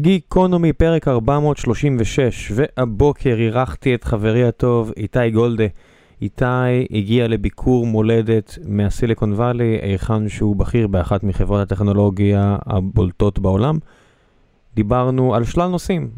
גיקונומי פרק 436, והבוקר אירחתי את חברי הטוב איתי גולדה. איתי הגיע לביקור מולדת מהסיליקון וואלי, היכן שהוא בכיר באחת מחברות הטכנולוגיה הבולטות בעולם. דיברנו על שלל נושאים,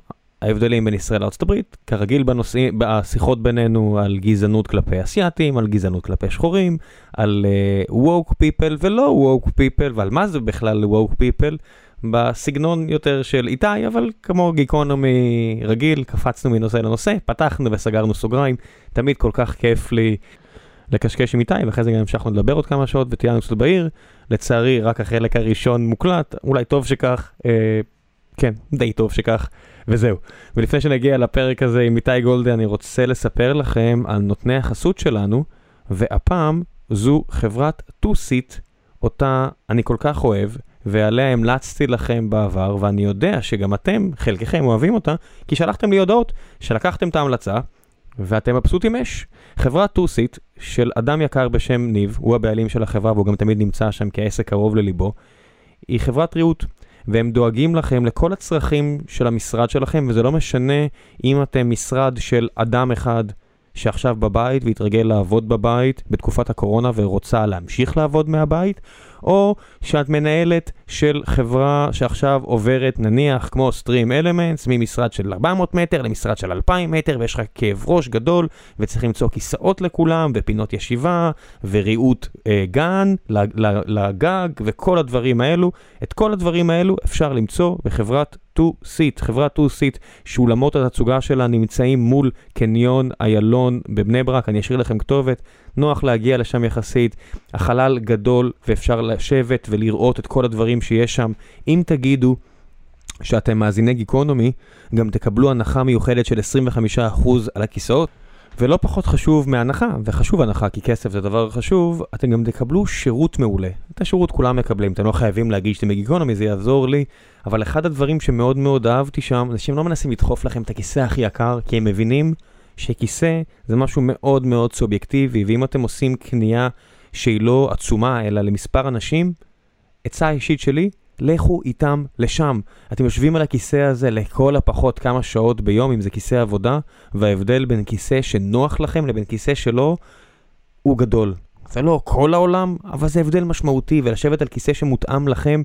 ההבדלים בין ישראל הברית, כרגיל בנושאים, בשיחות בינינו על גזענות כלפי אסייתים, על גזענות כלפי שחורים, על uh, woke people ולא woke people, ועל מה זה בכלל woke people, בסגנון יותר של איתי, אבל כמו גיקונומי רגיל, קפצנו מנושא לנושא, פתחנו וסגרנו סוגריים, תמיד כל כך כיף לי לקשקש עם איתי, ואחרי זה גם המשכנו לדבר עוד כמה שעות וטיילנו קצת בעיר. לצערי, רק החלק הראשון מוקלט, אולי טוב שכך, אה, כן, די טוב שכך, וזהו. ולפני שנגיע לפרק הזה עם איתי גולדה, אני רוצה לספר לכם על נותני החסות שלנו, והפעם זו חברת טו-סיט, אותה אני כל כך אוהב. ועליה המלצתי לכם בעבר, ואני יודע שגם אתם, חלקכם אוהבים אותה, כי שלחתם לי הודעות שלקחתם את ההמלצה, ואתם מבסוטים אש. חברת טוסיט של אדם יקר בשם ניב, הוא הבעלים של החברה והוא גם תמיד נמצא שם כי העסק קרוב לליבו, היא חברת ריהוט. והם דואגים לכם לכל הצרכים של המשרד שלכם, וזה לא משנה אם אתם משרד של אדם אחד שעכשיו בבית והתרגל לעבוד בבית בתקופת הקורונה ורוצה להמשיך לעבוד מהבית, או שאת מנהלת של חברה שעכשיו עוברת נניח כמו Stream Elements ממשרד של 400 מטר למשרד של 2,000 מטר ויש לך כאב ראש גדול וצריך למצוא כיסאות לכולם ופינות ישיבה וריהוט אה, גן לגג וכל הדברים האלו. את כל הדברים האלו אפשר למצוא בחברת 2-Seat, חברת 2-Seat שאולמות התצוגה שלה נמצאים מול קניון איילון בבני ברק, אני אשאיר לכם כתובת, נוח להגיע לשם יחסית, החלל גדול ואפשר לשבת ולראות את כל הדברים שיש שם. אם תגידו שאתם מאזיני גיקונומי, גם תקבלו הנחה מיוחדת של 25% על הכיסאות. ולא פחות חשוב מהנחה, וחשוב הנחה כי כסף זה דבר חשוב, אתם גם תקבלו שירות מעולה. את השירות כולם מקבלים, אתם לא חייבים להגיד שאתם בגיקונומי, זה יעזור לי, אבל אחד הדברים שמאוד מאוד אהבתי שם, זה שהם לא מנסים לדחוף לכם את הכיסא הכי יקר, כי הם מבינים שכיסא זה משהו מאוד מאוד סובייקטיבי, ואם אתם עושים קנייה שהיא לא עצומה, אלא למספר אנשים, עצה אישית שלי, לכו איתם לשם. אתם יושבים על הכיסא הזה לכל הפחות כמה שעות ביום, אם זה כיסא עבודה, וההבדל בין כיסא שנוח לכם לבין כיסא שלא, הוא גדול. זה לא כל העולם, אבל זה הבדל משמעותי, ולשבת על כיסא שמותאם לכם,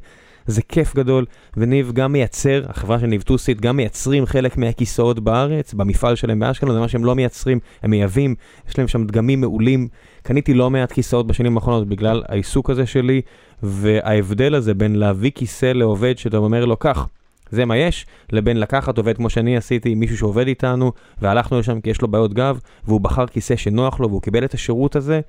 זה כיף גדול, וניב גם מייצר, החברה של ניב טוסית, גם מייצרים חלק מהכיסאות בארץ, במפעל שלהם באשקלון, זה מה שהם לא מייצרים, הם מייבאים, יש להם שם דגמים מעולים. קניתי לא מעט כיסאות בשנים האחרונות בגלל העיסוק הזה שלי, וההבדל הזה בין להביא כיסא לעובד שאתה אומר לו, קח, זה מה יש, לבין לקחת עובד כמו שאני עשיתי, מישהו שעובד איתנו, והלכנו לשם כי יש לו בעיות גב, והוא בחר כיסא שנוח לו, והוא קיבל את השירות הזה.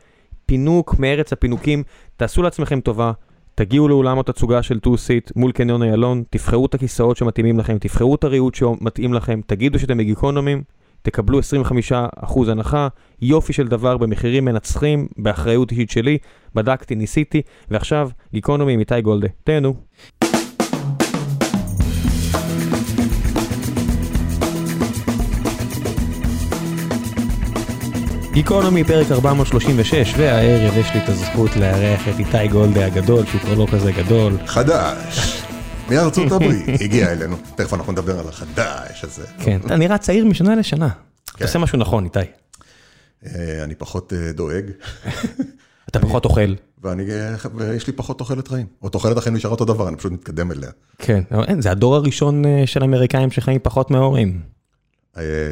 פינוק מארץ הפינוקים, תעשו לעצמכם טובה, תגיעו לאולם התצוגה של טו-סיט מול קניון איילון, תבחרו את הכיסאות שמתאימים לכם, תבחרו את הריהוט שמתאים לכם, תגידו שאתם בגיקונומים, תקבלו 25% הנחה, יופי של דבר במחירים מנצחים, באחריות אישית שלי, בדקתי, ניסיתי, ועכשיו גיקונומי עם איתי גולדה. תהנו. גיקונומי פרק 436, והערב יש לי את הזכות לארח את איתי גולדה הגדול, שהוא כבר לא כזה גדול. חדש. מארצות הברית, הגיע אלינו, תכף אנחנו נדבר על החדש הזה. כן, אתה נראה צעיר משנה לשנה. אתה עושה משהו נכון, איתי. אה, אני פחות אה, דואג. אתה פחות אוכל. ויש לי פחות תוחלת חיים. או תוחלת החיים נשארה אותו דבר, אני פשוט מתקדם אליה. כן, זה הדור הראשון אה, של אמריקאים שחיים פחות מההורים.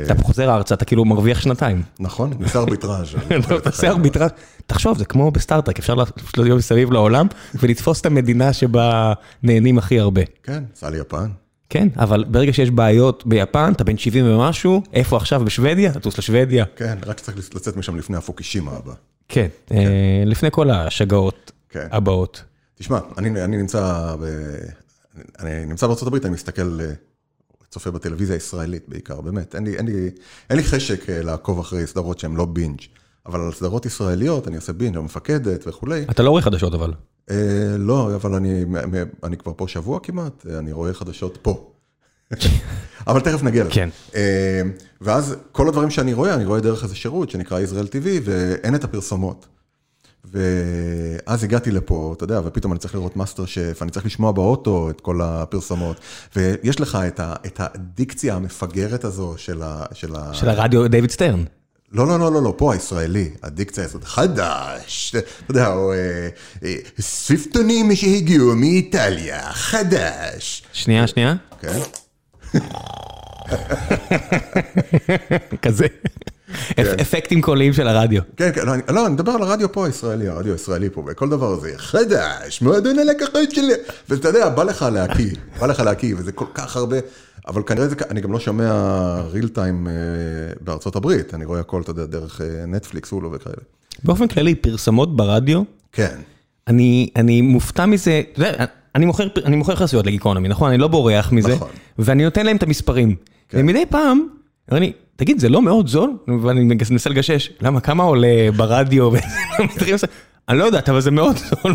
אתה חוזר ארצה, אתה כאילו מרוויח שנתיים. נכון, נעשה ארביטראז'. תעשה ארביטראז', תחשוב, זה כמו בסטארט-טרק, אפשר להיות מסביב לעולם ולתפוס את המדינה שבה נהנים הכי הרבה. כן, סע ליפן. כן, אבל ברגע שיש בעיות ביפן, אתה בן 70 ומשהו, איפה עכשיו בשוודיה? תטוס לשוודיה. כן, רק צריך לצאת משם לפני הפוקישימה הבא. כן, אה, לפני כל השגעות כן. הבאות. תשמע, אני נמצא הברית, אני מסתכל, אה, צופה בטלוויזיה הישראלית בעיקר, באמת, אין לי חשק אה, לעקוב אחרי סדרות שהן לא בינג', אבל על סדרות ישראליות אני עושה בינג', המפקדת וכולי. אתה לא רואה חדשות אבל. אה, לא, אבל אני כבר פה שבוע כמעט, אני רואה חדשות פה. אבל תכף נגיע לזה. כן. אה, ואז כל הדברים שאני רואה, אני רואה דרך איזה שירות שנקרא Israel TV, ואין את הפרסומות. ואז הגעתי לפה, אתה יודע, ופתאום אני צריך לראות מאסטר שף, אני צריך לשמוע באוטו את כל הפרסומות, ויש לך את, ה, את הדיקציה המפגרת הזו של, ה, של, ה... של הרדיו דיוויד סטרן. לא, לא, לא, לא, לא, פה הישראלי, הדיקציה הזאת, חדש, אתה יודע, או אה, אה, ספיפטונים שהגיעו מאיטליה, חדש. שנייה, שנייה. כן. כזה. אפקטים קוליים של הרדיו. כן, כן, לא, אני, לא, אני מדבר על הרדיו פה הישראלי, הרדיו הישראלי פה, וכל דבר הזה, חדש, מועדון הלקחות שלי, ואתה יודע, בא לך להקיא, בא לך להקיא, וזה כל כך הרבה, אבל כנראה זה, אני גם לא שומע ריל טיים בארצות הברית, אני רואה הכל, אתה יודע, דרך נטפליקס, הולו וכאלה. באופן כללי, פרסמות ברדיו, כן. אני, אני מופתע מזה, אתה יודע, אני מוכר, אני מוכר חסויות לגיקונומי, נכון? אני לא בורח מזה, נכון. ואני נותן להם את המספרים. כן. ומדי פעם, אני, תגיד, זה לא מאוד זול? ואני מנסה לגשש, למה, כמה עולה ברדיו? אני לא יודעת, אבל זה מאוד זול,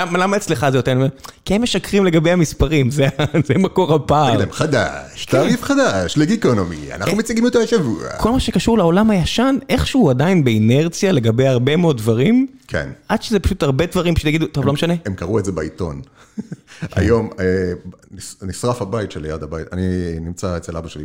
למה, אצלך זה יותר? כי הם משקרים לגבי המספרים, זה, מקור הפער. תגיד להם, חדש, תעריף חדש לגיקונומי, אנחנו מציגים אותו השבוע. כל מה שקשור לעולם הישן, איכשהו עדיין באינרציה לגבי הרבה מאוד דברים, כן. עד שזה פשוט הרבה דברים שתגידו, טוב, לא משנה. הם קראו את זה בעיתון. היום אה, נש- נשרף הבית שליד הבית, אני נמצא אצל אבא שלי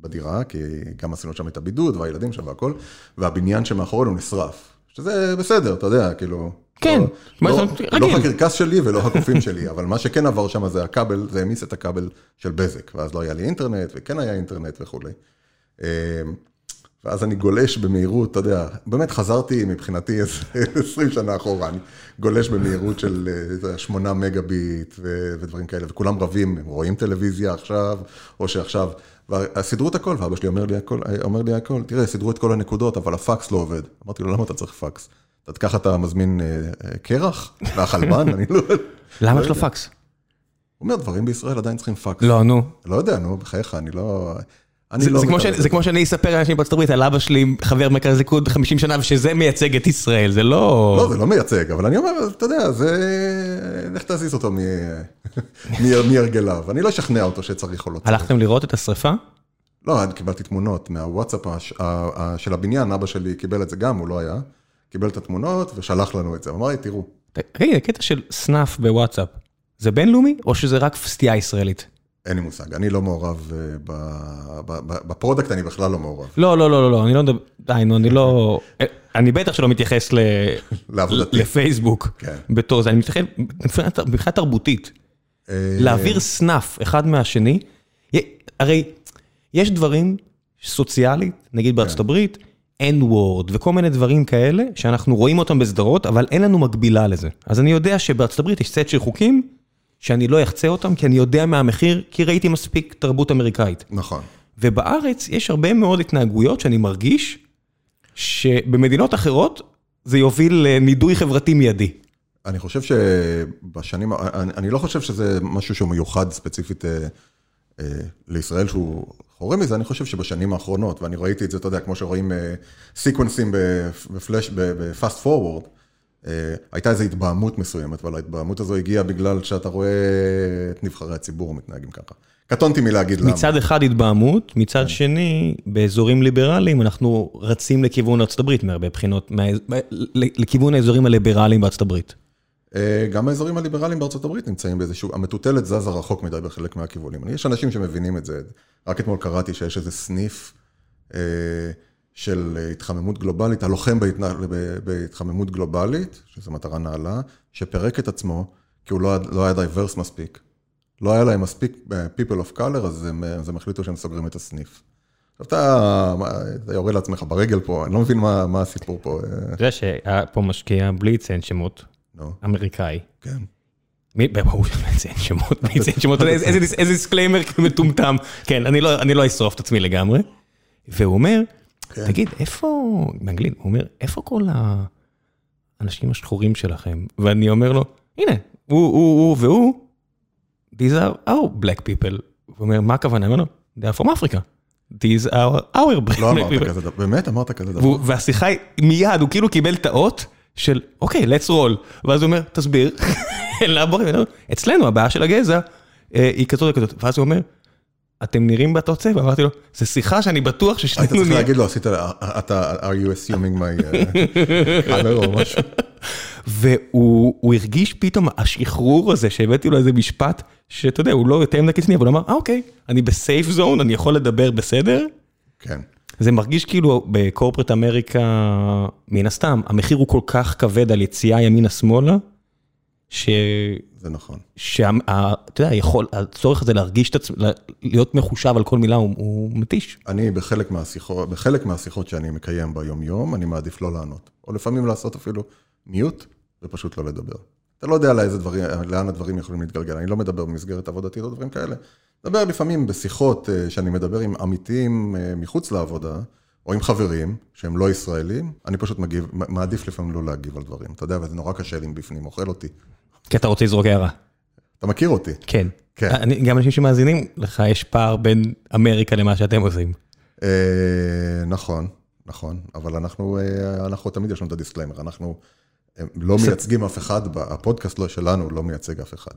בדירה, כי גם עשינו שם את הבידוד והילדים שם והכל, והבניין שמאחורינו נשרף. שזה בסדר, אתה יודע, כאילו... כן, לא- לא- זה, לא רגיל. הקרקס שלי ולא הקופים שלי, אבל מה שכן עבר שם זה הכבל, זה העמיס את הכבל של בזק, ואז לא היה לי אינטרנט, וכן היה אינטרנט וכולי. ואז אני גולש במהירות, אתה יודע, באמת חזרתי מבחינתי איזה 20 שנה אחורה, אני גולש במהירות של אה, איזה 8 מגה ביט ו- ודברים כאלה, וכולם רבים, הם רואים טלוויזיה עכשיו, או שעכשיו, וסידרו את הכל, ואבא שלי אומר לי הכל, אומר לי הכל, תראה, סידרו את כל הנקודות, אבל הפקס לא עובד. אמרתי לו, למה אתה צריך פקס? אתה ככה אתה מזמין אה, אה, קרח מהחלבן? אני לא... למה יש לו פקס? הוא אומר, דברים בישראל עדיין צריכים פקס. לא, נו. לא יודע, נו, בחייך, אני לא... זה, לא כמו שאני אספר לאנשים בארצות הברית על אבא שלי חבר מרכז ליכוד 50 שנה ושזה מייצג את ישראל, זה לא... לא, זה לא מייצג, אבל אני אומר, אתה יודע, זה... לך תזיז אותו מהרגליו. אני לא אשכנע אותו שצריך או לא צריך. הלכתם לראות את השריפה? לא, אני קיבלתי תמונות מהוואטסאפ של הבניין, אבא שלי קיבל את זה גם, הוא לא היה. קיבל את התמונות ושלח לנו את זה. אמר לי, תראו, תגיד, הקטע של snuff בוואטסאפ, זה בינלאומי או שזה רק סטייה ישראלית? אין לי מושג, אני לא מעורב אה, ב product, אני בכלל לא מעורב. לא, לא, לא, לא, לא, אני לא מדבר, די, נו, אני לא... אני בטח שלא מתייחס. לפייסבוק כן. בתור זה, אני מתייחס מבחינת תרבותית. אה, להעביר snuff אחד מהשני, הרי יש דברים סוציאלית, נגיד בארצות הברית, n word וכל מיני דברים כאלה, שאנחנו רואים אותם בסדרות, אבל אין לנו מקבילה לזה. אז אני יודע שבארצות הברית יש סט של חוקים, שאני לא אחצה אותם, כי אני יודע מהמחיר, כי ראיתי מספיק תרבות אמריקאית. נכון. ובארץ יש הרבה מאוד התנהגויות שאני מרגיש שבמדינות אחרות זה יוביל לנידוי חברתי מיידי. אני חושב שבשנים, אני, אני לא חושב שזה משהו שהוא מיוחד ספציפית אה, אה, לישראל שהוא חורה מזה, אני חושב שבשנים האחרונות, ואני ראיתי את זה, אתה יודע, כמו שרואים אה, סיקוונסים ב flash, ב fast forward, הייתה איזו התבהמות מסוימת, אבל ההתבהמות הזו הגיעה בגלל שאתה רואה את נבחרי הציבור מתנהגים ככה. קטונתי מלהגיד למה. מצד אחד התבהמות, מצד שני, באזורים ליברליים אנחנו רצים לכיוון ארצות הברית מהרבה בחינות, מה- לכיוון האזורים הליברליים בארצות הברית. אה, גם האזורים הליברליים בארצות הברית נמצאים באיזשהו, המטוטלת זזה רחוק מדי בחלק מהכיוונים. יש אנשים שמבינים את זה. רק אתמול קראתי שיש איזה סניף אה, של התחממות גלובלית, הלוחם בהתחממות גלובלית, שזו מטרה נעלה, שפירק את עצמו, כי הוא לא, לא היה diverse מספיק. לא היה להם מספיק אה, people of color, אז הם, אה, אז הם החליטו שהם סוגרים את הסניף. עכשיו אתה, אתה יורה לעצמך ברגל פה, אני לא מבין מה, מה הסיפור פה. אה, אתה יודע שהיה פה משקיע בלי לציין שמות, נו, אמריקאי. כן. מי, ברור שאני מציין שמות, מי יציין שמות, איזה- disclaimer מטומטם. כן, לא- אני לא אשרוף את עצמי לגמרי. והוא אומר, כן. תגיד, איפה, באנגלית, הוא אומר, איפה כל האנשים השחורים שלכם? ואני אומר לו, הנה, הוא, הוא, הוא והוא, these are our black people. הוא אומר, מה הכוונה? אני אומר לו, they are from Africa. these are our black לא אמרת people. כזה דבר, באמת אמרת כזה דבר. והשיחה היא, מיד, הוא כאילו קיבל את האות של, אוקיי, let's roll. ואז הוא אומר, תסביר. אצלנו הבעיה של הגזע אה, היא כזאת וכזאת. ואז הוא אומר, אתם נראים באותו צבע, אמרתי לו, זו שיחה שאני בטוח היית ששנינו צריך נהיה... להגיד לו, עשית, אתה, are you assuming my uh, color או משהו? והוא הוא הרגיש פתאום השחרור הזה שהבאתי לו איזה משפט, שאתה יודע, הוא לא יותר מדי קיצוני, אבל הוא אמר, אה אוקיי, אני בסייף זון, אני יכול לדבר בסדר. כן. זה מרגיש כאילו בקורפרט אמריקה, מן הסתם, המחיר הוא כל כך כבד על יציאה ימינה-שמאלה, ש... זה נכון. שאתה יודע, יכול, הצורך הזה להרגיש את עצמי, להיות מחושב על כל מילה הוא, הוא מתיש. אני בחלק מהשיחות, בחלק מהשיחות שאני מקיים ביום-יום, אני מעדיף לא לענות. או לפעמים לעשות אפילו מיוט, ופשוט לא לדבר. אתה לא יודע לאיזה דברים, לאן הדברים יכולים להתגלגל. אני לא מדבר במסגרת עבודתית או דברים כאלה. מדבר לפעמים בשיחות אה, שאני מדבר עם עמיתים אה, מחוץ לעבודה, או עם חברים שהם לא ישראלים, אני פשוט מגיב, מעדיף לפעמים לא להגיב על דברים. אתה יודע, וזה נורא קשה לי מבפנים, אוכל אותי. כי אתה רוצה לזרוק הערה. אתה מכיר אותי. כן. כן. אני, גם אנשים שמאזינים לך, יש פער בין אמריקה למה שאתם עושים. אה, נכון, נכון, אבל אנחנו, אה, אנחנו תמיד יש לנו את ה disclaimer, אנחנו אה, לא מייצגים אף אחד, הפודקאסט לא שלנו לא מייצג אף אחד.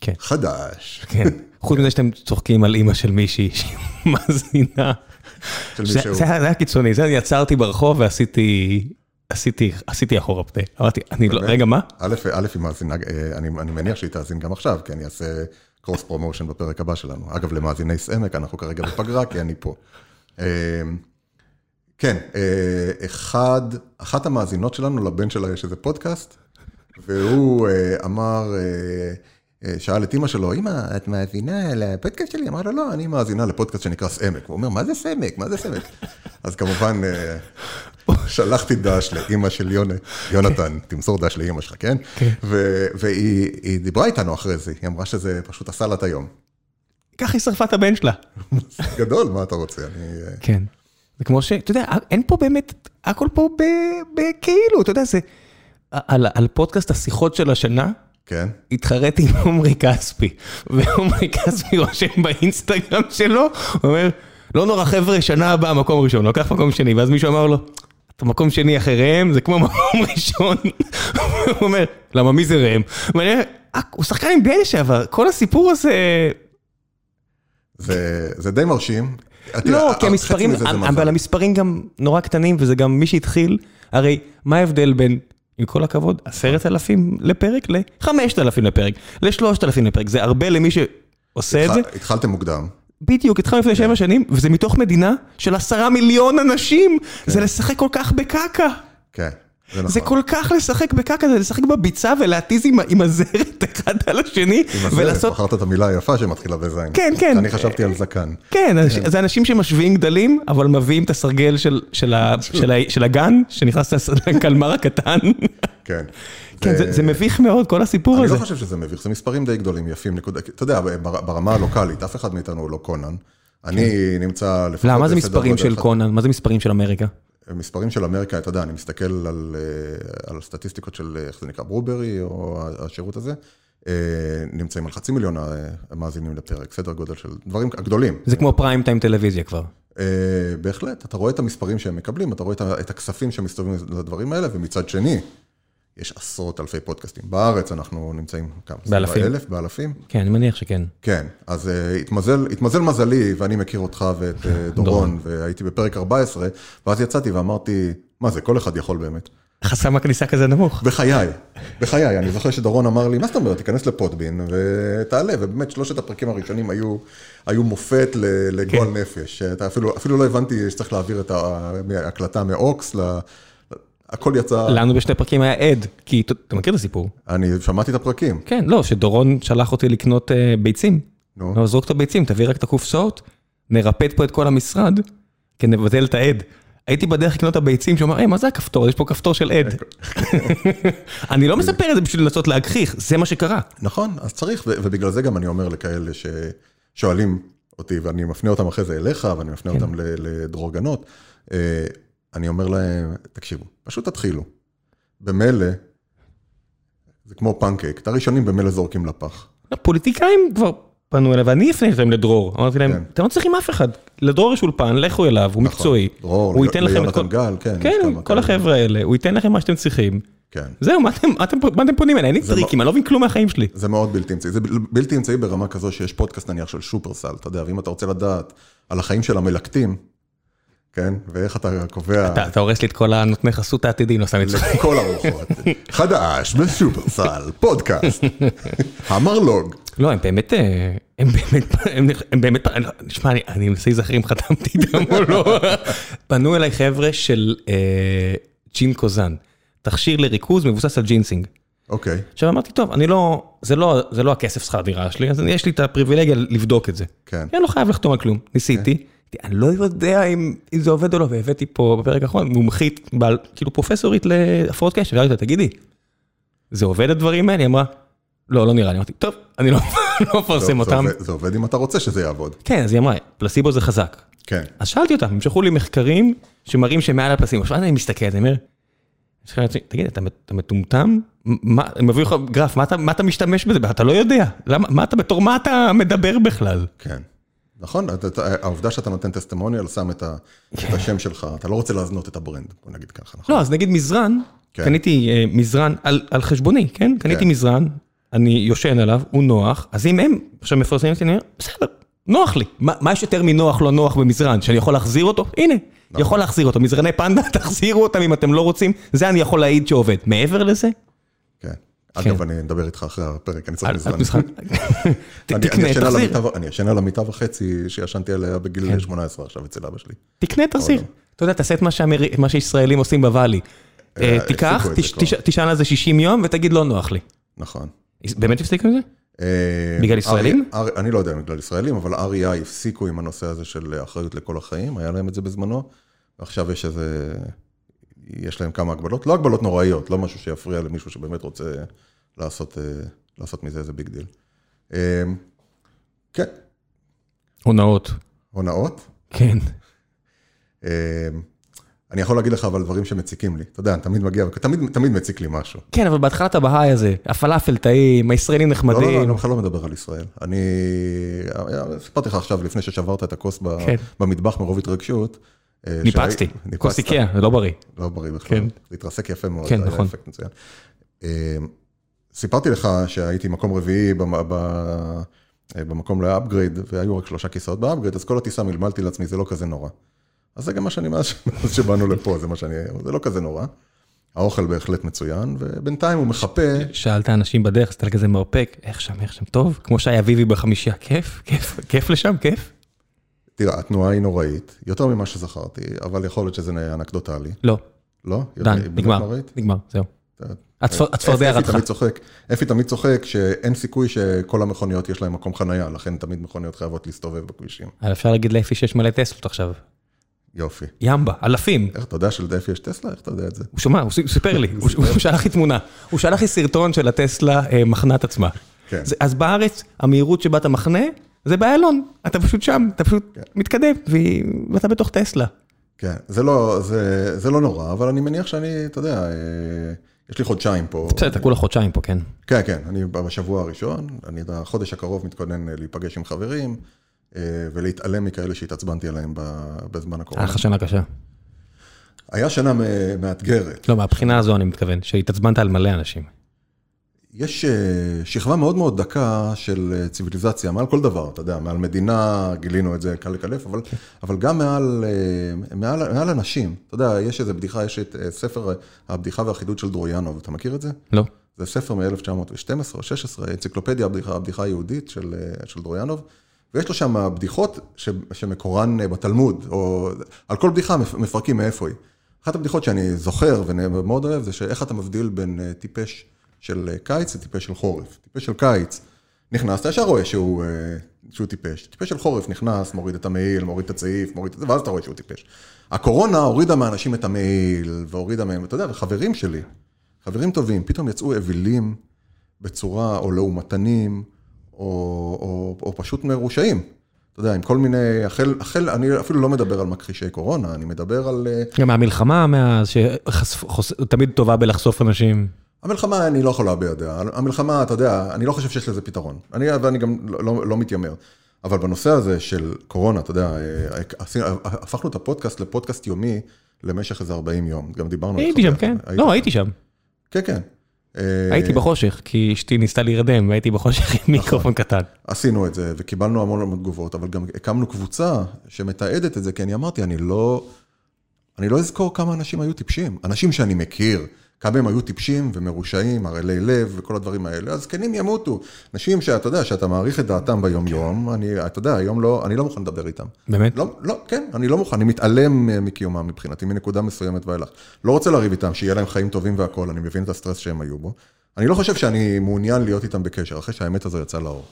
כן. חדש. כן. חוץ מזה שאתם צוחקים על אימא של מישהי שהיא מאזינה. של מישהו. זה היה זה היה קיצוני, זה אני עצרתי ברחוב ועשיתי, עשיתי, עשיתי אחורה פנה. אמרתי, אני לא? רגע, מה? א', א', היא מאזינה, אה, אני, אני מניח שהיא תאזין גם עכשיו, כי אני אעשה cross promotion בפרק הבא שלנו. אגב, למאזיני סעמק, אנחנו כרגע בפגרה, כי אני פה. אה, כן, אה, אחד, אחת המאזינות שלנו, לבן שלה יש איזה פודקאסט, והוא אמר, שאל את אימא שלו, אמא, את מאזינה לפודקאסט שלי? אמר לו, לא, אני מאזינה לפודקאסט שנקרא סעמק. הוא אומר, מה זה סעמק? מה זה סעמק? אז כמובן, שלחתי דש לאימא של יונה, יונתן, תמסור דש לאימא שלך, כן? כן. והיא היא דיברה איתנו אחרי זה, היא אמרה שזה פשוט עשה לה את היום. ככה היא שרפה את הבן שלה. גדול, מה אתה רוצה? אני... אה, כן. זה כמו ש... אתה יודע, אין פה באמת, הכל פה בכאילו, אתה יודע, זה... על, על פודקאסט השיחות של השנה, כן? התחרתי עם עומרי כספי, ועומרי כספי רושם באינסטגרם שלו, הוא אומר, לא נורא חבר'ה, שנה הבאה מקום ראשון, לוקח מקום שני, ואז מישהו אמר לו, אתה מקום שני אחרי ראם, זה כמו מקום ראשון. הוא אומר, למה מי זה ראם? ואני אומר, "אה, הוא שחקן עם NBA לשעבר, כל הסיפור הזה... זה, זה די מרשים. לא, כי המספרים, מזה זה אבל. המספרים גם נורא קטנים, וזה גם מי שהתחיל, הרי מה ההבדל בין, עם כל הכבוד, עשרת אלפים לפרק לחמשת אלפים לפרק, לשלושת אלפים לפרק, זה הרבה למי שעושה את זה. התח- התחלתם מוקדם. בדיוק, התחלנו לפני שבע שנים, וזה מתוך מדינה של עשרה מיליון אנשים, זה לשחק כל כך בקקה. כן, זה נכון. זה כל כך לשחק בקקה, זה לשחק בביצה ולהתיז עם עם הזרת אחד על השני, עם הזרת, ולעשות בחרת את המילה היפה שמתחילה בזין. כן, כן. אני חשבתי על זקן. כן, אנש- זה אנשים שמשווים גדלים, אבל מביאים את הסרגל של- של ה- של ה- של הגן, שנכנס לקלמר הקטן. כן. כן, זה- מביך מאוד, כל הסיפור אני הזה. לא חושב שזה מביך, זה מספרים די גדולים, יפים, נקודה. אתה יודע, בר- ברמה הלוקאלית, אף אחד מאיתנו הוא לא קונן. אני נמצא לפחות... כן. למה, מה זה מספרים של קונן? מה זה מספרים של אמריקה? מספרים של אמריקה, אתה יודע, אני מסתכל על, אה, על סטטיסטיקות של, איך זה נקרא, ברוברי, או השירות הזה, אה, נמצאים על חצי מיליון אה, מאזינים לפרק, סדר גודל של דברים גדולים. זה כמו פריים טיים טלוויזיה כבר. אה, בהחלט, אתה רואה את המספרים שהם מקבלים, אתה רואה את הכספים שמסתובבים לדברים האלה, ומצד שני, יש עשרות אלפי פודקאסטים. בארץ אנחנו נמצאים כמה? באלפים. סביב האלף, באלפים? כן, אני מניח שכן. כן, אז uh, התמזל, התמזל מזלי, ואני מכיר אותך ואת uh, דורון, דורון. והייתי בפרק 14, ואז יצאתי ואמרתי, מה זה, כל אחד יכול באמת. חסם הכניסה כזה נמוך. בחיי, בחיי, אני זוכר שדורון אמר לי, מה זאת אומרת, תיכנס לפודבין ותעלה, ובאמת שלושת הפרקים הראשונים היו, היו מופת לגועל כן. נפש. אפילו, אפילו לא הבנתי שצריך להעביר את ההקלטה מאוקס, ל... הכל יצא, לנו בשני פרקים היה עד, כי אתה מכיר את הסיפור? אני שמעתי את הפרקים, כן, לא, שדורון שלח אותי לקנות אה, ביצים. נו, לא, זרוק את הביצים, תביא רק את הקופסאות, נרפד פה את כל המשרד, כי נבטל את העד. הייתי בדרך לקנות את הביצים, שאומר, היי, מה זה הכפתור? יש פה כפתור של עד. אני לא מספר את זה בשביל לנסות להגחיך, זה מה שקרה. נכון, אז צריך, ובגלל זה גם אני אומר לכאלה ששואלים אותי, ואני מפנה אותם אחרי זה אליך, ואני מפנה כן. אותם לדרור גנות, אה, אני אומר להם, תקשיבו, פשוט תתחילו. במילא, זה כמו פנקייק, את הראשונים במילא זורקים לפח. הפוליטיקאים כבר פנו אליי, ואני הפניתי אותם לדרור, אמרתי להם, כן. אתם לא צריכים אף אחד, לדרור יש אולפן, לכו אליו, הוא נכון. מקצועי, דרור. ליונתן גל, כן. כן, כל. החבר'ה האלה, הוא ייתן לכם מה שאתם צריכים. כן. זהו, מה אתם, אתם, מה אתם פונים אליי? אין לי טריקים, אני לא מבין כלום מהחיים שלי. זה מאוד בלתי אמצעי, זה בלתי אמצעי ברמה כזו שיש פודקאסט נניח של שופרסל, אתה יודע, ואם אתה רוצה לדעת על החיים של המלקטים, כן, ואיך אתה קובע אתה הורס לי את כל הנותני חסות העתידים, לא סתם מצחיק. לכל הרוחות, חדש בשופרסל, פודקאסט, המרלוג, לא, הם באמת, אה, הם באמת, הם- באמת, אני לא- אני- מנסה להיזכר אם חתמתי איתם או לא. פנו אליי חבר'ה של אה, Gincosan, תכשיר לריכוז מבוסס על ג'ינסינג. אוקיי, עכשיו אמרתי, טוב, אני לא, זה לא, זה לא הכסף שכר דירה שלי, אז אני- יש לי את הפריבילגיה לבדוק את זה. כן, אני לא חייב לחתום על כלום, ניסיתי. אני לא יודע אם זה עובד או לא, והבאתי פה בפרק האחרון מומחית, בעל- כאילו פרופסורית להפרעות קשב, שאלתי אותה, תגידי, זה עובד הדברים האלה? היא אמרה, לא, לא נראה לי, אמרתי, טוב, אני לא לא זה- מפרסם זה אותם. עובד- זה עובד אם אתה רוצה שזה יעבוד, כן, אז היא אמרה, פלסיבו זה חזק. כן, אז שאלתי אותם, הם שלחו לי מחקרים שמראים שמעל הפלסיבו. עכשיו אני מסתכל, אני אומר, תגיד, אתה מטומטם? מה, הם הביאו לך גרף, מה אתה- משתמש בזה? אתה לא יודע. למה, מה אתה, בתור מה אתה מדבר בכלל? כן. נכון, העובדה שאתה נותן testimonial שם את השם שלך, אתה לא רוצה להזנות את ה brand, בוא נגיד ככה, נכון? לא, אז נגיד מזרן, כן. קניתי אה, מזרן על על חשבוני, כן? קניתי מזרן, אני יושן עליו, הוא נוח, אז אם הם עכשיו מפרסמים אותי, אני אומר, בסדר, נוח לי. מה מה יש יותר מנוח לא נוח במזרן? שאני יכול להחזיר אותו? הנה, נכון. יכול להחזיר אותו. מזרני פנדה, תחזירו אותם אם אתם לא רוצים, זה אני יכול להעיד שעובד. מעבר לזה, כן. אגב, אני אדבר איתך אחרי הפרק, אני צריך אני- תקנה, תחזיר. אני ישן על המיטה וחצי שישנתי עליה בגיל 18 עכשיו אצל אבא שלי. תקנה, תחזיר. אתה יודע, תעשה את מה שישראלים עושים בוואלי. אה, אה, תיקח, הפסיקו את זה ת- כבר. תש- תישן על זה 60 יום ותגיד לא נוח לי. נכון. באמת הפסיקו עם זה? אה, בגלל ישראלים? אני לא יודע אם בגלל ישראלים, אבל REI הפסיקו עם הנושא הזה של אחריות לכל החיים, היה להם את זה בזמנו, ועכשיו יש איזה, יש להם כמה הגבלות, לא הגבלות נוראיות, לא משהו שיפריע למישהו שבאמת רוצה לעשות, אה, לעשות מזה איזה big deal. אה, כן, הונאות. הונאות. כן. אה, אני יכול להגיד לך אבל דברים שמציקים לי, אתה יודע, אני תמיד מגיע, תמיד, תמיד מציק לי משהו. כן, אבל בהתחלה אתה בהיי הזה, הפלאפל טעים, הישראלים לא, לא, לא, נחמדים. אני בכלל לא מדבר על ישראל. אני, סיפרתי לך עכשיו, לפני ששברת את הכוס כן. במטבח מרוב התרגשות. אה, ניפצתי. כוס איקאה, זה לא בריא. לא בריא בכלל, כן. זה התרסק יפה מאוד, כן, נכון. אה, סיפרתי לך שהייתי מקום רביעי אה, במקום ל upgrade, והיו רק שלושה כיסאות ב upgrade, אז כל הטיסה מלמלתי לעצמי, זה לא כזה נורא. אז זה גם מה שאני, מאז שבאנו לפה, זה מה שאני, זה לא כזה נורא. האוכל בהחלט מצוין, ובינתיים הוא מחפה, שאלת אנשים בדרך, עשית כזה מרפק, איך שם, איך שם, טוב, כמו שהיה אביבי בחמישייה, כיף, כיף, כיף לשם, כיף. תראה, התנועה היא נוראית, יותר ממה שזכרתי, אבל יכול להיות שזה אנקדוטלי. לא, לא? דן, נגמר? נגמר, זהו. אתה- הצפ- הצפרדע רתחה. אפי תמיד צוחק שאין סיכוי שכל המכוניות יש להן מקום חנייה, לכן תמיד מכוניות חייבות להסתובב בכבישים. אפשר להגיד לאפי שיש מלא טסלות עכשיו. יופי. ימבה, אלפים. איך אתה יודע שלאפי יש טסלה? איך אתה יודע את זה? הוא שמע, הוא סיפר לי, הוא שלח לי תמונה. הוא שלח לי סרטון של הטסלה אה, מחנת עצמה. כן. אז בארץ, המהירות שבה אתה מחנה, זה באיילון. אתה פשוט שם, אתה פשוט כן. מתקדם, והיא- ואתה בתוך טסלה. כן, זה לא, זה, זה לא נורא, אבל אני מניח שאני, אתה יודע, אה, יש לי חודשיים פה. בסדר, אתה כולה חודשיים פה, כן. כן, כן, אני בשבוע הראשון, אני בחודש הקרוב מתכונן אה, להיפגש עם חברים, אה, ולהתעלם מכאלה שהתעצבנתי עליהם בזמן היה הקורונה. לך שנה קשה. היה שנה מאתגרת. לא, מהבחינה הזו אני מתכוון, שהתעצבנת על מלא אנשים. יש אה, שכבה מאוד מאוד דקה של אה, ציוויליזציה, מעל כל דבר, אתה יודע, מעל מדינה, גילינו את זה קל לקלף, אבל, אבל גם מעל, אה, מעל, מעל אנשים. אתה יודע, יש איזה בדיחה, יש את ספר הבדיחה והחידוד של דרויאנוב, אתה מכיר את זה? לא. זה ספר מ-1912 או 16, אנציקלופדיה, הבדיחה, הבדיחה היהודית של, של דרויאנוב, ויש לו שם בדיחות ש, שמקורן בתלמוד, או על כל בדיחה מפ- מפרקים מאיפה היא. אחת הבדיחות שאני זוכר ומאוד אוהב, זה שאיך אתה מבדיל בין טיפש של אה, קיץ לטיפש של חורף. טיפש של קיץ, נכנס, אתה ישר רואה שהוא, אה, שהוא טיפש. טיפש של חורף נכנס, מוריד את המעיל, מוריד את הצעיף, מוריד את זה, ואז אתה רואה שהוא טיפש. הקורונה הורידה מאנשים את המעיל, והורידה מהם, אתה יודע, וחברים שלי, חברים טובים, פתאום יצאו אווילים בצורה, או לעומתנים, או, או, או פשוט מרושעים. אתה יודע, עם כל מיני, החל, החל, אני אפילו לא מדבר על מכחישי קורונה, אני מדבר על... אה, גם מהמלחמה, מה... שתמיד טובה בלחשוף אנשים. המלחמה, אני לא יכול להביע דעה. המלחמה, אתה יודע, אני לא חושב שיש לזה פתרון. אני, ואני גם לא, לא, לא מתיימר. אבל בנושא הזה של קורונה, אתה יודע, אה, עשינו- הפכנו את הפודקאסט לפודקאסט יומי למשך איזה 40 יום. גם דיברנו על הייתי זה. שם, כן. היית לא, שם. הייתי שם. כן, כן. אה, הייתי בחושך, כי אשתי ניסתה להירדם, והייתי בחושך עם מיקרופון קטן. עשינו את זה, וקיבלנו המון המון תגובות, אבל גם הקמנו קבוצה שמתעדת את זה, כי אני אמרתי, אני לא, אני לא אזכור כמה אנשים היו טיפשים. אנשים שאני מכיר, כמה הם היו טיפשים ומרושעים, ערלי לב וכל הדברים האלה, אז זקנים ימותו. אנשים שאתה יודע, שאתה מעריך את דעתם ביום-יום, אני, אתה יודע, היום לא, אני לא מוכן לדבר איתם. באמת? לא, לא, כן, אני לא מוכן, אני מתעלם אה, מקיומם מבחינתי, מנקודה מסוימת ואילך. לא רוצה לריב איתם, שיהיה להם חיים טובים והכול, אני מבין את הסטרס שהם היו בו. אני לא חושב שאני מעוניין להיות איתם בקשר, אחרי שהאמת הזו יצאה לאור.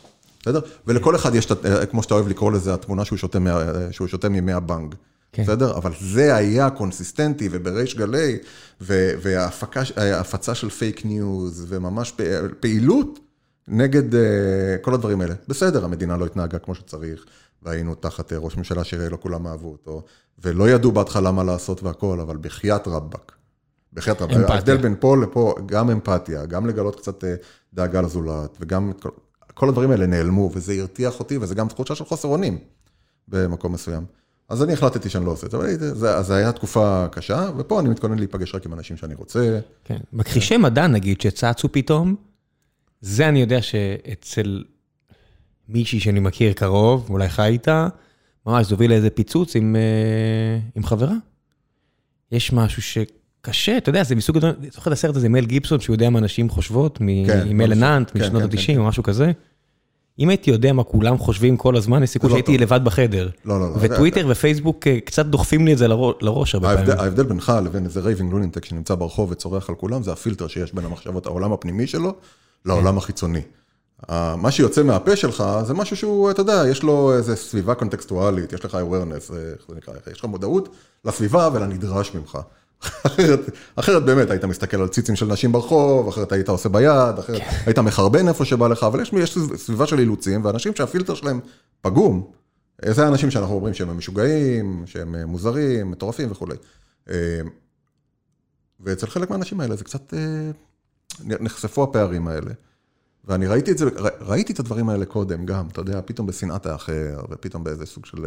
בסדר? ולכל אחד יש, אה, כמו שאתה אוהב לקרוא לזה, התמונה שהוא שותה, מה- אה, שהוא שותה מימי הבנג. כן. בסדר? אבל זה היה consistentי ובריש גלי, ו- וההפקה, ש- ההפצה של fake news, וממש פעילות נגד uh, כל הדברים האלה. בסדר, המדינה לא התנהגה כמו שצריך, והיינו תחת uh, ראש ממשלה שכנראה לא כולם אהבו אותו, ולא ידעו בהתחלה מה לעשות והכל, אבל בחייאת רבאק. בחייאת רבאק. אמפתיה. ההבדל בין פה לפה, גם אמפתיה, גם לגלות קצת uh, דאגה לזולת, וגם כל הדברים האלה נעלמו, וזה הרתיח אותי, וזה גם תחושה של חוסר אונים במקום מסוים. אז אני החלטתי שאני לא עושה את זה, אבל זה, זו הייתה תקופה קשה, ופה אני מתכונן להיפגש רק עם אנשים שאני רוצה. כן. מכחישי מדע, נגיד, שצצו פתאום, זה אני יודע שאצל מישהי שאני מכיר קרוב, אולי חי איתה, ממש זה הוביל לאיזה פיצוץ עם, אה, עם חברה. יש משהו שקשה, אתה יודע, זה מסוג הדברים, זוכר את הסרט הזה, מל גיבסון, שהוא יודע מה נשים חושבות, מ- כן, עם. האנט, כן, משנות כן, ה-90 כן, או משהו כזה. אם הייתי יודע מה כולם חושבים כל הזמן, יש סיכוי לא שהייתי טוב. לבד בחדר. לא, לא, לא. וטוויטר ופייסבוק אה, קצת דוחפים לי את זה לראש- הרבה פעמים. ההבדל בינך לבין איזה raving lunatic שנמצא ברחוב וצורח על כולם, זה הפילטר שיש בין המחשבות, העולם הפנימי שלו, לעולם החיצוני. אה, מה שיוצא מהפה שלך זה משהו שהוא, אתה יודע, יש לו איזו סביבה קונטקסטואלית, יש לך awareness, אה, איך זה נקרא, יש לך מודעות לסביבה ולנדרש ממך. אחרת, אחרת באמת היית מסתכל על ציצים של נשים ברחוב, אחרת היית עושה ביד, אחרת היית מחרבן איפה שבא לך, אבל יש, יש סביבה של אילוצים, ואנשים שהפילטר שלהם פגום, זה האנשים שאנחנו אומרים שהם משוגעים, שהם אה, מוזרים, מטורפים וכולי. אה, ואצל חלק מהאנשים האלה זה קצת, אה, נחשפו הפערים האלה. ואני ראיתי את זה, ראיתי את הדברים האלה קודם גם, אתה יודע, פתאום בשנאת האחר, ופתאום באיזה סוג של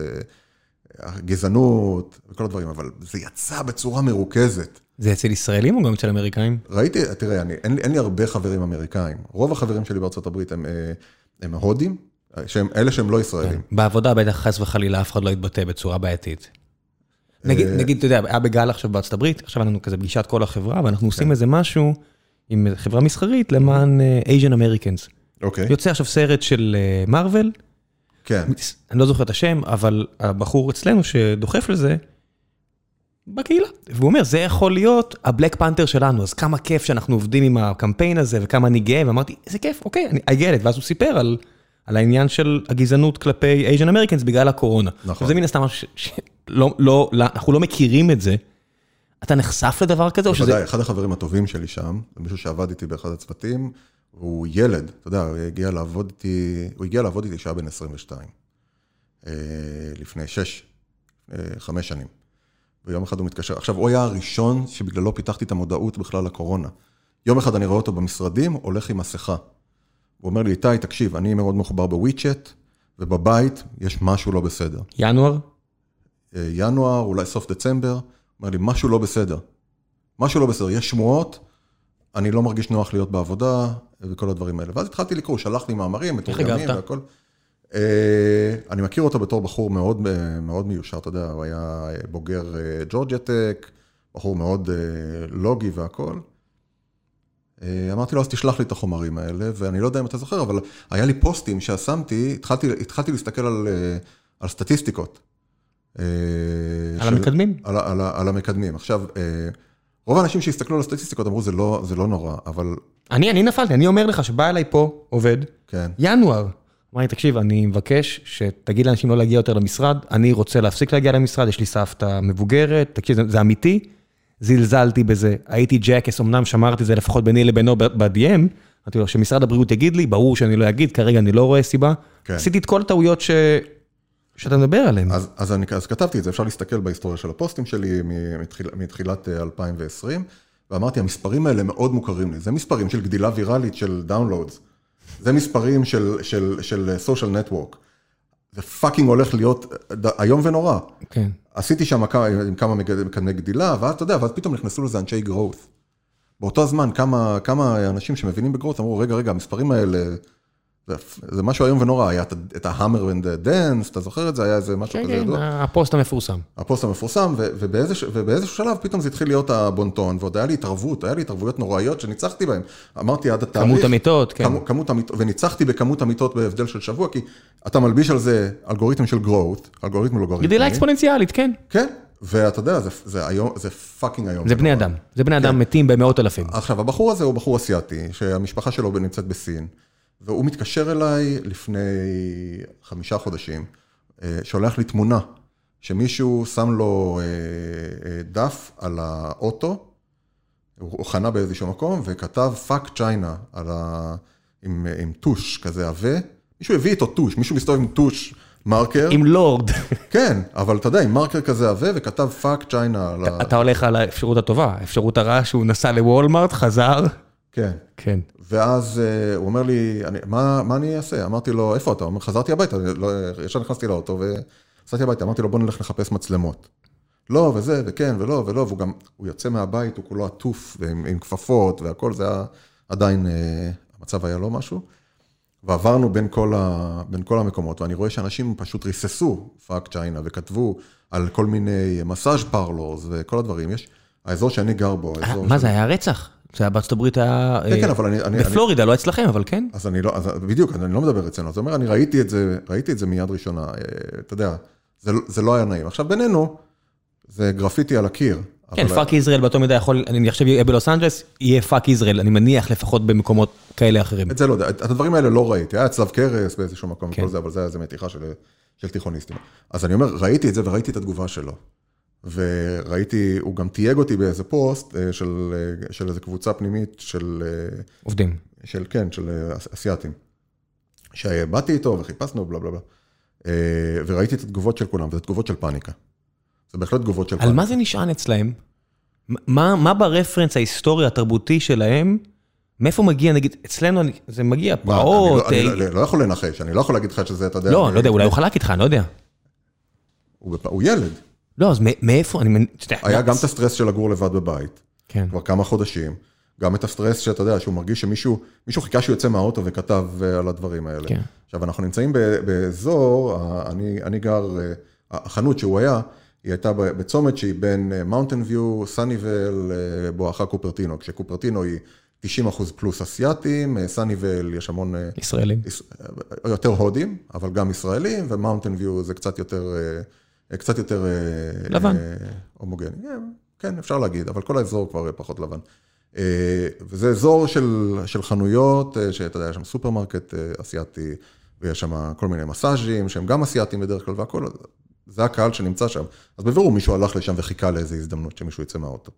אה, גזענות, וכל הדברים, אבל זה יצא בצורה מרוכזת. זה אצל ישראלים או גם אצל אמריקאים? ראיתי, תראה, אני, אין, אין לי הרבה חברים אמריקאים. רוב החברים שלי בארצות הברית הם, אה, הם הודים, אה, שהם, אלה שהם לא ישראלים. בעבודה בטח חס וחלילה אף אחד לא יתבטא בצורה בעייתית. נגיד, אה, נגיד, אתה יודע, היה בגל עכשיו בארצות הברית, עכשיו היה לנו כזה פגישת כל החברה, ואנחנו כן. עושים איזה משהו עם חברה מסחרית למען אייז'ן אמריקאנס. אוקיי, יוצא עכשיו סרט של מארוול, כן. אני לא זוכר את השם, אבל הבחור אצלנו שדוחף לזה, בקהילה. והוא אומר, זה יכול להיות הבלק פנתר שלנו, אז כמה כיף שאנחנו עובדים עם הקמפיין הזה, וכמה אני גאה, ואמרתי, איזה כיף, אוקיי, אני it, ואז הוא סיפר על, על העניין של הגזענות כלפי אייז'ן אמריקנס בגלל הקורונה. נכון. זה מן הסתם משהו שלא, לא, לא, אנחנו לא מכירים את זה. אתה נחשף לדבר כזה, או שזה... בוודאי, אחד החברים הטובים שלי שם, מישהו שעבד איתי באחד הצוותים, הוא ילד, אתה יודע, הוא הגיע לעבוד איתי, הוא הגיע לעבוד איתי שהיה בן 22, אה, לפני שש, אה, חמש שנים. ויום אחד הוא מתקשר, עכשיו, הוא היה הראשון שבגללו פיתחתי את המודעות בכלל לקורונה. יום אחד אני רואה אותו במשרדים, הולך עם מסכה. הוא אומר לי, איתי, תקשיב, אני מאוד מחובר בוויצ'ט, ובבית יש משהו לא בסדר. ינואר? אה, ינואר, אולי סוף דצמבר, אומר לי, משהו לא בסדר. משהו לא בסדר, יש שמועות, אני לא מרגיש נוח להיות בעבודה, וכל הדברים האלה. ואז התחלתי לקרוא, שלח לי מאמרים, מתורגמים? והכל. אה, אני מכיר אותו בתור בחור מאוד, אה, מאוד מיושר, אתה יודע, הוא היה אה, בוגר ג'ורג'יה טק, בחור מאוד אה, לוגי והכל. אמרתי לו, אז תשלח לי את החומרים האלה, ואני לא יודע אם אתה זוכר, אבל היה לי פוסטים ששמתי, התחלתי, התחלתי להסתכל על, אה, על סטטיסטיקות. אה, על המקדמים? על, על, ה- על המקדמים. עכשיו, אה, רוב האנשים שהסתכלו על הסטטיסטיקות אמרו, זה לא, זה לא נורא, אבל אני, אני נפלתי, אני אומר לך שבא אליי פה עובד, כן, ינואר. אמר לי, תקשיב, אני מבקש שתגיד לאנשים לא להגיע יותר למשרד, אני רוצה להפסיק להגיע למשרד, יש לי סבתא מבוגרת, תקשיב, זה, זה אמיתי, זלזלתי בזה, הייתי jackass, אמנם שמרתי את זה לפחות ביני לבינו ב-DM, אמרתי לו, שמשרד הבריאות יגיד לי, ברור שאני לא אגיד, כרגע אני לא רואה סיבה. כן. עשיתי את כל הטעויות ש... שאתה מדבר עליהן. אז, אז, אני, אז כתבתי את זה, אפשר להסתכל בהיסטוריה של הפוסטים שלי מתחיל, מתחילת אה, 2020, ואמרתי, המספרים האלה מאוד מוכרים לי. זה מספרים של גדילה ויראלית של downloads. זה מספרים של, של, של social network. זה fucking הולך להיות איום ונורא. כן. עשיתי שם כמה, עם כמה מקדמי גדילה, ואז אתה יודע, ואז פתאום נכנסו לזה אנשי growth. באותו זמן, כמה, כמה אנשים שמבינים ב growth אמרו, רגע, רגע, המספרים האלה, זה, משהו איום ונורא, היה את The Dance, אתה זוכר את זה? היה איזה משהו כן, כזה כן, ידוע. הפוסט המפורסם. הפוסט המפורסם, ובאיזשהו, שלב פתאום זה התחיל להיות הבונטון, ועוד היה לי התערבות, היה לי התערבויות נוראיות שניצחתי בהן. אמרתי עד התאריך. כמות המתות, כן. כמות, המתות, וניצחתי בכמות המתות בהבדל של שבוע, כי אתה מלביש על זה אלגוריתם של growth, אלגוריתם לוגריתמי. גדילה אקספוננציאלית, כן. כן, ואתה יודע, זה, זה, היום, זה fucking היום. זה בני אדם. זה בני כן. אדם מתים במאות אלפים. עכשיו, הבחור הזה הוא בחור אסיאתי, שהמשפחה שלו נמצאת בסין, והוא מתקשר אליי לפני חמישה חודשים, אה, שולח לי תמונה, שמישהו שם לו אה, אה, דף על האוטו, הוא הוא חנה באיזשהו מקום, וכתב fuck China על ה... עם, עם טוש כזה עבה. מישהו הביא איתו טוש, מישהו מסתובב עם טוש מרקר. עם לורד. כן, אבל אתה יודע, עם מרקר כזה עבה, וכתב fuck China על ה... אתה הולך על האפשרות הטובה, האפשרות הרעה שהוא נסע לוולמארט, חזר. כן. כן. ואז uh, הוא אומר לי, אני, מה, מה אני אעשה? אמרתי לו, איפה אתה? הוא אומר, חזרתי הביתה, לא, ישר נכנסתי לאוטו ונסעתי הביתה, אמרתי לו, בוא נלך לחפש מצלמות. לא, וזה, וכן, ולא, ולא, והוא גם, הוא יוצא מהבית, הוא כולו עטוף, ועם, עם כפפות, והכל, זה היה, עדיין, uh, המצב היה לא משהו. ועברנו בין כל, ה, בין כל המקומות, ואני רואה שאנשים פשוט ריססו fuck China, וכתבו על כל מיני massage parlors וכל הדברים. יש, האזור שאני גר בו, האזור... מה זה שאני- היה רצח? זה היה בארצות הברית היה... כן, כן, אבל אני... בפלורידה, לא אצלכם, אבל כן. אז אני לא, בדיוק, אני לא מדבר אצלנו, אז הוא אומר, אני ראיתי את זה, ראיתי את זה מיד ראשונה, אה, אתה יודע, זה, זה לא היה נעים. עכשיו בינינו, זה גרפיטי על הקיר. כן, fuck ישראל באותו מידה יכול, אני עכשיו אהיה בלוס אנג'לס, יהיה fuck ישראל, אני מניח לפחות במקומות כאלה אחרים. את זה לא יודע, את הדברים האלה לא ראיתי, היה צלב קרס באיזשהו מקום כן. וכל זה, אבל זה היה איזה מתיחה של תיכוניסטים. אז אני אומר, ראיתי את זה וראיתי את התגובה שלו. וראיתי, הוא גם תייג אותי באיזה פוסט אה, של, אה, של איזה קבוצה פנימית של, אה, עובדים. של כן, של אס- אסיאתים. שבאתי איתו וחיפשנו בלה בלה בלה. וראיתי את התגובות של כולם, וזה תגובות של פאניקה. זה בהחלט תגובות של על פאניקה. מה זה נשען אצלהם? מה, מה ב reference ההיסטורי התרבותי שלהם? מאיפה מגיע, נגיד, אצלנו זה מגיע פרעות, אני לא- אני לא- לא יכול לנחש, אני לא יכול להגיד לך שזה, אתה יודע... לא, אני- לא יודע, אולי הוא חלק איתך, אני לא יודע. הוא הוא ילד. לא, אז מאיפה, אני... היה גם את הסטרס של לגור לבד בבית, כן. כבר כמה חודשים. גם את הסטרס שאתה יודע, שהוא מרגיש שמישהו מישהו חיכה שהוא יוצא מהאוטו וכתב אה, על הדברים האלה. כן. עכשיו, אנחנו נמצאים באזור, אני, אני גר, אה, החנות שהוא היה, היא הייתה בצומת שהיא בין מאונטן ויו, סאניוייל, אה, בואכה קופרטינו, כשקופרטינו היא 90 אחוז פלוס אסיאתים, אה, סאניוייל יש המון, אה, ישראלים. יש- אה, יותר הודים, אבל גם ישראלים, ומאונטן ויו זה קצת יותר, אה, קצת יותר... אה, לבן. אה, הומוגני. כן, אפשר להגיד, אבל כל האזור כבר פחות לבן. אה, וזה אזור של, של חנויות, אה, שאתה יודע, יש שם סופרמרקט אה, אסיאתי, ויש שם כל מיני מסאז'ים, שהם גם אסיאתיים בדרך כלל, והכל, זה הקהל שנמצא שם. אז בבירור מישהו הלך לשם וחיכה לאיזו הזדמנות שמישהו יצא מהאוטו.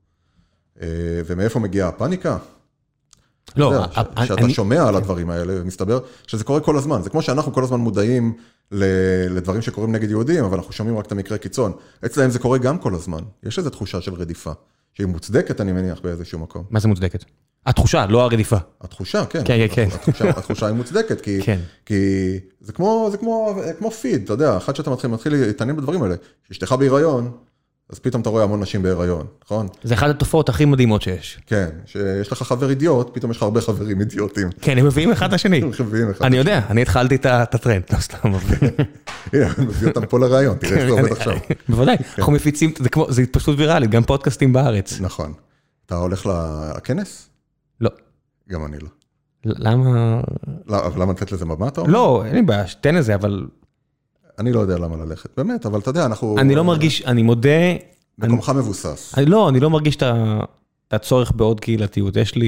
אה, ומאיפה מגיעה הפאניקה? לא, שאתה אני- שומע על הדברים האלה, ומסתבר שזה קורה כל הזמן. זה כמו שאנחנו כל הזמן מודעים ל- לדברים שקורים נגד יהודים, אבל אנחנו שומעים רק את המקרה קיצון. אצלהם זה קורה גם כל הזמן. יש איזו תחושה של רדיפה, שהיא מוצדקת, אני מניח, באיזשהו מקום. מה זה מוצדקת? התחושה, לא הרדיפה. התחושה, כן. כן, כן, כן. התחושה, התחושה היא מוצדקת, כי, כן. כי זה כמו, זה כמו, כמו פיד, אתה יודע, אחת שאתה מתחיל, מתחיל להתעניין בדברים האלה, שאשתך בהיריון, אז פתאום אתה רואה המון נשים בהיריון, נכון? זה אחת התופעות הכי מדהימות שיש. כן, שיש לך חבר אידיוט, פתאום יש לך הרבה חברים אידיוטים. כן, הם מביאים אחד את השני. הם מביאים אחד. אני יודע, אני התחלתי את הטרנד, לא סתם. הנה, אני מביא אותם פה לראיון, תראה איך זה עובד אני- עכשיו. בוודאי, אנחנו מפיצים, זה כמו, זה התפשטות ויראלית, גם פודקאסטים בארץ. נכון. אתה הולך לכנס? לא. גם אני לא. למה? לא, למה לתת לזה מבט? לא, אין לי בעיה, תן לזה, אבל אני לא יודע למה ללכת, באמת, אבל אתה יודע, אנחנו... אני לא מרגיש, אני מודה, מקומך מבוסס. אני לא, אני לא מרגיש את הצורך בעוד קהילתיות, יש לי,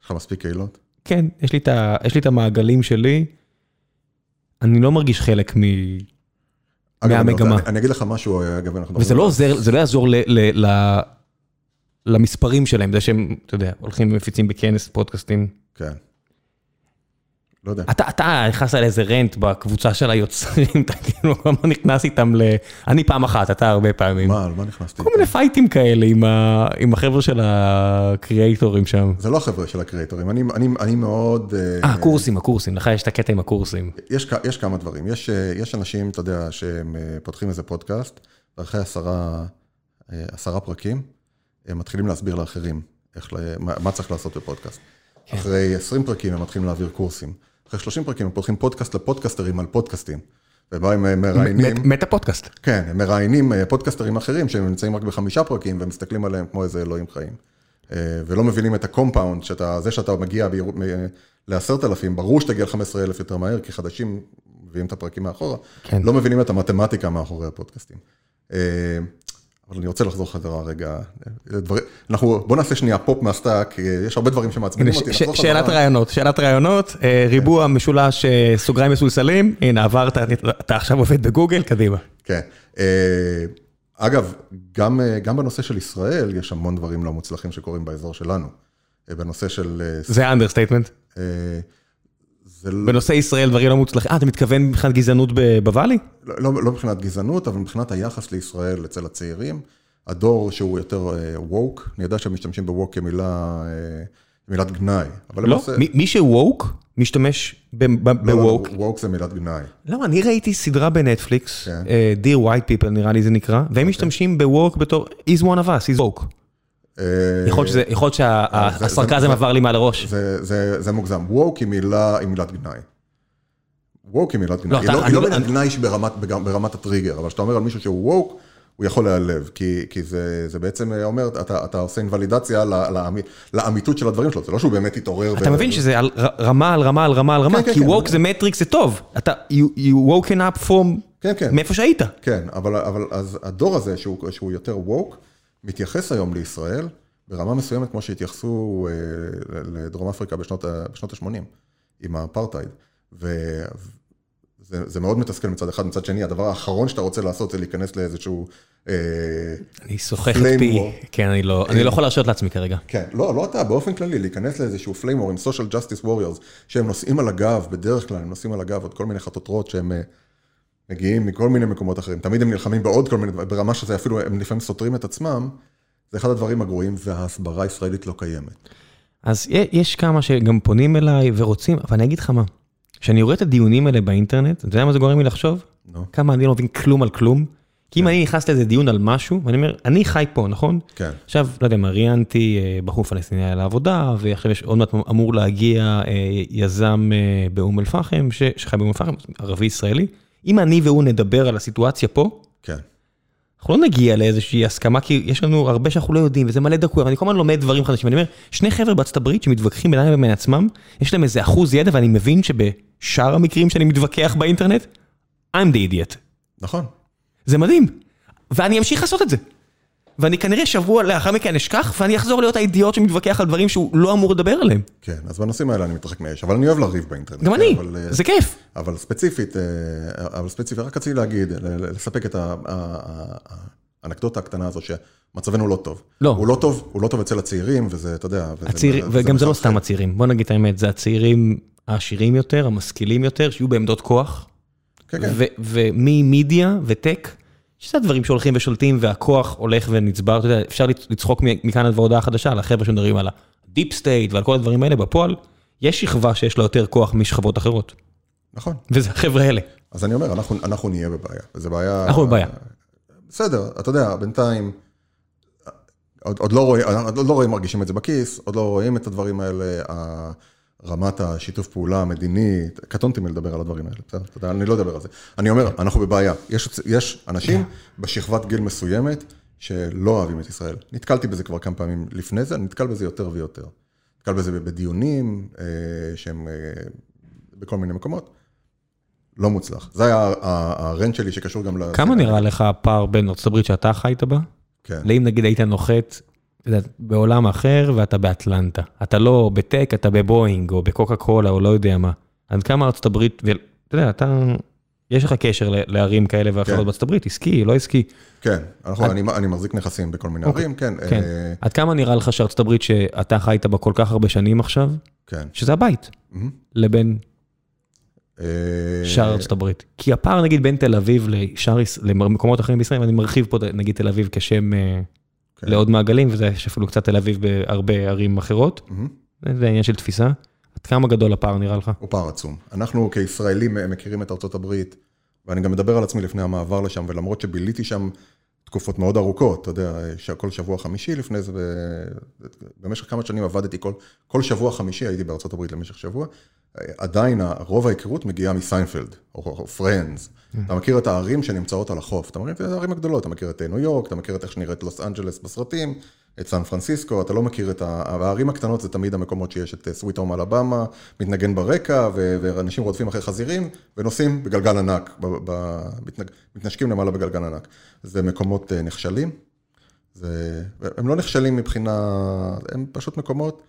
יש לך מספיק קהילות? כן, יש לי את ה- יש לי את המעגלים שלי, אני לא מרגיש חלק מ... אגב, אני מהמגמה. רוצה- אני אגיד לך משהו, אגב, אנחנו... וזה לא עוזר, זה לא יעזור ל- ל- ל- למספרים שלהם, זה שהם, אתה יודע, הולכים ומפיצים בכנס פודקאסטים. כן. לא יודע. אתה, אתה נכנסת לאיזה רנט בקבוצה של היוצרים, אתה כאילו הזמן נכנס איתם ל... אני פעם אחת, אתה הרבה פעמים. מה, על מה נכנסתי? כל מיני פייטים כאלה עם, ה... עם החבר'ה של הקריאייטורים שם. זה לא החבר'ה של הקריאטורים, אני, אני, אני מאוד... אה, הקורסים, הקורסים, לך יש את הקטע עם הקורסים. יש, יש כמה דברים, יש, אה, יש אנשים, אתה יודע, שהם אה, פותחים איזה פודקאסט, ואחרי עשרה, אה, עשרה פרקים, הם מתחילים להסביר לאחרים איך, מה, מה צריך לעשות בפודקאסט. כן. אחרי 20 פרקים הם מתחילים להעביר קורסים. אחרי 30 פרקים הם פותחים פודקאסט לפודקאסטרים על פודקאסטים. ובה הם אה, מראיינים, meta פודקאסט. כן, הם מראיינים אה, פודקאסטרים אחרים שהם נמצאים רק בחמישה פרקים ומסתכלים עליהם כמו איזה אלוהים חיים. אה, ולא מבינים את ה compound, שאתה, זה שאתה מגיע לעשרת אלפים, ברור שתגיע ל-15 אלף יותר מהר, כי חדשים מביאים את הפרקים מאחורה, כן. לא מבינים את המתמטיקה מאחורי הפודקאסטים. אה, אבל אני רוצה לחזור חזרה רגע, אה, דברים, אנחנו, בוא נעשה שנייה pop מה stack, כי יש הרבה דברים שמעצבנים אותי. ש- נחזור שאלת. רעיונות, שאלת רעיונות, אה, ריבוע משולש אה, סוגריים מסולסלים, הנה עברת, אתה עכשיו עובד בגוגל, קדימה. כן. אה, אגב, גם, אה, גם בנושא של ישראל, יש המון דברים לא מוצלחים שקורים באזור שלנו. אה, בנושא של... אה, זה understatement. אה, לא, בנושא ישראל דברים לא מוצלחים. אה, אתה מתכוון מבחינת גזענות ב Valley? לא, לא לא מבחינת גזענות, אבל מבחינת היחס לישראל אצל הצעירים. הדור שהוא יותר woke, אני יודע שהם משתמשים ב woke כמילה, אה, מילת גנאי. אבל לא. מי- מי שווק משתמש בווק. ווק זה מילת גנאי. לא, אני ראיתי סדרה בנטפליקס, כן. אה, Dear White People נראה לי זה נקרא, והם משתמשים ב woke בתור, he's one of us, he's woke. אה, יכול להיות שהסרקזם זה- עבר לי מעל הראש. זה, מוגזם. ווק היא מילת גנאי. ווק היא מילת גנאי. לא, היא לא, אני היא לא לא- מילת גנאי ברמת הטריגר, אבל כשאתה אומר על מישהו שהוא ווק, הוא יכול להיעלב, כי, כי זה, זה בעצם אומר, אתה, אתה עושה אינוולידציה לאמי- לאמיתות של הדברים שלו, זה לא שהוא באמת התעורר. אתה מבין שזה על רמה על רמה על רמה על רמה, כן, כי כן, woke כן. זה מטריקס זה טוב, אתה, you you woken up from כן, כן. מאיפה שהיית. כן, אבל, אבל אז הדור הזה, שהוא, שהוא יותר woke, מתייחס היום לישראל ברמה מסוימת, כמו שהתייחסו אה, לדרום אפריקה בשנות, בשנות ה-80, עם האפרטהייד. וזה זה מאוד מתסכל מצד אחד, מצד שני, הדבר האחרון שאתה רוצה לעשות זה להיכנס לאיזשהו... אה, אני סוכר את פי. כן, אני לא אני לא יכול להרשות לעצמי כרגע. כן, לא, לא אתה, באופן כללי, להיכנס לאיזשהו flame war עם social justice warriors, שהם נושאים על הגב, בדרך כלל הם נושאים על הגב עוד כל מיני חטוטרות שהם אה, מגיעים מכל מיני מקומות אחרים. תמיד הם נלחמים בעוד כל מיני, דברים, ברמה שזה אפילו, הם לפעמים סותרים את עצמם, זה אחד הדברים הגרועים, וההסברה הישראלית לא קיימת. אז יש כמה שגם פונים אליי ורוצים, אבל אני אגיד לך מה, כשאני רואה את הדיונים האלה באינטרנט, אתה יודע מה זה גורם לי לחשוב? נו, כמה אני לא מבין כלום על כלום. כי אם אני נכנס לאיזה דיון על משהו, ואני אומר, אני חי פה, נכון? כן, עכשיו, לא יודע מה, ראיינתי אה, בחור פלסטיני לעבודה, ועכשיו יש עוד מעט אמור להגיע אה, יזם אה, באום אל-פחם, שחי באום אל-פחם, ערבי ישראלי. אם אני והוא נדבר על הסיטואציה פה, כן, אנחנו לא נגיע לאיזושהי הסכמה, כי יש לנו הרבה שאנחנו לא יודעים, וזה מלא דקויות, אני כל הזמן לומד דברים חדשים, ואני אומר, שני חבר'ה בארצות הברית שמתווכחים בינם לבין עצמם, יש להם איזה אחוז ידע, ואני מבין שבשאר המקרים שאני מתווכח באינטרנט, I'm the idiot. נכון. זה מדהים. ואני אמשיך לעשות את זה. ואני כנראה שבוע לאחר מכן אשכח, ואני אחזור להיות האידיוט שמתווכח על דברים שהוא לא אמור לדבר עליהם. כן, אז בנושאים האלה אני מתרחק מאש, אבל אני אוהב לריב באינטרנט. גם כן, אני, אבל, אה, זה כיף. אבל ספציפית, אה, אבל ספציפית, רק רציתי להגיד, לספק את האנקדוטה הקטנה הזו, שמצבנו לא טוב. לא. הוא לא טוב, הוא לא טוב אצל הצעירים, וזה, אתה יודע, וזה- הצעירים, וזה וגם זה לא. סתם הצעירים, בוא נגיד את האמת, זה הצעירים העשירים יותר, המשכילים יותר, שיהיו בעמדות כוח, כן, כן, ו- וממידיה וטק, שזה הדברים שהולכים ושולטים והכוח הולך ונצבר, אתה יודע, אפשר לצ- לצחוק מכאן עד והודעה חדשה על החבר'ה שמדברים על ה deep state ועל כל הדברים האלה, בפועל, יש שכבה שיש לה יותר כוח משכבות אחרות, נכון. וזה החבר'ה האלה. אז אני אומר, אנחנו, אנחנו נהיה בבעיה, וזו בעיה... אנחנו בבעיה. בסדר, אתה יודע, בינתיים, עוד, עוד, לא רואים, עוד לא רואים, מרגישים את זה בכיס, עוד לא רואים את הדברים האלה, רמת השיתוף פעולה המדיני, קטונתי מלדבר על הדברים האלה, בסדר? אני לא אדבר על זה. אני אומר, אנחנו בבעיה. יש, יש אנשים בשכבת גיל מסוימת שלא אוהבים את ישראל. נתקלתי בזה כבר כמה פעמים לפני זה, נתקל בזה יותר ויותר. נתקל בזה בדיונים אה, שהם אה, בכל מיני מקומות. לא מוצלח. זה היה הרנט שלי שקשור גם ל... כמה נראה לך הפער בין ארצות הברית שאתה חיית בה, כן. לאם נגיד היית נוחת בעולם אחר ואתה באטלנטה. אתה לא בטק, אתה בבואינג או בקוקה קולה או לא יודע מה. עד כמה ארצות הברית, ואתה יודע, אתה, יש לך קשר לערים כאלה ואחרות כן. בארצות הברית, עסקי, לא עסקי. כן, אנחנו, אני, אני מחזיק נכסים בכל מיני אוקיי, ערים, כן. כן. אה, עד כמה נראה לך שארצות הברית שאתה חיית בה כל כך הרבה שנים עכשיו, כן. שזה הבית, מהמם. לבין אה, שאר ארצות הברית. כי הפער נגיד בין תל אביב לשאר, למקומות אחרים בישראל, ואני מרחיב פה נגיד תל אביב כשם אה. לעוד מעגלים, וזה יש אפילו קצת תל אביב בהרבה ערים אחרות. זה עניין של תפיסה. עד כמה גדול הפער נראה לך? הוא פער עצום. אנחנו כישראלים מכירים את ארצות הברית, ואני גם מדבר על עצמי לפני המעבר לשם, ולמרות שביליתי שם תקופות מאוד ארוכות, אתה יודע, כל שבוע חמישי לפני זה, במשך כמה שנים עבדתי כל, כל שבוע חמישי הייתי בארצות הברית למשך שבוע, עדיין רוב ההיכרות מגיעה מסיינפלד, או, Friends. אתה מכיר את הערים שנמצאות על החוף, אתה מכיר את הערים הגדולות, אתה מכיר את ניו יורק, אתה מכיר את איך שנראית לוס אנג'לס בסרטים, את סן פרנסיסקו, אתה לא מכיר את. הערים הקטנות זה תמיד המקומות שיש את סוויט הום אלבמה, מתנגן ברקע, ואנשים רודפים אחרי חזירים, ונוסעים בגלגל ענק, מתנשקים למעלה בגלגל ענק. זה מקומות אה, נכשלים, זה... הם לא נכשלים מבחינה... הם פשוט מקומות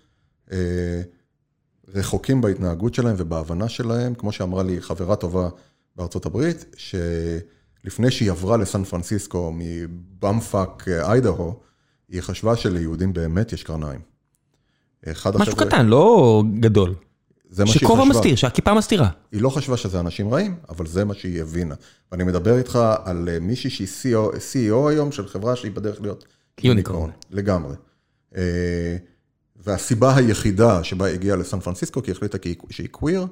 אה, רחוקים בהתנהגות שלהם ובהבנה שלהם, כמו שאמרה לי חברה טובה בארצות הברית, שלפני שהיא עברה לסן פרנסיסקו מבמפאק, אה, איידהו, היא חשבה שליהודים באמת יש קרניים. משהו החבר'ה- קטן, לא גדול. זה מה שהיא שכובע חשבה. מסתיר, שהכיפה מסתירה. היא לא חשבה שזה אנשים רעים, אבל זה מה שהיא הבינה. ואני מדבר איתך על אה, מישהי שהיא CEO, CEO היום של חברה שהיא בדרך להיות יוניקורן. לגמרי. והסיבה היחידה שבה היא הגיעה לסן פרנסיסקו, כי היא החליטה שהיא קוויר,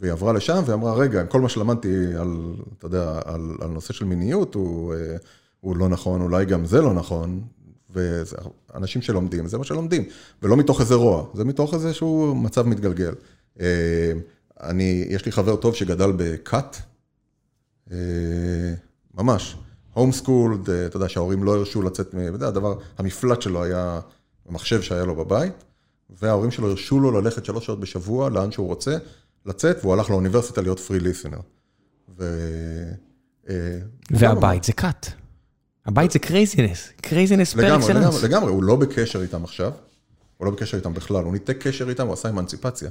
והיא עברה לשם ואמרה, רגע, עם כל מה שלמדתי על, אתה יודע, על, על נושא של מיניות, הוא, אה, הוא לא נכון, אולי גם זה לא נכון, ואנשים שלומדים, זה מה שלומדים, ולא מתוך איזה רוע, זה מתוך איזשהו מצב מתגלגל. אה, אני, יש לי חבר טוב שגדל בכת, אה, ממש, הום סקול, אתה יודע שההורים לא הרשו לצאת, מ- זה הדבר, המפלט שלו היה המחשב שהיה לו בבית, וההורים שלו הרשו לו ללכת שלוש שעות בשבוע, לאן שהוא רוצה, לצאת, והוא הלך לאוניברסיטה להיות פרי ליסנר. ו... אה, והבית זה cult. הבית זה craziness, craziness par excellence. לגמרי, הוא לא בקשר איתם עכשיו, הוא לא בקשר איתם בכלל, הוא ניתק קשר איתם, הוא עשה אמנציפציה.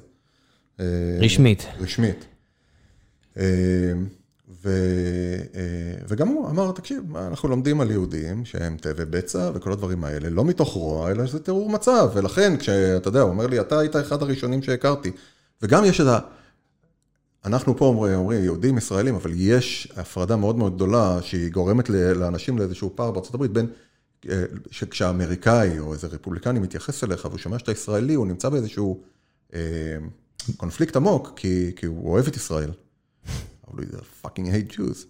אה, רשמית. רשמית. ו, אה, וגם הוא אמר, תקשיב, אנחנו לומדים על יהודים שהם תאבי בצע וכל הדברים האלה, לא מתוך רוע, אלא זה תיאור מצב, ולכן כשאתה יודע, הוא אומר לי, אתה היית אחד הראשונים שהכרתי. וגם יש את ה... אנחנו פה אומרים, אומרים יהודים, ישראלים, אבל יש הפרדה מאוד מאוד גדולה שהיא גורמת לאנשים לאיזשהו פער הברית בין, אה, שכשהאמריקאי או איזה רפובליקני מתייחס אליך והוא שומע שאתה ישראלי, הוא נמצא באיזשהו אה, קונפליקט עמוק, כי, כי הוא אוהב את ישראל. אבל הוא fucking hate Jews.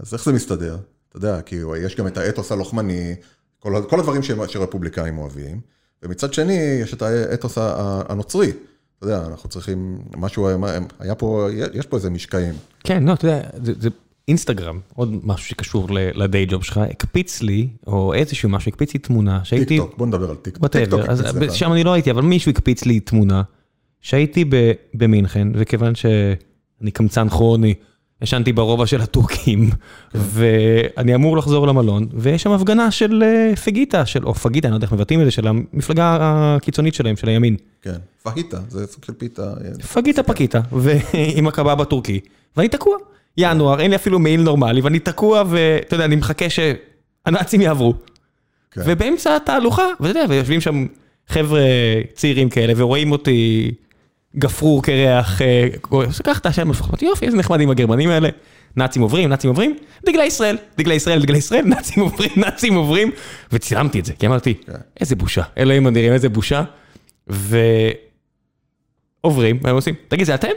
אז איך זה מסתדר? אתה יודע, כי יש גם את האתוס הלוחמני, כל, כל הדברים ש- שרפובליקאים אוהבים, ומצד שני יש את האתוס הנוצרי. אתה יודע, אנחנו צריכים, משהו, היה פה, יש פה איזה משקעים. כן, לא, אתה יודע, זה- זה אינסטגרם, עוד משהו שקשור ל day job שלך, הקפיץ לי, או איזשהו משהו, הקפיץ לי תמונה, טיק שהייתי, טוק, בוא נדבר על טיק טוק. טיק. שם אני לא הייתי, אבל מישהו הקפיץ לי תמונה, שהייתי במינכן, וכיוון שאני קמצן כרוני, ישנתי ברובע של הטורקים, כן. ואני אמור לחזור למלון, ויש שם הפגנה של אה, פגיטה, של, או פגיטה, אני לא יודע איך מבטאים את זה, של המפלגה הקיצונית שלהם, של הימין. כן, פהיטה, זה סוג של פיתה. פגיטה פקיטה, ועם הקבב הטורקי, ואני תקוע. ינואר, אין לי אפילו מעיל נורמלי, ואני תקוע, ואתה יודע, אני מחכה שהנאצים יעברו. כן. ובאמצע התהלוכה, ואתה יודע, ויושבים שם חבר'ה צעירים כאלה, ורואים אותי גפרור קרח, קח את השם, אמרתי, יופי, איזה נחמדים הגרמנים האלה. נאצים עוברים, נאצים עוברים, דגלי ישראל, דגלי ישראל, דגלי ישראל, נאצים עוברים, נאצים עוברים, וצילמתי את זה, כי אמרתי, כן. איזה בושה, אלוהים אדירים, איזה בושה. ועוברים, והם עושים, תגיד, זה אתם?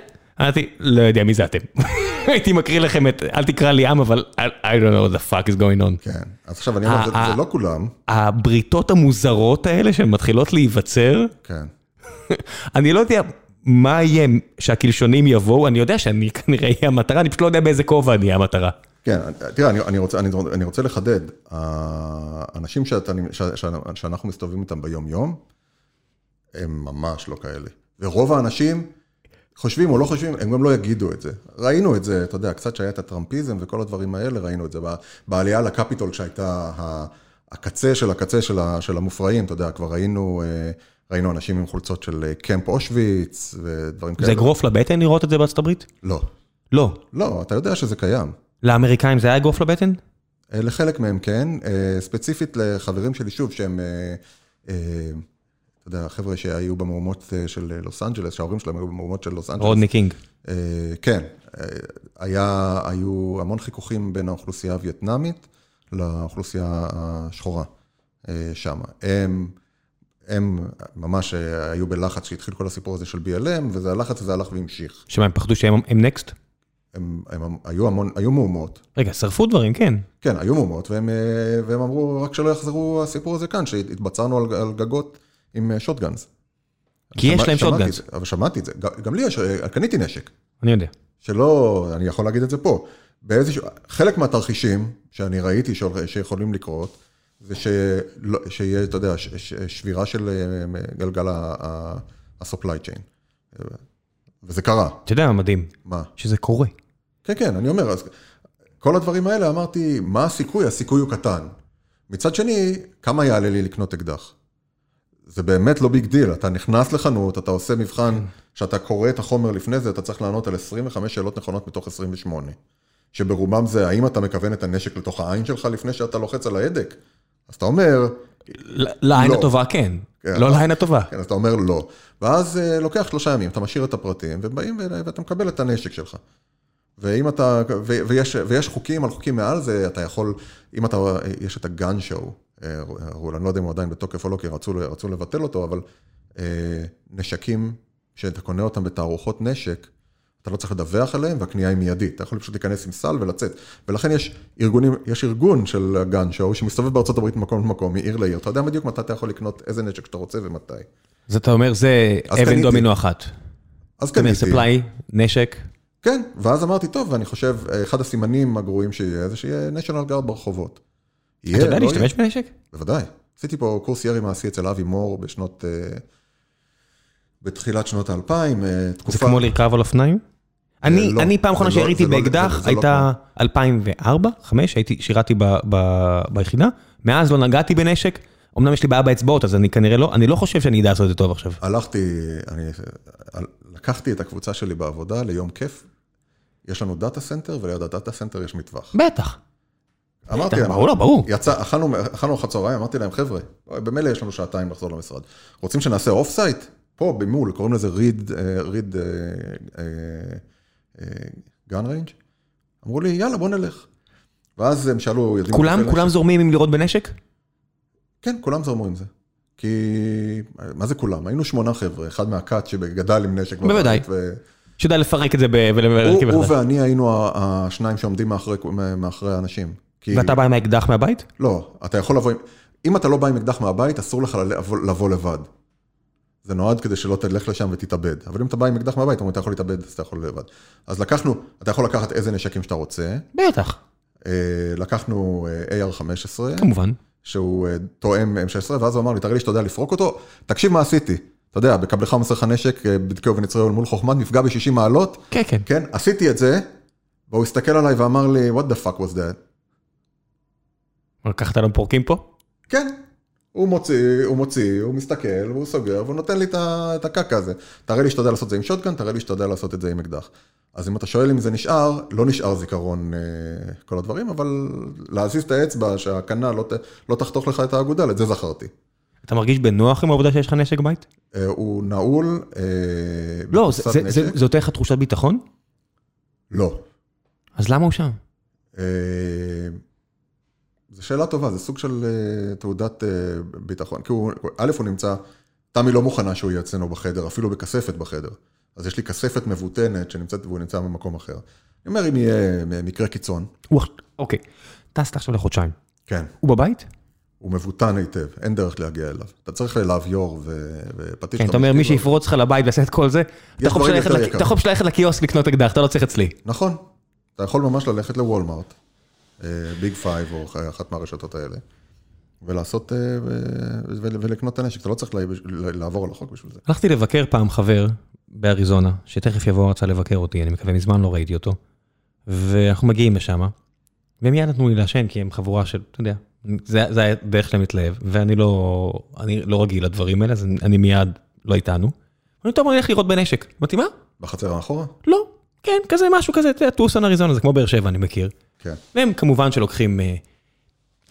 אמרתי, לא יודע מי זה אתם. הייתי מקריא לכם את, אל תקרא לי עם, אבל I don't know what the fuck is going on. כן, אז עכשיו אני אומר, זה- לא כולם, הבריתות המוזרות האלה שמתחילות להיווצר, כן. אני לא יודע מה יהיה שהקלשונים יבואו, אני יודע שאני כנראה אהיה המטרה, אני פשוט לא יודע באיזה כובע אני אהיה המטרה. כן, תראה, אני, אני, רוצה, אני, אני רוצה לחדד, האנשים שאתה, ש, ש, שאנחנו מסתובבים איתם ביום-יום, הם ממש לא כאלה. ורוב האנשים חושבים או לא חושבים, הם גם לא יגידו את זה. ראינו את זה, אתה יודע, קצת שהיה את הטראמפיזם וכל הדברים האלה, ראינו את זה בעלייה לקפיטול שהייתה הקצה של הקצה של המופרעים, אתה יודע, כבר ראינו, אה, ראינו אנשים עם חולצות של אה, קמפ אושוויץ ודברים כאלה. זה אגרוף לבטן לראות את זה בארצות הברית? לא, לא. לא, אתה יודע שזה קיים. לאמריקאים זה היה אגרוף לבטן? אה, לחלק מהם כן, אה, ספציפית לחברים שלי, שוב, שהם אתה יודע, החבר'ה שהיו במהומות של לוס אנג'לס, שההורים שלהם היו במהומות של לוס אנג'לס. רודני קינג. כן, היה, היו המון חיכוכים בין האוכלוסייה הווייטנאמית לאוכלוסייה השחורה שם. הם, הם ממש היו בלחץ שהתחיל כל הסיפור הזה של BLM, וזה הלחץ הזה הלך והמשיך. שמה, הם פחדו שהם נקסט? הם, הם היו המון, היו מהומות. רגע, שרפו דברים, כן. כן, היו מהומות, והם, והם אמרו, רק שלא יחזרו הסיפור הזה כאן, שהתבצרנו על, על גגות עם שוטגאנס. כי יש להם שוטגאנס. אבל שמעתי את זה, גם לי יש, קניתי נשק. אני יודע. שלא, אני יכול להגיד את זה פה. באיזשהו, חלק מהתרחישים שאני ראיתי שיכולים לקרות, זה שלא, שיהיה, אתה יודע, שבירה של אה, גלגל ה-supply chain. וזה קרה. אתה יודע מה מדהים? מה? שזה קורה. כן, כן, אני אומר, אז כל הדברים האלה, אמרתי, מה הסיכוי? הסיכוי הוא קטן. מצד שני, כמה יעלה לי לקנות אקדח? זה באמת לא big deal, אתה נכנס לחנות, אתה עושה מבחן, כשאתה קורא את החומר לפני זה, אתה צריך לענות על 25 שאלות נכונות מתוך 28. שברובם זה, האם אתה מכוון את הנשק לתוך העין שלך לפני שאתה לוחץ על ההדק? אז אתה אומר, לעין לא. הטובה כן, כן לא לעין הטובה. כן, אז אתה אומר לא. ואז uh, לוקח שלושה ימים, אתה משאיר את הפרטים, ובאים ואתה מקבל את הנשק שלך. ואם אתה, ו, ויש, ויש חוקים על חוקים מעל זה, אתה יכול, אם אתה, יש את הגן שואו, רול, אני לא יודע אם הוא עדיין בתוקף או לא, כי רצו, רצו לבטל אותו, אבל uh, נשקים, שאתה קונה אותם בתערוכות נשק, אתה לא צריך לדווח עליהם, והקנייה היא מיידית. אתה יכול פשוט להיכנס עם סל ולצאת. ולכן יש ארגונים, יש ארגון של גן שואו שמסתובב בארצות הברית ממקום למקום, מעיר לעיר. אתה יודע בדיוק מתי אתה יכול לקנות איזה נשק שאתה רוצה ומתי. אז אתה אומר, זה אבן דומינו אחת. אז קניתי. ספליי, נשק. כן, ואז אמרתי, טוב, ואני חושב, אחד הסימנים הגרועים שיהיה, זה שיהיה national guard ברחובות. אתה יודע לא להשתמש בנשק? בוודאי. עשיתי פה קורס ירי מעשי אצל אבי מור בשנות... אה, בתחילת שנות האלפיים, אה, תקופה... זה כמו לרכב על אופניים? אני, לא, אני פעם אחרונה לא- שיריתי לא- באקדח, הייתה 2004, 2005, הייתי, שירתי ב, ב, ביחידה, מאז לא נגעתי בנשק, אמנם יש לי בעיה באצבעות, אז אני כנראה לא, אני לא חושב שאני אדע לעשות את זה טוב עכשיו. הלכתי, אני לקחתי את הקבוצה שלי בעבודה ליום כיף, יש לנו data center, וליד ה data center יש מטווח. בטח. אמרתי להם, ברור, לא, ברור. יצא, אכלנו ארוחת צהריים, אמרתי להם, חבר'ה, במילא יש לנו שעתיים לחזור למשרד. רוצים שנעשה off-site? פה, ב mall, קוראים לזה Reed, Reed gun range. אמרו לי, יאללה, בוא נלך. ואז הם שאלו. כולם, כולם זורמים עם לראות בנשק? כן, כולם זרמו עם זה. כי, מה זה כולם? היינו שמונה חבר'ה, אחד מהכת שגדל עם נשק. בוודאי. ו... שיודע לפרק את זה ולהרכיב הוא, הוא ואני היינו השניים שעומדים מאחורי, מאחורי האנשים. כי... ואתה בא עם האקדח מהבית? לא, אתה יכול לבוא עם... אם אתה לא בא עם אקדח מהבית, אסור לך לבוא לבד. זה נועד כדי שלא תלך לשם ותתאבד. אבל אם אתה בא עם אקדח מהבית, אתה יכול להתאבד, אז אתה יכול לבד. אז לקחנו, אתה יכול לקחת איזה נשקים שאתה רוצה. בטח. אה, לקחנו אה, AR-15. כמובן. שהוא אה, תואם M16, ואז הוא אמר לי, תראה לי שאתה יודע לפרוק אותו. תקשיב מה עשיתי. אתה יודע, בקבלך מסר לך נשק, בדקי ונצרי מול חוכמת, מפגע ב-60 מעלות. כן, כן. כן, עשיתי את זה, והוא הסתכל עליי ואמר לי, what the fuck was that? לקחת לנו פורקים פה? כן. הוא מוציא, הוא מוציא, הוא מסתכל, והוא סוגר, והוא נותן לי את הקקה הזה. תראה לי שאתה יודע לעשות את זה עם שוטגן, תראה לי שאתה יודע לעשות את זה עם אקדח. אז אם אתה שואל אם זה נשאר, לא נשאר זיכרון אה, כל הדברים, אבל להזיז את האצבע, שהקנה לא, לא תחתוך לך את האגודל, את זה זכרתי. אתה מרגיש בנוח עם העובדה שיש לך נשק בית? אה, הוא נעול. אה, לא, זה נותן לך תחושת ביטחון? לא. אז למה הוא שם? זו שאלה טובה, זה סוג של uh, תעודת uh, ביטחון. כי הוא, א', הוא נמצא, תמי לא מוכנה שהוא יהיה אצלנו בחדר, אפילו בכספת בחדר. אז יש לי כספת מבוטנת שנמצאת והוא נמצא במקום אחר. אני אומר, אם יהיה מקרה קיצון. אוקיי, טסת עכשיו לחודשיים. כן. הוא בבית? הוא מבוטן היטב, אין דרך להגיע אליו. אתה צריך להביור ופטיש. כן, אתה אומר, מי שיפרוץ לך לבית ויעשה את כל זה, אתה יכול ללכת לקיוסק לקנות אקדח, אתה לא צריך אצלי. נכון, אתה יכול ממש ללכת לוולמארט. Big Five או אחת מהרשתות האלה, ולעשות, אה, ולקנות את הנשק, אתה לא צריך לעבור על החוק בשביל זה. הלכתי לבקר פעם חבר באריזונה, שתכף יבוא רצה לבקר אותי, אני מקווה, מזמן לא ראיתי אותו, ואנחנו מגיעים לשם, ומיד נתנו לי לעשן, כי הם חבורה של, אתה יודע, זה, זה היה דרך שלהם להתלהב, ואני לא, אני לא רגיל לדברים האלה, אז אני מיד לא איתנו. אני טוב, אני הולך לראות בנשק. אמרתי, מה? בחצר האחורה? לא, כן, כזה משהו כזה, אתה יודע, טוסון אריזונה, זה כמו באר שבע, אני מכיר. כן. והם כמובן שלוקחים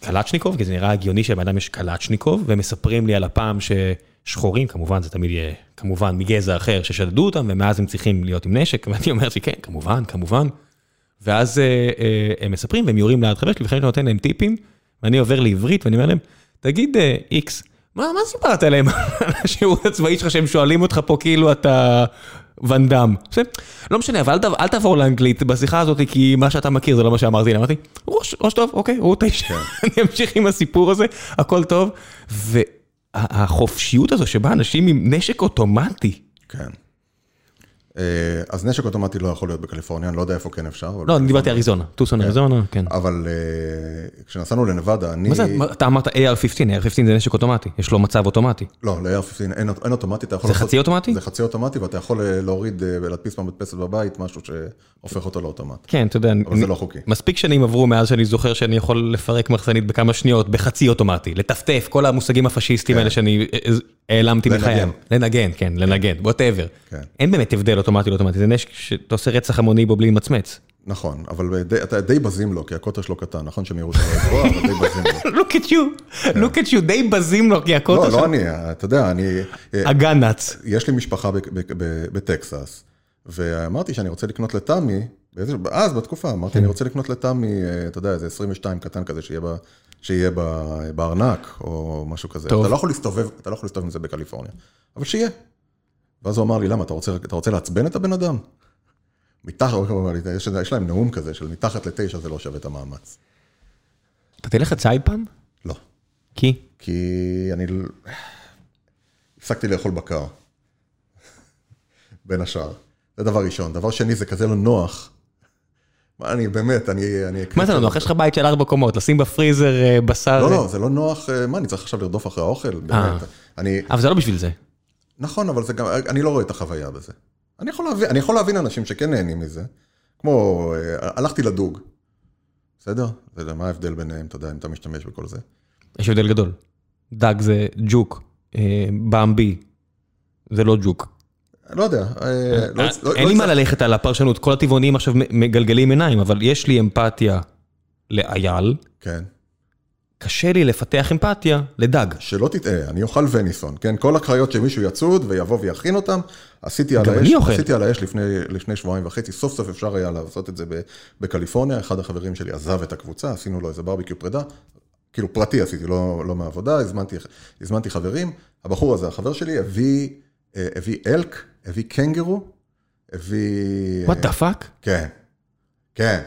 קלצ'ניקוב, כי זה נראה הגיוני שלבן אדם יש קלצ'ניקוב, והם מספרים לי על הפעם ששחורים, כמובן זה תמיד יהיה, כמובן מגזע אחר, ששדדו אותם, ומאז הם צריכים להיות עם נשק, ואני אומר לי, כן, כמובן, כמובן. ואז אה, אה, הם מספרים, והם יורים ליד חבר שלי, וחלק נותן להם טיפים, ואני עובר לעברית, ואני אומר להם, תגיד איקס, מה, מה סיפרת עליהם על הצבאי שלך, שהם שואלים אותך פה כאילו אתה ואן דאם. לא משנה, אבל אל, תעבור לאנגלית בשיחה הזאת, כי מה שאתה מכיר זה לא מה שאמרתי, אמרתי, ראש, ראש טוב, אוקיי, הוא תשע, אני אמשיך עם הסיפור הזה, הכל טוב. והחופשיות הזו שבה אנשים עם נשק אוטומטי. כן. אה, אז נשק אוטומטי לא יכול להיות בקליפורניה, אני לא יודע איפה כן אפשר. לא, אני דיברתי אריזונה, טוסון אריזונה, כן. אבל אה, כשנסענו לנבדה, אני... מה זה, אתה אמרת AR-15, AR-15 זה נשק אוטומטי, יש לו מצב אוטומטי. לא, ל-AR-15 אין אוטומטי, אתה יכול. זה חצי אוטומטי? זה חצי אוטומטי, ואתה יכול אה, להוריד ולהדפיס במדפסת בבית משהו שהופך אותו לאוטומט. כן, אתה יודע... אבל זה לא חוקי. מספיק שנים עברו מאז שאני זוכר שאני יכול לפרק מחסנית בכמה שניות, בחצי אוטומטי, לטפטף, כל המושגים הפשיסטיים האלה שאני העלמתי מחייהם. לנגן, כן, לנגן, ווטאבר. אין באמת הבדל אוטומטי לאוטומטי, זה נשק שאתה עושה רצח המוני בו בלי למצמץ. נכון, אבל אתה די בזים לו, כי הקוטר שלו קטן, נכון שמהירות שלו גבוהה, אבל די בזים לו. Look at you, look at you, די בזים לו, כי הקוטר שלו... לא, לא אני, אתה יודע, אני... הגנץ. יש לי משפחה בטקסס, ואמרתי שאני רוצה לקנות לתמי, אז בתקופה, אמרתי, אני רוצה לקנות לתמי, אתה יודע, איזה 22 קטן כזה, שיהיה בארנק, או משהו כזה. אתה לא יכול להסתובב, אתה לא יכול להסתובב עם זה בקליפורניה, אבל שיהיה. ואז הוא אמר לי, למה, אתה רוצה, אתה רוצה לעצבן את הבן אדם? מתחת, יש, יש להם נאום כזה של מתחת לתשע זה לא שווה את המאמץ. אתה תלך לצייד פעם? לא. כי? כי אני הפסקתי לאכול בקר. בין השאר. זה דבר ראשון. דבר שני, זה כזה לא נוח. מה, אני באמת, אני... אני מה זה לא נוח? יש לך בית של ארבע קומות, לשים בפריזר בשר... לא, לא, זה לא נוח. מה, אני צריך עכשיו לרדוף אחרי האוכל? באמת. אני... אבל זה לא בשביל זה. נכון, אבל זה גם, אני לא רואה את החוויה בזה. אני יכול להבין, אני יכול להבין אנשים שכן נהנים מזה. כמו, הלכתי לדוג. בסדר? זה מה ההבדל ביניהם, אתה יודע, אם אתה משתמש בכל זה. יש הבדל גדול. דג זה ג'וק, במבי, זה לא ג'וק. לא יודע. אין לי מה ללכת על הפרשנות, כל הטבעונים עכשיו מגלגלים עיניים, אבל יש לי אמפתיה לאייל. כן. קשה לי לפתח אמפתיה לדג. שלא תטעה, אני אוכל וניסון, כן? כל הקריות שמישהו יצוד ויבוא ויכין אותם, עשיתי על האש, עשיתי על האש לפני, לפני שבועיים וחצי, סוף סוף אפשר היה לעשות את זה בקליפורניה, אחד החברים שלי עזב את הקבוצה, עשינו לו איזה ברביקיו פרידה, כאילו פרטי עשיתי, לא, לא מעבודה, הזמנתי, הזמנתי חברים, הבחור הזה, החבר שלי, הביא, הביא אלק, הביא קנגרו, הביא... what the fuck? כן, כן.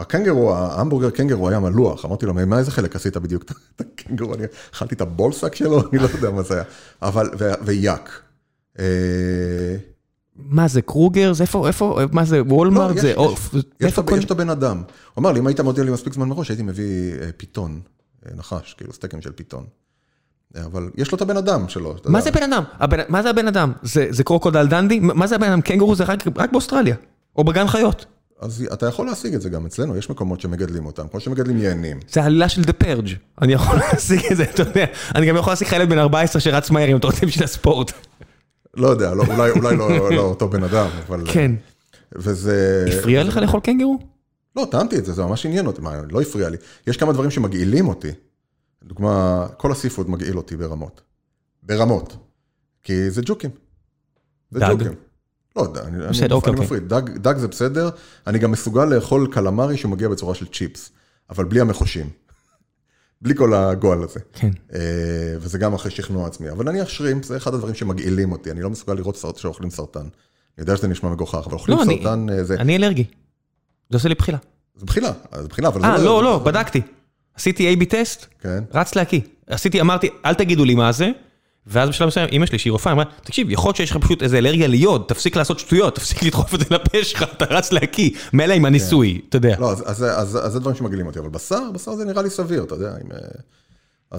הקנגרו, ההמבורגר קנגרו היה מלוח, אמרתי לו, מה איזה חלק עשית בדיוק את הקנגרו? אני אכלתי את הבולסק שלו, אני לא יודע מה זה היה, אבל, ויאק. מה זה, קרוגר? זה איפה, איפה, מה זה, וולמארט? זה עוף? יש את הבן אדם. הוא אמר לי, אם היית מודיע לי מספיק זמן מראש, הייתי מביא פיתון, נחש, כאילו סטייקים של פיתון. אבל יש לו את הבן אדם שלו. מה זה בן אדם? מה זה הבן אדם? זה קרוקודל דנדי? מה זה הבן אדם? קנגרו זה רק באוסטרליה, או בגן חיות. אז אתה יכול להשיג את זה גם אצלנו, יש מקומות שמגדלים אותם, כמו שמגדלים יענים. זה עלילה של דה פרג', אני יכול להשיג את זה, אתה יודע, אני גם יכול להשיג ילד בן 14 שרץ מהר, אם אתה רוצה בשביל הספורט. לא יודע, אולי לא אותו בן אדם, אבל... כן. וזה... הפריע לך לאכול קנגרו? לא, טעמתי את זה, זה ממש עניין אותי, מה, לא הפריע לי. יש כמה דברים שמגעילים אותי. לדוגמה, כל הסיפוד מגעיל אותי ברמות. ברמות. כי זה ג'וקים. זה ג'וקים. לא יודע, אני מפריד, דג זה בסדר, אני גם מסוגל לאכול קלמרי שהוא מגיע בצורה של צ'יפס, אבל בלי המחושים. בלי כל הגועל הזה. כן. וזה גם אחרי שכנוע עצמי. אבל נניח שרימפ, זה אחד הדברים שמגעילים אותי, אני לא מסוגל לראות שאוכלים סרטן. אני יודע שזה נשמע מגוחך, אבל אוכלים סרטן זה... אני אלרגי. זה עושה לי בחילה. זה בחילה, זה בחילה, אבל זה לא... אה, לא, לא, בדקתי. עשיתי A-B טסט, רץ להקיא. עשיתי, אמרתי, אל תגידו לי מה זה. ואז בשלב מסוים, אמא שלי שהיא רופאה, אמרה, תקשיב, יכול להיות שיש לך פשוט איזה אלרגיה ליוד, תפסיק לעשות שטויות, תפסיק לדחוף את זה לפה שלך, אתה רץ להקיא, מילא עם הניסוי, אתה יודע. לא, אז זה דברים שמגעילים אותי, אבל בשר, בשר זה נראה לי סביר, אתה יודע, אם...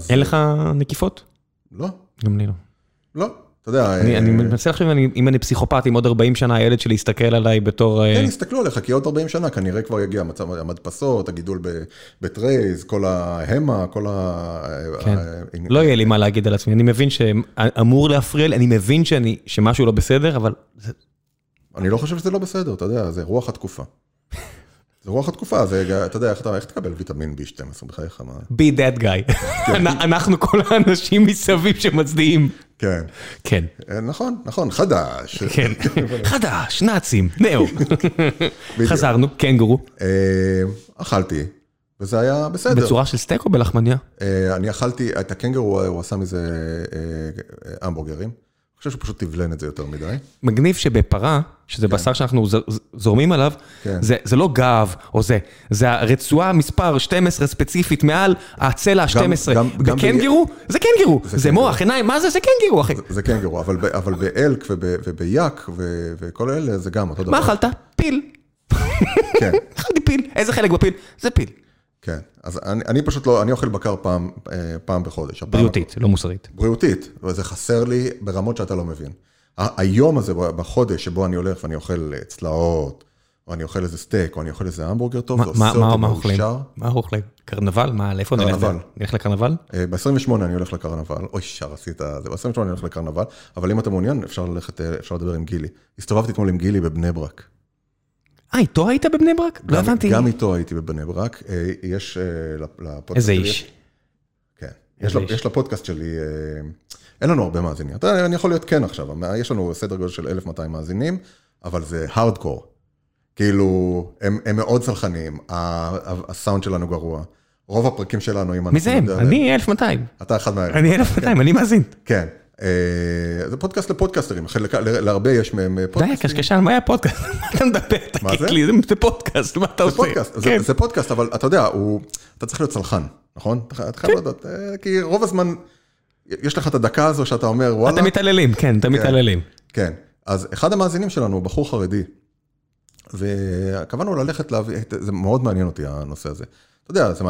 אין לך נקיפות? לא. גם אני לא. לא. אתה יודע... אני מנסה לחשוב אם אני פסיכופת, אם עוד 40 שנה הילד שלי יסתכל עליי בתור... כן, יסתכלו עליך, כי עוד 40 שנה כנראה כבר יגיע מצב המדפסות, הגידול בטרייז, כל ההמה, כל ה... כן, לא יהיה לי מה להגיד על עצמי, אני מבין שאמור להפריע לי, אני מבין שמשהו לא בסדר, אבל... אני לא חושב שזה לא בסדר, אתה יודע, זה רוח התקופה. זה רוח התקופה, זה, אתה יודע, איך אתה- איך תקבל ויטמין B12 בחייך, מה? be that guy. אנחנו כל האנשים מסביב שמצדיעים. כן. כן, אה, נכון, נכון, חדש. כן. חדש, נאצים, נאו. חזרנו, קנגורו. אה, אכלתי, וזה היה בסדר. בצורה של סטייק או בלחמניה? אה, אני אכלתי, את הקנגרו, הוא עשה מזה המבורגרים. אני חושב שהוא פשוט תבלן את זה יותר מדי. מגניב שבפרה, שזה בשר שאנחנו זורמים עליו, כן. זה זה לא גב או זה, זה הרצועה מספר 12 ספציפית מעל הצלע ה-12. גם- גם בקנגרו? זה קנגרו, זה קנגרו. מוח, עיניים, מה זה? זה קנגרו, אחי. זה קנגרו, אבל, ב- אבל באלק וב- וביאק ו- וכל אלה זה גם אותו דבר. מה אכלת? פיל. כן, אכלתי פיל. איזה חלק בפיל? זה פיל. כן. אז אני, אני פשוט לא, אני אוכל בקר פעם, אה, פעם בחודש. הפעם- בריאותית, לא מוסרית. בריאותית, וזה חסר לי ברמות שאתה לא מבין. היום הזה, בחודש שבו אני הולך ואני אוכל אה, צלעות, או אני אוכל איזה סטייק, או אני אוכל איזה המבורגר טוב, זה עושה אותי? מאושר. מה אוכלים? קרנבל? מה, לאיפה נלך? קרנבל. נלך לקרנבל? ב-28 אני הולך לקרנבל, אוי, שר עשית זה, ב-28 אני הולך לקרנבל, אבל אם אתה מעוניין, אפשר ללכת, אה, אפשר לדבר עם גילי. הסתובבתי אתמול עם גילי בבני ברק. אה, איתו היית בבני ברק? לא גם- הבנתי. גם איתו הייתי בבני ברק. אה, יש אה, לפ- לפודקאסט איזה איש. כן. איזה יש, לפודקאסט שלי, אה, אין לנו הרבה מאזינים. אתה, אני יכול להיות כן עכשיו, יש לנו סדר גודל של 1,200 מאזינים, אבל זה הארדקור. כאילו, הם, הם מאוד סלחניים, הסאונד שלנו גרוע. רוב הפרקים שלנו, אם מי זה הם? אני 1200. אתה אחד מהאלה. אני 1200, אני מאזין. כן. אה, זה פודקאסט לפודקאסטרים, להרבה יש מהם אה, די, פודקאסטים. הקשקשן, מה היה פודקאסט? מה אתה מדבר? מה זה? זה פודקאסט, מה אתה עושה? זה- כן. זה פודקאסט, אבל אתה יודע, אתה צריך להיות צלחן, נכון? אתה חייב לדעת, אה, כי רוב הזמן, יש לך את הדקה הזו שאתה אומר, וואלה, אתם מתעללים, כן, אתם מתעללים. כן. אז אחד המאזינים שלנו הוא בחור חרדי, וקבענו ללכת להביא, זה מאוד מעניין אותי הנושא הזה. אתה יודע, זה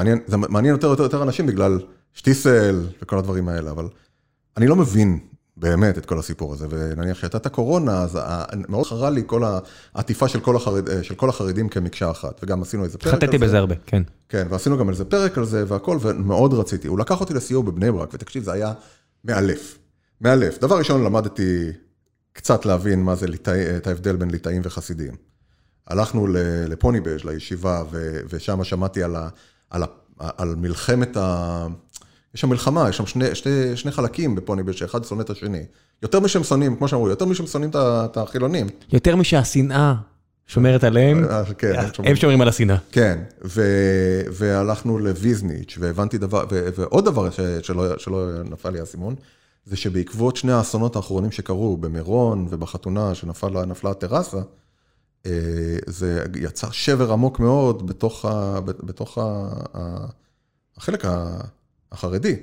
מעניין, יותר יותר אנשים בגלל שטיסל וכל הדברים האלה, אבל אני לא מבין באמת את כל הסיפור הזה, ונניח שהייתה את הקורונה, אז מאוד חרה לי כל העטיפה של כל, החרד, של כל החרדים כמקשה אחת, וגם עשינו איזה פרק על זה. חטאתי בזה הרבה, כן. כן, ועשינו גם איזה פרק על זה והכל, ומאוד רציתי. הוא לקח אותי לסיור בבני ברק, ותקשיב, זה היה מאלף. מאלף. דבר ראשון, למדתי קצת להבין מה זה ליטאי, את ההבדל בין ליטאים וחסידים. הלכנו לפוניבז', לישיבה, ו- ושם שמעתי על, ה, על, ה, על מלחמת ה... יש שם מלחמה, יש שם שני, שני, שני חלקים בפוניבז', שאחד שונא את השני. יותר משהם שונאים, כמו שאמרו, יותר משהם שונאים את החילונים. יותר משהשנאה שומרת עליהם, אה, כן, הם שומרים. הם שומרים על השנאה. כן, ו- והלכנו לוויזניץ', והבנתי דבר, ו- ועוד דבר ש- שלא, שלא נפל לי האסימון, זה שבעקבות שני האסונות האחרונים שקרו, במירון ובחתונה שנפלה הטרסה, אה, זה יצר שבר עמוק מאוד בתוך, ה, בתוך ה, ה, החלק ה- החרדי,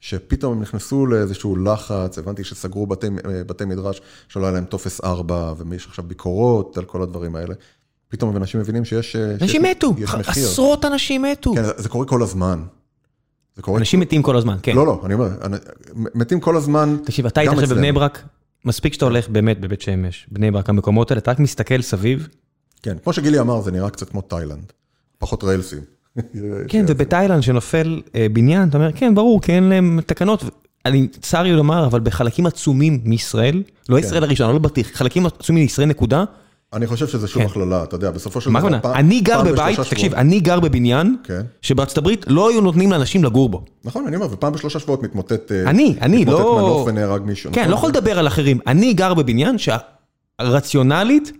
שפתאום הם נכנסו לאיזשהו לחץ, הבנתי שסגרו בתי, בתי מדרש שלא היה להם טופס 4, ויש עכשיו ביקורות על כל הדברים האלה. פתאום אנשים מבינים שיש... אנשים שיש- מתו, יש מחיר. עשרות אנשים מתו. כן, זה- זה קורה כל הזמן. זה קורה... אנשים מתים כל הזמן, כן. לא, לא, אני אומר, אני- מתים כל הזמן. תקשיב, אתה היית עכשיו בבני. ברק, מספיק שאתה הולך באמת בבית שמש, בני ברק, המקומות האלה, אתה רק מסתכל סביב, כן, כמו שגילי אמר, זה נראה קצת כמו תאילנד. פחות ריילסים. כן, ובתאילנד שנופל אה, בניין, אתה אומר, כן, ברור, כי אין להם תקנות. אני, צר לי לומר, אבל בחלקים עצומים מישראל, לא כן. ישראל הראשונה, לא בטיח, חלקים עצומים מישראל, נקודה. אני חושב שזה שוב כן. הכללה, אתה יודע, בסופו של דבר... אני גר בבית, תקשיב, אני גר בבניין, כן, שבארצות הברית לא היו נותנים לאנשים לגור בו. נכון, אני אומר, ופעם בשלושה שבועות מתמוטט... אה, אני, אני, מתמוטט לא... מנוף ונהרג מישהו. כן, נכון? לא יכול לדבר על אחרים. אני גר בבניין שהרציונלית,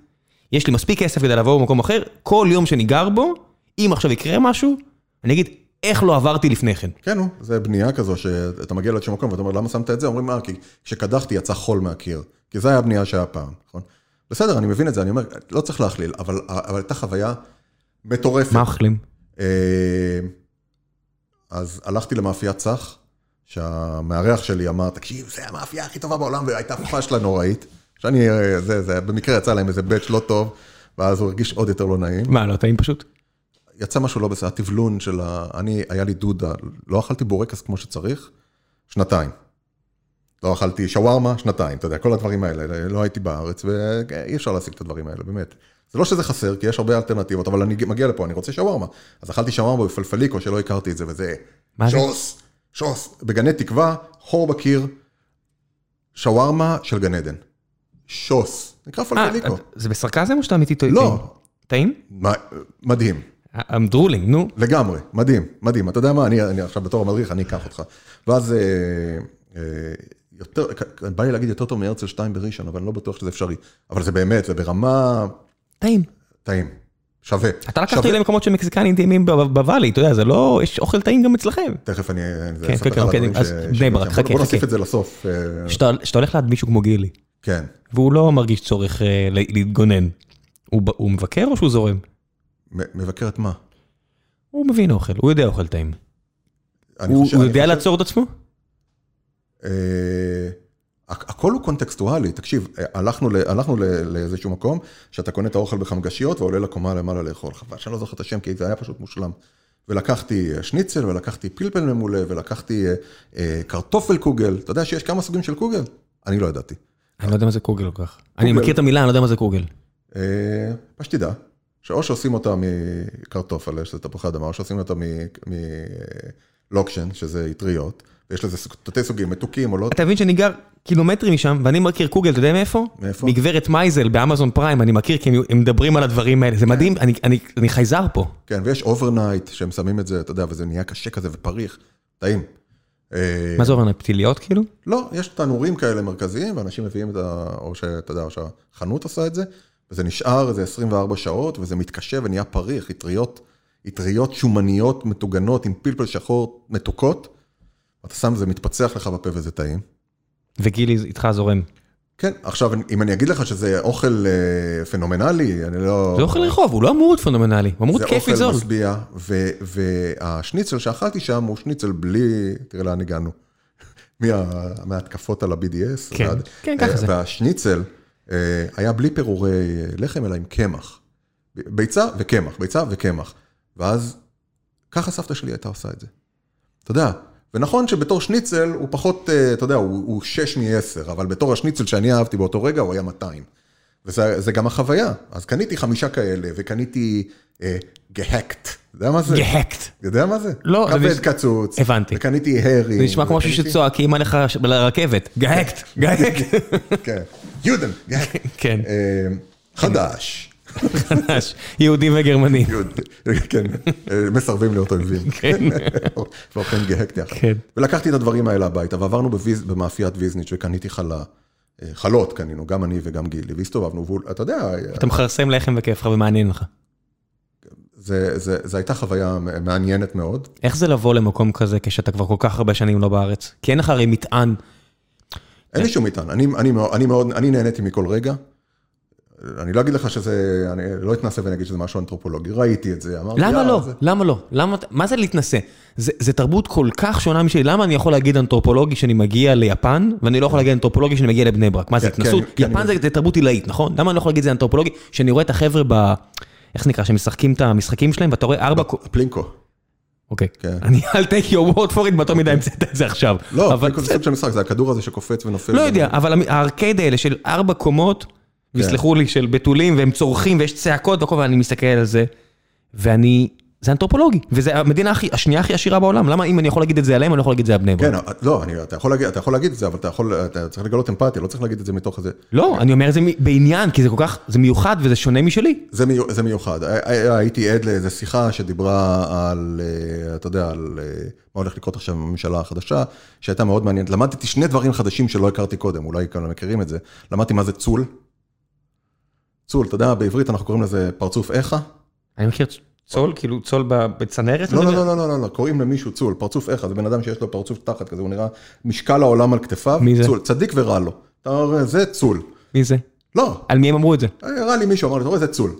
יש לי מספיק כסף כדי לעבור במקום אחר, כל יום שאני גר בו, אם עכשיו יקרה משהו, אני אגיד, איך לא עברתי לפני כן? כן, נו, זה בנייה כזו שאתה מגיע לאיזשהו מקום ואתה אומר, למה שמת את זה? אומרים, אה, כי כשקדחתי יצא חול מהקיר. כי זה היה הבנייה שהיה פעם, נכון? בסדר, אני מבין את זה, אני אומר, לא צריך להכליל, אבל אבל הייתה חוויה מטורפת. מה אוכלים? אה, אז הלכתי למאפיית צח, שהמארח שלי אמר, תקשיב, זה המאפייה הכי טובה בעולם, והייתה פשלה נוראית. שאני, אה, זה, זה, במקרה יצא להם איזה באץ' לא טוב, ואז הוא הרגיש עוד יותר לא נעים. מה, לא טעים פשוט? יצא משהו לא בסדר, הטבלון של ה... אני, היה לי דודה, לא אכלתי בורקס כמו שצריך, שנתיים. לא אכלתי שווארמה, שנתיים, אתה יודע, כל הדברים האלה, לא הייתי בארץ, ואי אפשר להשיג את הדברים האלה, באמת. זה לא שזה חסר, כי יש הרבה אלטרנטיבות, אבל אני מגיע לפה, אני רוצה שווארמה. אז אכלתי שווארמה בפלפליקו, שלא הכרתי את זה, וזה? שוס, שוס, בגני תקווה, חור בקיר, שווארמה של גן עדן. שוס, נקרא אה, פלפליקו. זה בסרקזם או שאתה אמיתי טועה? לא, טעים? מדהים. I'm drooling, נו. לגמרי, מדהים, מדהים. אתה יודע מה, אני, אני עכשיו בתור המדריך, אני אקח אותך. ואז אה, אה, יותר, בא לי להגיד יותר טוב מהרצל 2 בראשון, אבל אני לא בטוח שזה אפשרי. אבל זה באמת, זה ברמה טעים. טעים, שווה. אתה לקחת. אותי למקומות של מקסיקנים טעימים בוואלי, אתה יודע, זה לא, יש אוכל טעים גם אצלכם. תכף אני כן, לך כן, על כן, הדברים אז בני ברק, שם. חכה, בוא נוסיף חכה. את זה לסוף. אה, שאתה הולך ליד מישהו כמו גילי, כן. והוא לא מרגיש צורך אה, להתגונן, הוא מבקר או שהוא זורם? מבקר את מה? הוא מבין אוכל, הוא יודע אוכל טעים. הוא חושב- הוא יודע חושב- לעצור את עצמו? הכ- הכל הוא קונטקסטואלי, תקשיב, אה, הלכנו, ל- הלכנו ל- לאיזשהו מקום, שאתה קונה את האוכל בחמגשיות ועולה לקומה למעלה לאכול, חבל שאני לא זוכר את השם, כי זה היה פשוט מושלם. ולקחתי אה, שניצל, ולקחתי פלפל ממולא, ולקחתי אה, אה, קרטופל קוגל, אתה יודע שיש כמה סוגים של קוגל? אני לא ידעתי. אני לא יודע מה זה קוגל כל כך. אני. מכיר את המילה, אני לא יודע מה זה קוגל. מה שתדע, שאו שעושים אותה מקרטופל, שזה תפוחי אדמה, או שעושים אותה מלוקשן, שזה אטריות, ויש לזה תתי סוגים, מתוקים או לא, אתה מבין שאני גר קילומטרים משם, ואני מכיר קוגל, אתה יודע מאיפה? מאיפה? מגברת מייזל ב Amazon Prime, אני מכיר, כי הם מדברים על הדברים האלה, זה מדהים, אני- אני אני חייזר פה. כן, ויש overnight, שהם שמים את זה, אתה יודע, וזה נהיה קשה כזה ופריך, טעים. אה, מה זה אומר, פתיליות כאילו? לא, יש תנורים כאלה מרכזיים, ואנשים מביאים את ה... או שאתה יודע, או שהחנות עושה את זה, וזה נשאר איזה 24 שעות, וזה מתקשה ונהיה פריך, אטריות, אטריות שומניות מטוגנות עם פלפל שחור מתוקות, אתה שם, זה מתפצח לך בפה וזה טעים. וגילי איתך זורם. כן, עכשיו, אם אני אגיד לך שזה אוכל אה, פנומנלי, אני לא... זה אוכל רחוב, הוא לא אמור להיות פנומנלי, הוא אמור זה להיות כיפי אוכל זול. משביע, ו- והשניצל שאכלתי שם הוא שניצל בלי, תראה לאן הגענו, מה- מההתקפות על ה-BDS. כן, כן, ככה זה. והשניצל אה, היה בלי פירורי אה, לחם, אלא עם קמח. ביצה וקמח, ביצה וקמח. ואז, ככה סבתא שלי הייתה עושה את זה. אתה יודע, ונכון שבתור שניצל הוא פחות, אה, אתה יודע, הוא, הוא 6 מ-10, אבל בתור השניצל שאני אהבתי באותו רגע הוא היה 200. וזה זה גם החוויה. אז קניתי חמישה כאלה, וקניתי אה, גהקט. אתה יודע מה זה? גהקט. יודע מה זה? לא, כבד קצוץ. הבנתי. וקניתי הרי. זה נשמע כמו משהו שצועקים עליך לרכבת. גהקט, גהקט. כן. יודן, גהקט. כן, אה, חדש. חדש. יהודים וגרמנים. כן, אה, מסרבים להיות אויבים. כן. ואוכלים גהקט יחד. כן. ולקחתי את הדברים האלה הביתה, ועברנו במאפיית ויזניץ' וקניתי חלה. אה, חלות קנינו, גם אני וגם גילי, והסתובבנו, ואתה יודע, אתה מכרסם לחם וכיף לך ומעניין לך. זה, זה, זה הייתה חוויה מעניינת מאוד. איך זה לבוא למקום כזה כשאתה כבר כל כך הרבה שנים לא בארץ? כי אין לך הרי מטען. אין לי שום מטען, אני, אני, אני מאוד, אני נהניתי מכל רגע. אני לא אגיד לך שזה, אני לא אתנסה ואני אגיד שזה משהו אנתרופולוגי, ראיתי את זה, אמרתי, למה "יאללה, לא? זה-" למה לא? למה, מה זה להתנשא? זה, זה תרבות כל כך שונה משלי, למה אני יכול להגיד אנתרופולוגי שאני מגיע ליפן, ואני לא יכול להגיד אנתרופולוגי שאני מגיע לבני ברק? מה זה כן, התנסות? כן, כן, יפן אני זה, זה תרבות עילאית, נכון? למה אני לא יכול להגיד זה אנתרופולוגי? שאני רואה את החבר'ה ב... איך נקרא? שמשחקים את המשחקים שלהם, ואתה רואה ארבע... קו- פלינקו. אוקיי. כן. אני אל take your word for it, באותו מידה המצאת את זה עכשיו. לא, אבל זה סוג של משחק, זה הכדור הזה שקופץ ונופל. לא יודע, אבל הארקייד האלה של ארבע קומות, ויסלחו לי, של בתולים, והם צורכים, ויש צעקות והכל, ואני מסתכל על זה, ואני... זה אנתרופולוגי, וזה המדינה הכי, השנייה הכי עשירה בעולם, למה אם אני יכול להגיד את זה עליהם, אני לא יכול להגיד את זה על בני ברק? כן, לא, אני, אתה, יכול להגיד, אתה יכול להגיד את זה, אבל אתה, יכול, אתה צריך לגלות אמפתיה, לא צריך להגיד את זה מתוך איזה... לא, אני אומר את זה בעניין, כי זה כל כך, זה מיוחד וזה שונה משלי. זה, מיו, זה מיוחד. הי- הי- הייתי עד לאיזו שיחה שדיברה על, אה, אתה יודע, על אה, מה הולך לקרות עכשיו בממשלה החדשה, שהייתה מאוד מעניינת. למדתי שני דברים חדשים שלא הכרתי קודם, אולי כמה מכירים את זה. למדתי מה זה צול. צול, אתה יודע, בעברית אנחנו קוראים לזה פרצוף איכה. אני מכיר צול, כאילו צול בצנרת? לא, לא, לא, לא, לא, לא, קוראים למישהו צול, פרצוף איכה, זה בן אדם שיש לו פרצוף תחת כזה, הוא נראה משקל העולם על כתפיו. מי זה? צול, צדיק ורע לו. אתה אומר, זה צול. מי זה? לא, על מי הם אמרו את זה? הראה לי מישהו, אמר לי, אתה רואה, זה צול.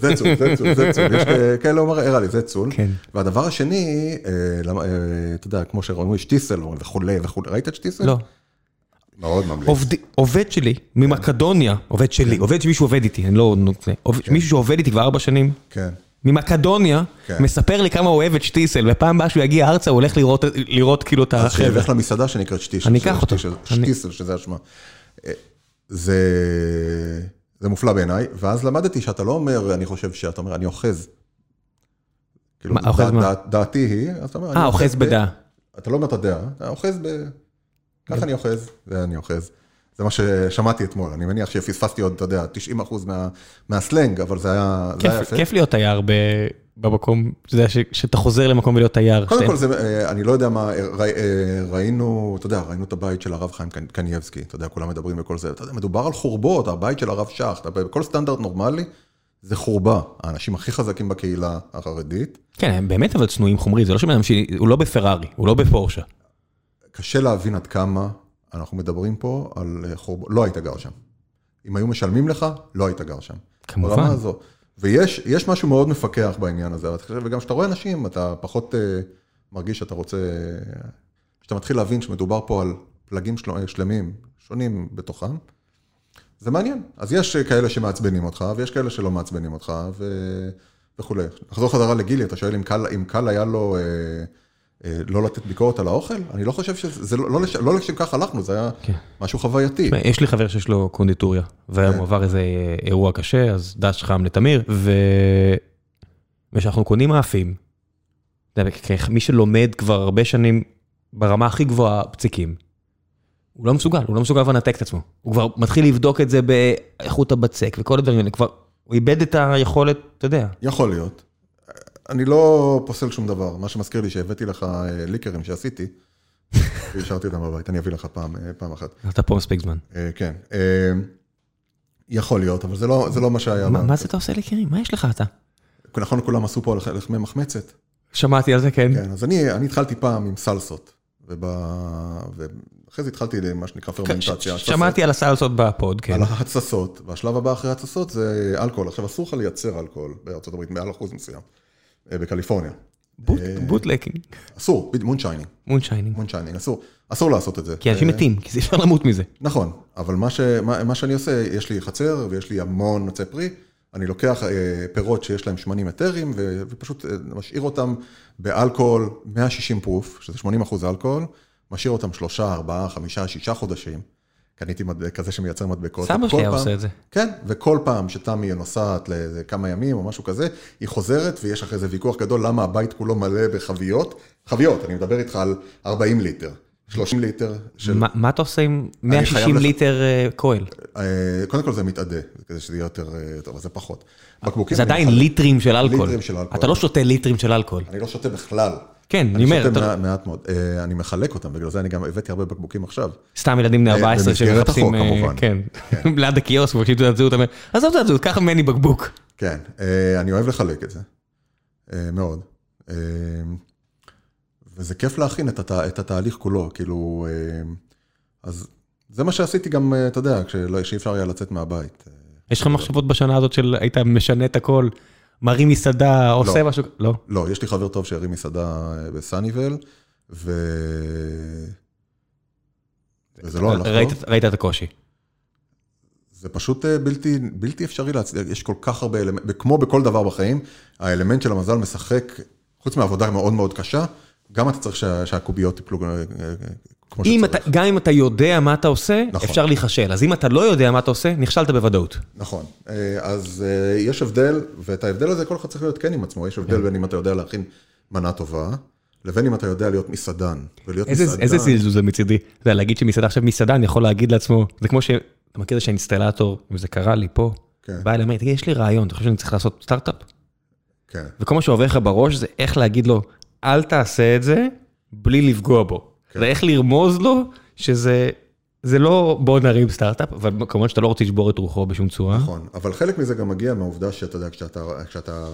זה צול, זה צול, זה צול. יש כ- כאלה אומר, הראה לי, זה צול. כן. והדבר השני, אה, אה, אתה יודע, כמו שאומרים, שטיסל וכולי וכולי, ראית את שטיסל? לא. מאוד ממליץ. עובד, עובד שלי ממקדוניה, עובד שלי, עובד שמישהו עובד איתי, אני לא נותן, עובד- מישהו שעובד איתי כבר ארבע שנים, כן. ממקדוניה, כן. מספר לי כמה הוא אוהב את שטיסל, ופעם הבאה שהוא יגיע ארצה הוא הולך לראות, לראות כאילו את אז החבר'ה. שילך למסעדה שנקראת שטיסל. אני אקח אותו. שטיסל, אני- שטיסל, שזה השמה. אה, זה... זה מופלא בעיניי, ואז למדתי שאתה לא אומר, אני חושב שאתה אומר, אני אוחז. כאילו, מה, אוחז מה? דע- דעתי היא, אז אתה אומר, אה, אוחז בדעה. אתה לא אומר את הדעה, אתה אוחז ב... ככה אני אוחז, זה אני אוחז. זה מה ששמעתי אתמול, אני מניח שפספסתי עוד, אתה יודע, 90 אחוז מה, מהסלנג, אבל זה היה, זה היה כיף, יפה. כיף להיות תייר ב- במקום, אתה יודע, ש- שאתה חוזר למקום ולהיות תייר. קודם כל, זה, אה, אני לא יודע מה, אה, אה, ראינו, אתה יודע, ראינו את הבית של הרב חיים קנ- קנייבסקי, אתה יודע, כולם מדברים וכל זה, אתה יודע, מדובר על חורבות, הבית של הרב שך, אתה- בכל סטנדרט נורמלי, זה חורבה, האנשים הכי חזקים בקהילה החרדית. כן, הם באמת אבל צנועים חומרית, זה לא שבן אדם שהוא לא בפרארי, הוא לא בפורשה. קשה להבין עד כמה אנחנו מדברים פה על אה, חורבות, לא היית גר שם. אם היו משלמים לך, לא היית גר שם. כמובן. ברמה הזו. ויש יש משהו מאוד מפקח בעניין הזה, וגם כשאתה רואה אנשים, אתה פחות uh, מרגיש שאתה רוצה, כשאתה מתחיל להבין שמדובר פה על פלגים של, שלמים, שונים בתוכם, זה מעניין. אז יש כאלה שמעצבנים אותך, ויש כאלה שלא מעצבנים אותך, ו... וכולי. נחזור חזרה לגילי, אתה שואל אם קל, אם קל היה לו... אה, אה, לא לתת ביקורת על האוכל? אני לא חושב שזה, לא, לא, לא לשם כך הלכנו, זה היה כן. משהו חווייתי. יש לי חבר שיש לו קונדיטוריה, והיום כן. עבר איזה אירוע קשה, אז דש חם לתמיר. וכשאנחנו קונים מאפים, כמי שלומד כבר הרבה שנים ברמה הכי גבוהה פציקים, הוא לא מסוגל, הוא לא מסוגל לנתק את עצמו. הוא כבר מתחיל לבדוק את זה באיכות הבצק וכל הדברים האלה, כבר, הוא איבד את היכולת, אתה יודע. יכול להיות. אני לא פוסל שום דבר, מה שמזכיר לי שהבאתי לך אה, ליקרים שעשיתי, והשארתי אותם בבית, אני אביא לך פעם, אה, פעם אחת. אתה פה מספיק זמן. אה, כן. יכול להיות, אבל זה לא, זה לא מה שהיה. מה מה זה אתה עושה ליקרים? מה יש לך אתה? נכון, כולם עשו פה לח- לחמי מחמצת. שמעתי על זה, כן. כן, אז אני, אני התחלתי פעם עם סלסות, וב... ואחרי זה התחלתי למה שנקרא פרמנטציה. התססות. שמעתי על הסלסות ב pod, כן. על ההתססות, והשלב הבא אחרי ההתססות זה אלכוהול. עכשיו, אסור לך לייצר אלכוהול בארצות הברית מעל אחוז מסוים, בקליפורניה. bootlegging, אסור, moonshining, moonshining. moonshining, אסור, אסור לעשות את זה. כי אנשים אה, מתים, כי זה אפשר למות מזה. נכון, אבל מה, ש, מה, מה שאני עושה, יש לי חצר ויש לי המון עצי פרי, אני לוקח אה, פירות שיש להם שמנים אתרים ו, ופשוט אה, משאיר אותם באלכוהול 160 פרוף, שזה 80 אחוז אלכוהול, משאיר אותם שלושה, ארבעה, חמישה, שישה חודשים. קניתי מדבק, כזה שמייצר מדבקות. סבא שלי היה פעם- עושה את זה. כן, וכל פעם שתמי נוסעת לכמה ימים או משהו כזה, היא חוזרת ויש אחרי זה ויכוח גדול למה הבית כולו מלא בחביות. חביות, אני מדבר איתך על 40 ליטר, 30 ליטר של... מה- מה אתה עושה עם חייב 160 לך- ליטר אה, כהל? אה, קודם כל זה מתאדה, כדי שזה יהיה יותר אה, טוב, אבל זה פחות. בקבוקים... זה עדיין ליטרים של אלכוהול. ליטרים של אלכוהול. אתה לא שותה ליטרים של אלכוהול. אני לא שותה בכלל. כן, אני אני אומר, שותה אתה- מעט- מאוד. אה, אני מחלק אותם, בגלל זה אני גם הבאתי הרבה בקבוקים עכשיו. סתם ילדים בני אה, 14 במסגרת שמחפשים, החוק, אה, כמובן. כן, ליד הקיוסק מבקשים תעודת זהות, אומר, עזוב תעודת זהות, קח ממני בקבוק. כן, אה, אני אוהב לחלק את זה, אה, מאוד. אה, וזה כיף להכין את, הת... את התהליך כולו, כאילו, אה, אז זה מה שעשיתי גם, אה, אתה יודע, כשלא- שאי אפשר היה לצאת מהבית. אה, יש לך מחשבות בשנה הזאת של היית משנה את הכל, מרים מסעדה, עושה משהו, לא. לא, יש לי חבר טוב שהרים מסעדה אה, בסאניבל, ו... וזה לא הלך ראית- טוב. ראית את הקושי. זה פשוט אה, בלתי, בלתי אפשרי להצליח, יש כל כך הרבה אלמנטים, כמו בכל דבר בחיים, האלמנט של המזל משחק, חוץ מעבודה מאוד מאוד קשה, גם אתה צריך שה, שהקוביות יפלו אה, אה, כמו אם שצריך. אתה, גם אם אתה יודע מה אתה עושה, נכון. אפשר להיכשל. אז אם אתה לא יודע מה אתה עושה, נכשלת בוודאות. נכון, אה, אז אה, יש הבדל, ואת ההבדל הזה כל אחד צריך להיות כן עם עצמו, יש הבדל בין אם אתה יודע להכין מנה טובה, לבין אם אתה יודע להיות מסעדן. ולהיות איזה מסעדן, איזה זלזול זה מצידי. יודע, להגיד שמסעדה עכשיו מסעדן יכול להגיד לעצמו, זה כמו ש... אתה מכיר את זה שהאינסטלטור, וזה קרה לי פה, כן. בא אליי, תגיד, יש לי רעיון, אתה חושב שאני צריך לעשות סטארט-אפ? כן, וכל מה שעובר לך בראש זה איך להגיד לו, אל תעשה את זה בלי לפגוע בו. כן. זה איך לרמוז לו שזה זה לא בוא נרים סטארט-אפ, אבל כמובן שאתה לא רוצה לשבור את רוחו בשום צורה. נכון, אבל חלק מזה גם מגיע מהעובדה שאתה יודע, כשאתה, כשאתה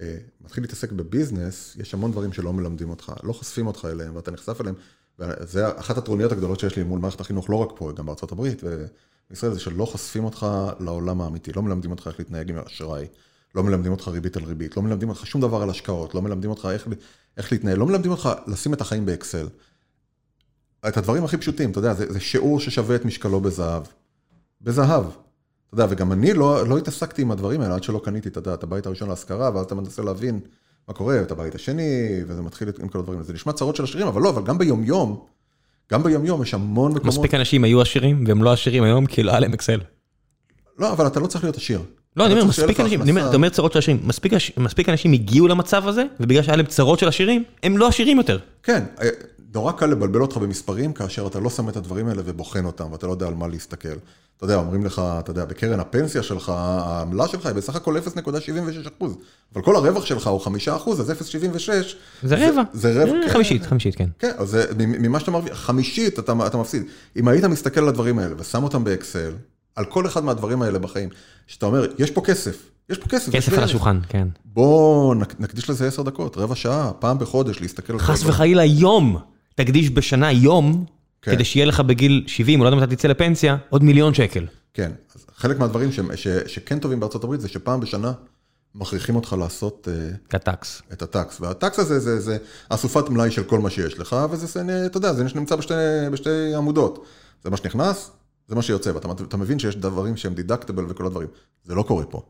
אה, מתחיל להתעסק בביזנס, יש המון דברים שלא מלמדים אותך, לא חושפים אותך אליהם, ואתה נחשף אליהם, וזה אחת הטרוניות הגדולות שיש לי מול מערכת החינוך, לא רק פה, גם בארצות הברית ובישראל, זה שלא חושפים אותך לעולם האמיתי, לא מלמדים אותך איך להתנהג עם אשראי, לא מלמדים אותך ריבית על ריבית, לא מלמדים אותך שום דבר על השקעות, לא מלמדים אותך איך, איך להתנהל, לא מלמדים אותך לשים את החיים באקסל. את הדברים הכי פשוטים, אתה יודע, זה, זה שיעור ששווה את משקלו בזהב. בזהב. אתה יודע, וגם אני לא, לא התעסקתי עם הדברים האלה עד שלא קניתי, אתה יודע, את הבית הראשון להשכרה, ואז אתה מנסה להבין מה קורה, את הבית השני, וזה מתחיל עם כל הדברים. זה נשמע צרות של עשירים, אבל לא, אבל גם ביומיום, גם ביומיום יש המון מקומות. מספיק אנשים היו עשירים והם לא עשירים היום כי לא היה להם אקסל. לא, אבל אתה לא צריך להיות עשיר. לא, אני אומר, מספיק אנשים, אני אומר. אתה אומר צרות של עשירים, מספיק מספיק אנשים הגיעו למצב הזה, ובגלל שהיה להם צרות של עשירים, הם לא עשירים יותר. כן, אה, נורא קל לבלבל אותך במספרים, כאשר אתה לא שם את הדברים האלה ובוחן אותם, ואתה לא יודע על מה להסתכל. אתה יודע, אומרים לך, אתה יודע, בקרן הפנסיה שלך, העמלה שלך היא בסך הכל 0.76%, אבל כל הרווח שלך הוא 5%, אז 0.76. זה רבע. זה רבע, כן. חמישית, חמישית, כן. כן, אז זה, ממה שאתה מרוויח, חמישית אתה, אתה מפסיד. אם היית מסתכל על הדברים האלה ושם אותם באקסל, על כל אחד מהדברים האלה בחיים, שאתה אומר, יש פה כסף, יש פה כסף. כסף על השולחן, כן. בוא נקדיש לזה עשר דקות, רבע שעה, פעם בחודש, להסתכל על... חס וחלילה יום, תקדיש בשנה יום, כן. כדי שיהיה לך בגיל 70, או לא יודע מתי תצא לפנסיה, עוד מיליון שקל. כן, אז חלק מהדברים ש, ש, שכן טובים בארצות הברית זה שפעם בשנה מכריחים אותך לעשות... את הטקס. את הטקס, והטקס הזה זה, זה אסופת מלאי של כל מה שיש לך, וזה, אתה יודע, זה נמצא בשתי, בשתי עמודות. זה מה שנכנס, זה מה שיוצא, ואתה מבין שיש דברים שהם דידקטיבל וכל הדברים. זה לא קורה פה.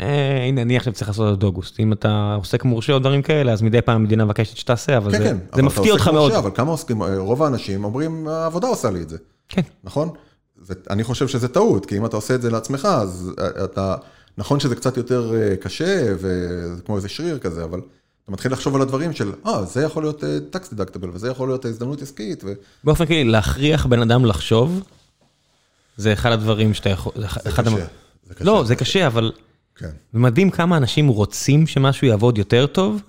אה, הנה, אני עכשיו צריך לעשות את אוגוסט. אם אתה עוסק מורשה או דברים כאלה, אז מדי פעם המדינה מבקשת שתעשה, אבל כן, זה, כן, זה מפתיע אותך מאוד. אבל כמה עוסקים, רוב האנשים אומרים, העבודה עושה לי את זה. כן. נכון? זה, אני חושב שזה טעות, כי אם אתה עושה את זה לעצמך, אז אתה, נכון שזה קצת יותר קשה, וזה כמו איזה שריר כזה, אבל אתה מתחיל לחשוב על הדברים של, אה, זה יכול להיות טקס דידקטיבל, וזה יכול להיות הזדמנות עסקית. ו... באופן כללי, להכריח בן אדם לחשוב, זה אחד הדברים שאתה יכול... זה קשה. המ... זה קשה. לא, זה קשה, אבל... כן. ומדהים כמה אנשים רוצים שמשהו יעבוד יותר טוב,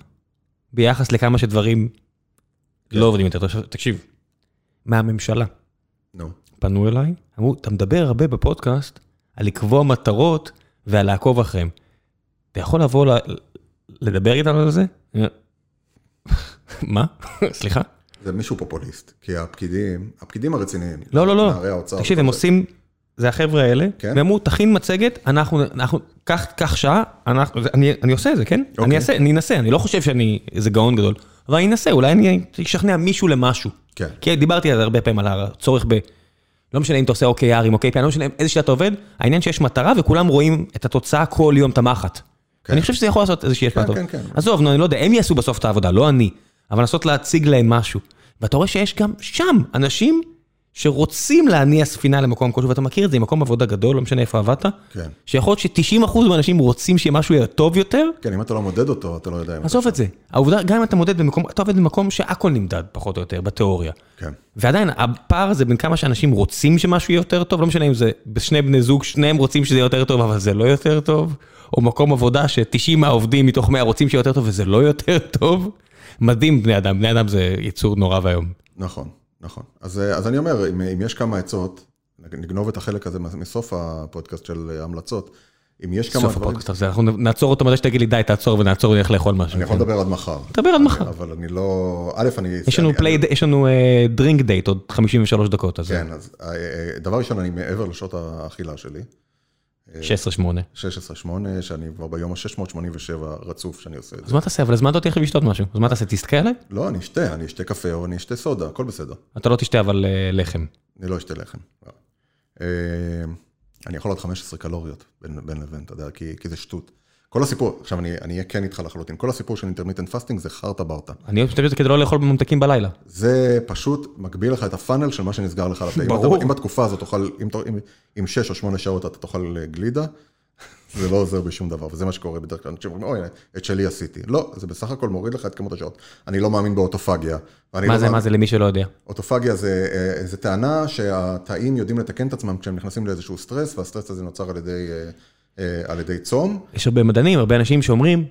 ביחס לכמה שדברים כן. לא עובדים יותר טוב. תקשיב, מהממשלה. נו. פנו אליי, אמרו, אתה מדבר הרבה בפודקאסט על לקבוע מטרות ועל לעקוב אחריהם. אתה יכול לבוא ל... לדבר איתנו על זה? מה? סליחה? זה מישהו פופוליסט, כי הפקידים, הפקידים הרציניים, לא, לא, לא, תקשיב, הם עושים, זה החבר'ה האלה, כן? והם אמרו, תכין מצגת, אנחנו, אנחנו, קח, קח שעה, אנחנו, אני, אני עושה את זה, כן? אוקיי. אני אעשה, אני אנסה, אני לא חושב שאני איזה גאון גדול, אבל אני אנסה, אולי אני אשכנע מישהו למשהו. כן. כי דיברתי על זה הרבה פעמים, על הצורך ב... לא משנה אם אתה עושה OKRים, OKPI, לא משנה איזה שיטה אתה עובד, העניין שיש מטרה וכולם רואים את התוצאה כל יום תמחת. כן. אני חושב שזה יכול לעשות איזושהי השפעה כן, טובה. כן, כן. עזוב, נו, אני לא יודע, הם יעשו בסוף את העבודה, לא אני. אבל לנסות להציג להם משהו. ואתה רואה שיש גם שם אנשים שרוצים להניע ספינה למקום כלשהו, ואתה מכיר את זה, עם מקום עבודה גדול, לא משנה איפה עבדת, כן. שיכול להיות ש-90% מהאנשים רוצים שמשהו יהיה טוב יותר. כן, אם אתה לא מודד אותו, אתה לא יודע אם... עזוב את זה. העובדה, גם אם אתה מודד במקום, אתה עובד במקום שהכל נמדד, פחות או יותר, בתיאוריה. כן. ועדיין, הפער הזה בין כמה שאנשים רוצים שמשהו יהיה יותר טוב, לא משנה אם זה בשני בני זוג, שניהם רוצים שזה יהיה יותר טוב, אבל זה לא יותר טוב, או מקום עבודה ש-90 מהעובדים מתוך 100 רוצים שיהיה יותר טוב, וזה לא יותר טוב. מדהים בני אדם, בני אדם זה יצור נורא ואיום. נכון, נכון. אז, אז אני אומר, אם, אם יש כמה עצות, נגנוב את החלק הזה מסוף הפודקאסט של המלצות, אם יש כמה סוף דברים... הפודקאסט הזה, אנחנו נעצור אותו מתי שתגיד לי, די, תעצור ונעצור ונלך לאכול משהו. אני יכול לדבר עד מחר. דבר עד מחר. אבל אני לא... א', אני... יש לנו דרינק דייט עוד 53 דקות, אז כן, אז אה, אה, דבר ראשון, אני מעבר לשעות האכילה שלי. 16-8. 16-8, שאני כבר ביום ה-687 רצוף שאני עושה את אז זה. מה תעשה? אבל הזמנת אותי עכשיו לשתות משהו. אז מה תעשה? תסתכל עליי? לא, אני אשתה, אני אשתה קפה או אני אשתה סודה, הכל בסדר. אתה לא תשתה אבל אה, לחם. אני לא אשתה לחם. לא. אה, אני יכול עוד 15 קלוריות בין, בין לבין, אתה יודע, כי זה שטות. כל הסיפור, עכשיו אני אהיה כן איתך לחלוטין, כל הסיפור של intermittent fasting זה חרטה ברטה. אני משתמש בזה כדי לא לאכול ממתקים בלילה. זה פשוט מגביל לך את הפאנל של מה שנסגר לך על הפה. ברור. אם בתקופה הזאת תאכל, אם, אתה- אם, אם 6 או 8 שעות אתה תאכל אה, גלידה, זה לא עוזר בשום דבר, וזה מה שקורה בדרך כלל. אנשים אומרים, אוי, את שלי עשיתי. לא, זה בסך הכל מוריד לך את כמות השעות. אני לא מאמין באוטופגיה. מה לא זה, מאמין- מה זה למי שלא יודע? אוטופגיה זה, אה, זה טענה שהתאים יודעים לתקן את עצמם כשהם נכנסים לאיזשהו סטרס, והסטרס הזה נוצר על ידי, אה, אה, על ידי צום. יש הרבה מדענים, הרבה אנשים שאומרים,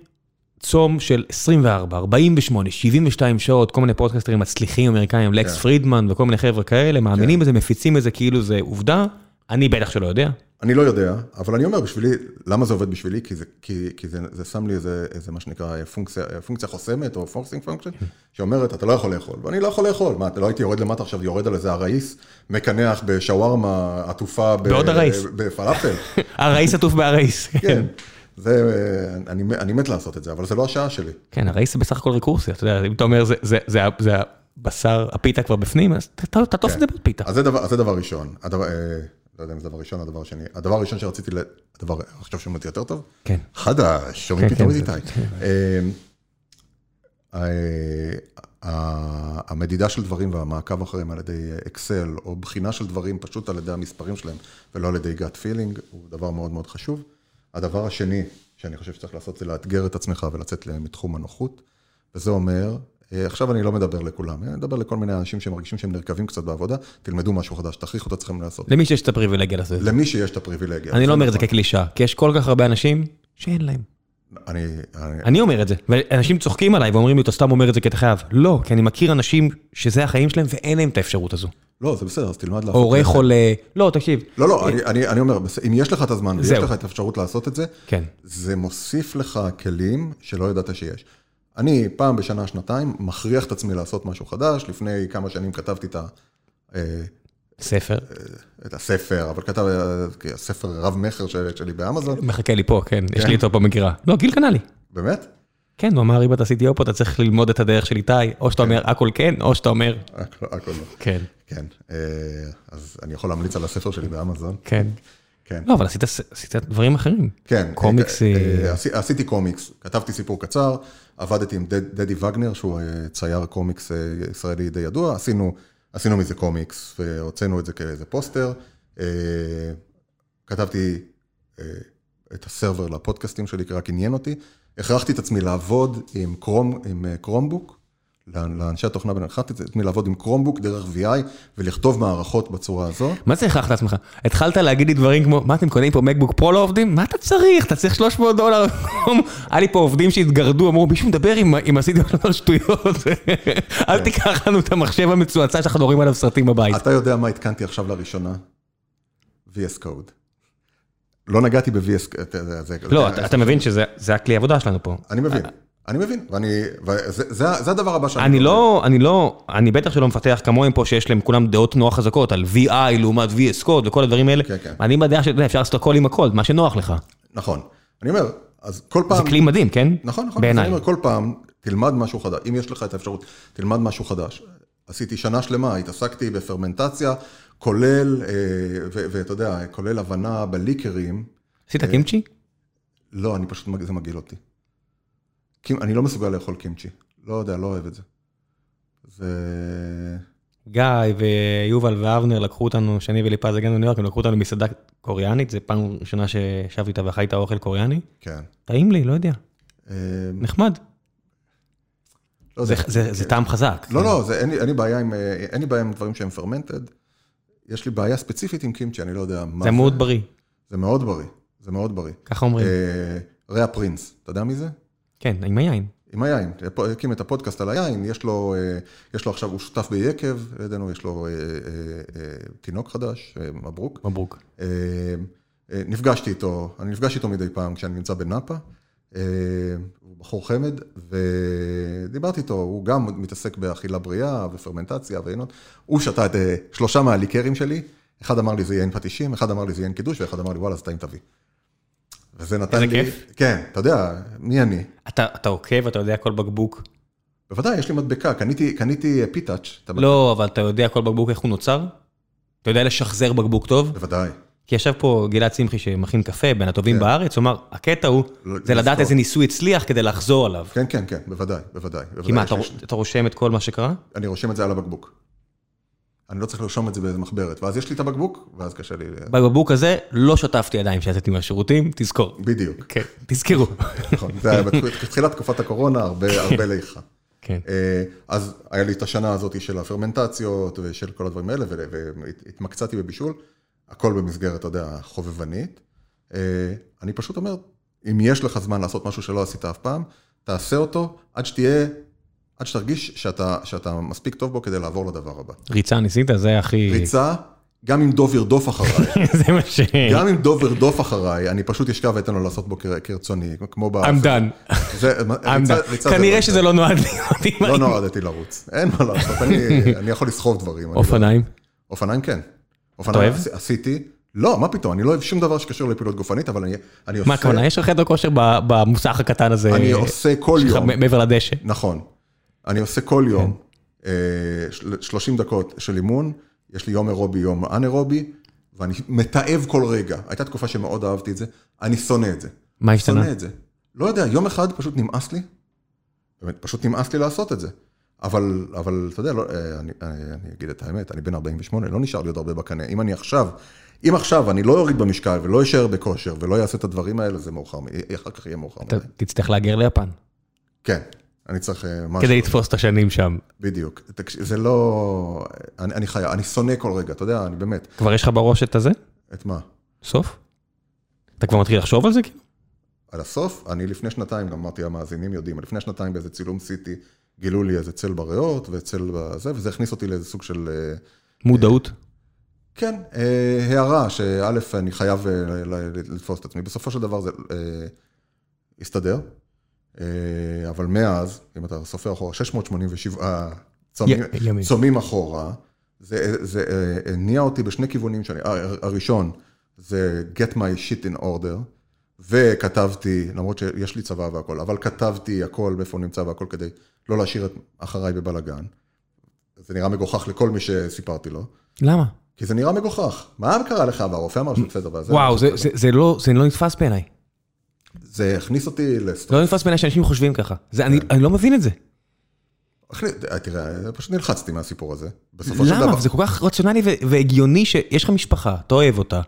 צום של 24, 48, 72 שעות, כל מיני פודקאסטרים מצליחים אמריקאים, לקס כן. פרידמן וכל מיני חבר'ה כאלה, מאמינים בזה, מפיצים בזה כאילו זה עובדה, אני בטח שלא יודע. אני לא יודע, אבל אני אומר בשבילי, למה זה עובד בשבילי? כי זה, כי, כי זה, זה שם לי איזה, איזה מה שנקרא אה, פונקציה, פונקציה חוסמת או forcing function, שאומרת, אתה לא יכול לאכול, ואני לא יכול לאכול. מה, אתה לא הייתי יורד למטה עכשיו, יורד על איזה הראיס, מקנח בשווארמה עטופה בעוד הראיס. בפלאפל. הראיס עטוף בהראיס. כן, זה, אה, אני, אני מת לעשות את זה, אבל זה לא השעה שלי. כן, הראיס זה בסך הכל רקורסיה, אתה יודע, אם אתה אומר, זה- זה- זה זה הבשר, הפיתה כבר בפנים, אז תעטוף את זה בפיתה. אז זה דבר, אז זה דבר ראשון. הדבר, אה, לא יודע אם זה דבר ראשון או דבר שני. הדבר הראשון שרציתי, הדבר, עכשיו שומעים אותי יותר טוב? כן. חדש, שומעים כן, פתאום כן, את זה- איתי. אה, ה- המדידה של דברים והמעקב אחריהם על ידי אקסל, או בחינה של דברים פשוט על ידי המספרים שלהם, ולא על ידי gut feeling, הוא דבר מאוד מאוד חשוב. הדבר השני שאני חושב שצריך לעשות זה לאתגר את עצמך ולצאת מתחום הנוחות, וזה אומר עכשיו אני לא מדבר לכולם, אני מדבר לכל מיני אנשים שמרגישים שהם נרקבים קצת בעבודה, תלמדו משהו חדש, תכריחו את עצמכם לעשות. למי שיש את הפריבילגיה לעשות את זה. למי שיש את הפריבילגיה. אני לא אומר את זה נכון. כקלישה, כי יש כל כך הרבה אנשים שאין להם. אני, אני, אני אומר את זה, ואנשים צוחקים עליי ואומרים לי, אתה סתם אומר את זה כי אתה חייב. לא, כי אני מכיר אנשים שזה החיים שלהם ואין להם את האפשרות הזו. לא, זה בסדר, אז תלמד לעשות את זה. חולה, לא, תקשיב. לא, לא, אני, אני, אני אומר, אם יש לך את הזמן ויש. לך את האפשרות לעשות את זה, כן. זה מוסיף לך כלים שלא ידעת שיש. אני פעם בשנה, שנתיים, מכריח את עצמי לעשות משהו חדש. לפני כמה שנים כתבתי את, ה, אה, ספר. את הספר, אבל כתב אה, ספר רב-מכר של- שלי באמזון. מחכה לי פה, כן, יש לי אותו במגירה. לא, גיל קנה לי. באמת? כן, הוא אמר, אם אתה CTO פה, אתה צריך ללמוד את הדרך של איתי, או שאתה אומר הכל כן, או שאתה אומר, הכל לא. כן, כן, אה, אז אני יכול להמליץ על הספר שלי באמזון. כן. כן. לא, אבל עשית עשית דברים אחרים. כן. קומיקס, אה, אה, אה, עשי- עשיתי קומיקס, כתבתי סיפור קצר, עבדתי עם דד- דדי וגנר, שהוא צייר קומיקס ישראלי די ידוע, עשינו, עשינו מזה קומיקס והוצאנו את זה כאיזה פוסטר. כתבתי את הסרבר לפודקאסטים שלי, רק עניין אותי. הכרחתי את עצמי לעבוד עם קרום, עם קרומבוק, לאנשי התוכנה, הכרחתי את עצמי לעבוד עם קרומבוק דרך VI ולכתוב מערכות בצורה הזו. מה זה הכרחת לעצמך? התחלת להגיד לי דברים כמו, מה אתם קונים פה מקבוק פרו לא עובדים? מה אתה צריך? אתה צריך 300 דולר. היה לי פה עובדים שהתגרדו, אמרו, מישהו מדבר עם- עם עשיתי על שטויות. אל תיקח לנו את המחשב המצועצע שאנחנו רואים עליו סרטים בבית. אתה יודע מה התקנתי עכשיו לראשונה? VS Code. לא נגעתי ב-VS לא, אתה- מבין שזה זה הכלי עבודה שלנו פה. אני מבין, אני מבין, ואני, וזה זה- זה הדבר הבא שאני... אני לא, אני לא, אני בטח שלא מפתח כמוהם פה שיש להם כולם דעות נורא חזקות על VI לעומת VS Code וכל הדברים האלה. כן, כן. אני בדעה שאפשר לעשות הכל עם הכל, מה שנוח לך. נכון. אני אומר, אז כל זה פעם... כלי מדהים, כן? נכון, נכון. בעיניי. אני אומר, כל פעם תלמד משהו חדש. אם יש לך את האפשרות, תלמד משהו חדש. עשיתי שנה שלמה, התעסקתי בפרמנטציה, כולל, אה, ואתה יודע, כולל הבנה בליקרים. עשית קימצ'י? לא, אני פשוט, זה מגעיל אותי. אני לא מסוגל לאכול קימצ'י. לא יודע, לא אוהב את זה. זה... גיא ויובל ואבנר לקחו אותנו, שאני וליפז הגענו לניו יורק, הם לקחו אותנו למסעדה קוריאנית, זו פעם ראשונה שישבתי איתה ואכלת אוכל קוריאני. כן. טעים לי, לא יודע, אה, נחמד. לא זה- יודע. זה זה טעם חזק. לא, לא, זה, אין, לי, אין, לי בעיה עם, אה, אין לי בעיה עם דברים שהם פרמנטד. יש לי בעיה ספציפית עם קימצ'י, אני לא יודע מה זה מאוד בריא, זה מאוד בריא, זה מאוד בריא. ככה אומרים. אה, ריאה פרינס, אתה יודע מי זה? כן, עם היין. עם היין, הקים את הפודקאסט על היין, יש לו, אה, יש לו עכשיו, הוא שותף ביקב, לידינו יש לו אה, אה, תינוק חדש, מברוק. מברוק. נפגשתי איתו, אני נפגש איתו מדי פעם כשאני נמצא בנאפה. הוא בחור חמד, ודיברתי איתו, הוא גם מתעסק באכילה בריאה ופרמנטציה ועינות. הוא שתה את שלושה מהליקרים שלי, אחד אמר לי זה יין פטישים, אחד אמר לי זה יין קידוש, ואחד אמר לי וואלה, אז טעים תביא. וזה נתן איזה לי... כיף. כן, אתה יודע, מי אני? אתה אתה עוקב, אתה יודע כל בקבוק. בוודאי, יש לי מדבקה, קניתי, קניתי פיטאץ', אתה לא, אבל אתה יודע כל בקבוק איך הוא נוצר? אתה יודע לשחזר בקבוק טוב? בוודאי. כי ישב פה גלעד שמחי שמכין קפה, בין הטובים כן. בארץ, הוא אמר, הקטע הוא, לא- זה לדעת לזכור. איזה ניסוי הצליח כדי לחזור עליו. כן, כן, כן, בוודאי, בוודאי. כי מה, אתה אתה רושם את כל מה שקרה? אני רושם את זה על הבקבוק. אני לא צריך לרשום את זה באיזה מחברת, ואז יש לי את הבקבוק, ואז קשה לי... בבקבוק הזה לא שטפתי ידיים כשיצאתי מהשירותים, תזכור. בדיוק, כן, תזכרו. נכון. זה היה בתחילת תקופת הקורונה, הרבה לאיכה. כן. אה, אז היה לי את השנה הזאת של הפרמנטציות ושל כל הדברים האלה, והתמקצעתי בבישול, הכל במסגרת, אתה יודע, חובבנית. אה, אני פשוט אומר, אם יש לך זמן לעשות משהו שלא עשית אף פעם, תעשה אותו עד שתהיה, עד שתרגיש שאתה, שאתה מספיק טוב בו כדי לעבור לדבר הבא. ריצה ניסית? זה הכי... ריצה, גם אם דוב ירדוף אחריי, זה מה ש... גם אם דוב ירדוף אחריי, אני פשוט אשכב ואתן לו לעשות בו כר- כרצוני, כמו ב... I'm done. זה- I'm done. ריצה כנראה שזה לא נועד להיות לא נועדתי לרוץ, אין מה לעשות, אני, אני יכול לסחוב דברים. לא- אופניים. אופניים כן. אופניים אוהב? עשי- עשיתי, לא, מה פתאום, אני לא אוהב שום דבר שקשור לפעילות גופנית, אבל אני, אני עושה, מה הכוונה? יש לך חדר כושר במוסך הקטן הזה? אני עושה כל יום, מעבר לדשא. נכון, אני עושה כל יום, כן. אה, של- 30 דקות של אימון, יש לי יום אירובי, יום אנאירובי, ואני מתעב כל רגע. הייתה תקופה שמאוד אהבתי את זה, אני שונא את זה. מה השתנה? שונא את זה. לא יודע, יום אחד פשוט נמאס לי, באמת, פשוט נמאס לי לעשות את זה. אבל, אבל אתה יודע, לא, אה, אני, אני, אני אגיד את האמת, אני בן 48, לא נשאר לי עוד הרבה בקנה. אם אני עכשיו, אם עכשיו אני לא אוריד במשקל ולא אשאר בכושר ולא אעשה את הדברים האלה, זה מאוחר, אחר כך יהיה מאוחר אתה מדי. תצטרך להגר ליפן. כן, אני צריך אה, משהו. כדי לתפוס את השנים שם. בדיוק. זה לא... אני, אני חי... אני שונא כל רגע, אתה יודע, אני באמת... כבר יש לך בראש את הזה? את מה? סוף? אתה כבר מתחיל לחשוב על זה כאילו? על הסוף, אני לפני שנתיים, גם אמרתי, המאזינים יודעים, לפני שנתיים באיזה צילום סיטי, גילו לי איזה צל בריאות וצל בזה, וזה הכניס אותי לאיזה סוג של... אה, מודעות? כן, אה, הערה שא', אני חייב לתפוס את עצמי. בסופו של דבר זה הסתדר, אבל מאז, אם אתה סופר אחורה, 687 צומים, י-. צומים אחורה, זה, זה אה, הניע אותי בשני כיוונים. הר- הראשון, זה get my shit in order, וכתבתי, למרות שיש לי צבא והכל, אבל כתבתי הכל, מאיפה הוא נמצא והכל, כדי לא להשאיר את אחריי בבלאגן. זה נראה מגוחך לכל מי שסיפרתי לו. למה? כי זה נראה מגוחך. מה קרה לך? והרופא אמר שזה בסדר. וזה- וואו, זה- זה- זה לא זה לא נתפס בעיניי. זה הכניס אותי לסטרס. לא נתפס בעיניי שאנשים חושבים ככה. זה- אני אני לא מבין את זה. אה, תראה, פשוט נלחצתי מהסיפור הזה. בסופו של דבר. למה? זה כל כך רציונלי והגיוני שיש לך משפחה, אתה אוהב אותה.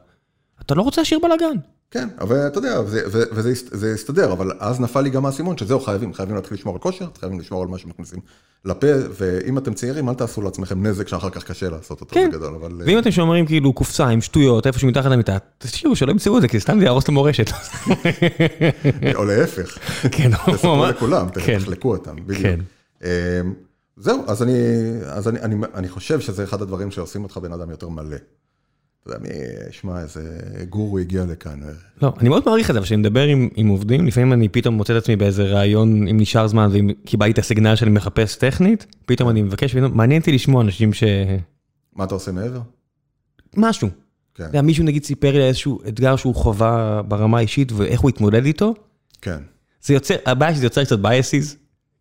אתה לא רוצה להשאיר בלאגן. כן, אבל אתה יודע, וזה- זה הסתדר, אבל אז נפל לי גם האסימון שזהו, חייבים, חייבים להתחיל לשמור על כושר, חייבים לשמור על מה שמכניסים לפה, ואם אתם צעירים, אל תעשו לעצמכם נזק שאחר כך קשה לעשות אותו, כן. בגדול, אבל... ואם אתם שומרים כאילו קופסה עם שטויות איפה שמתחת למיטה, תשאירו שלא ימצאו את זה, כי סתם זה יהרוס את המורשת. אה, או להפך, כן, תספרו ממש. לכולם, כן. תחלקו אותם, בדיוק. כן. אמ, זהו, אז אני, אז אני, אני, אני חושב שזה אחד הדברים שעושים אותך בן אדם יותר מלא. אתה יודע, מי, שמע, איזה גורו הגיע לכאן. לא, אני מאוד מעריך את זה, אבל כשאני מדבר עם, עם עובדים, לפעמים אני פתאום מוצא את עצמי באיזה ראיון, אם נשאר זמן, ואם קיבלתי את הסיגנל שאני מחפש טכנית, פתאום אני מבקש, פתאום, מעניין אותי לשמוע אנשים ש... מה אתה עושה מעבר? משהו. כן, יודע, מישהו נגיד סיפר לי איזשהו אתגר שהוא חווה ברמה האישית, ואיך הוא התמודד איתו, כן. זה יוצר, הבעיה שזה יוצר קצת biases,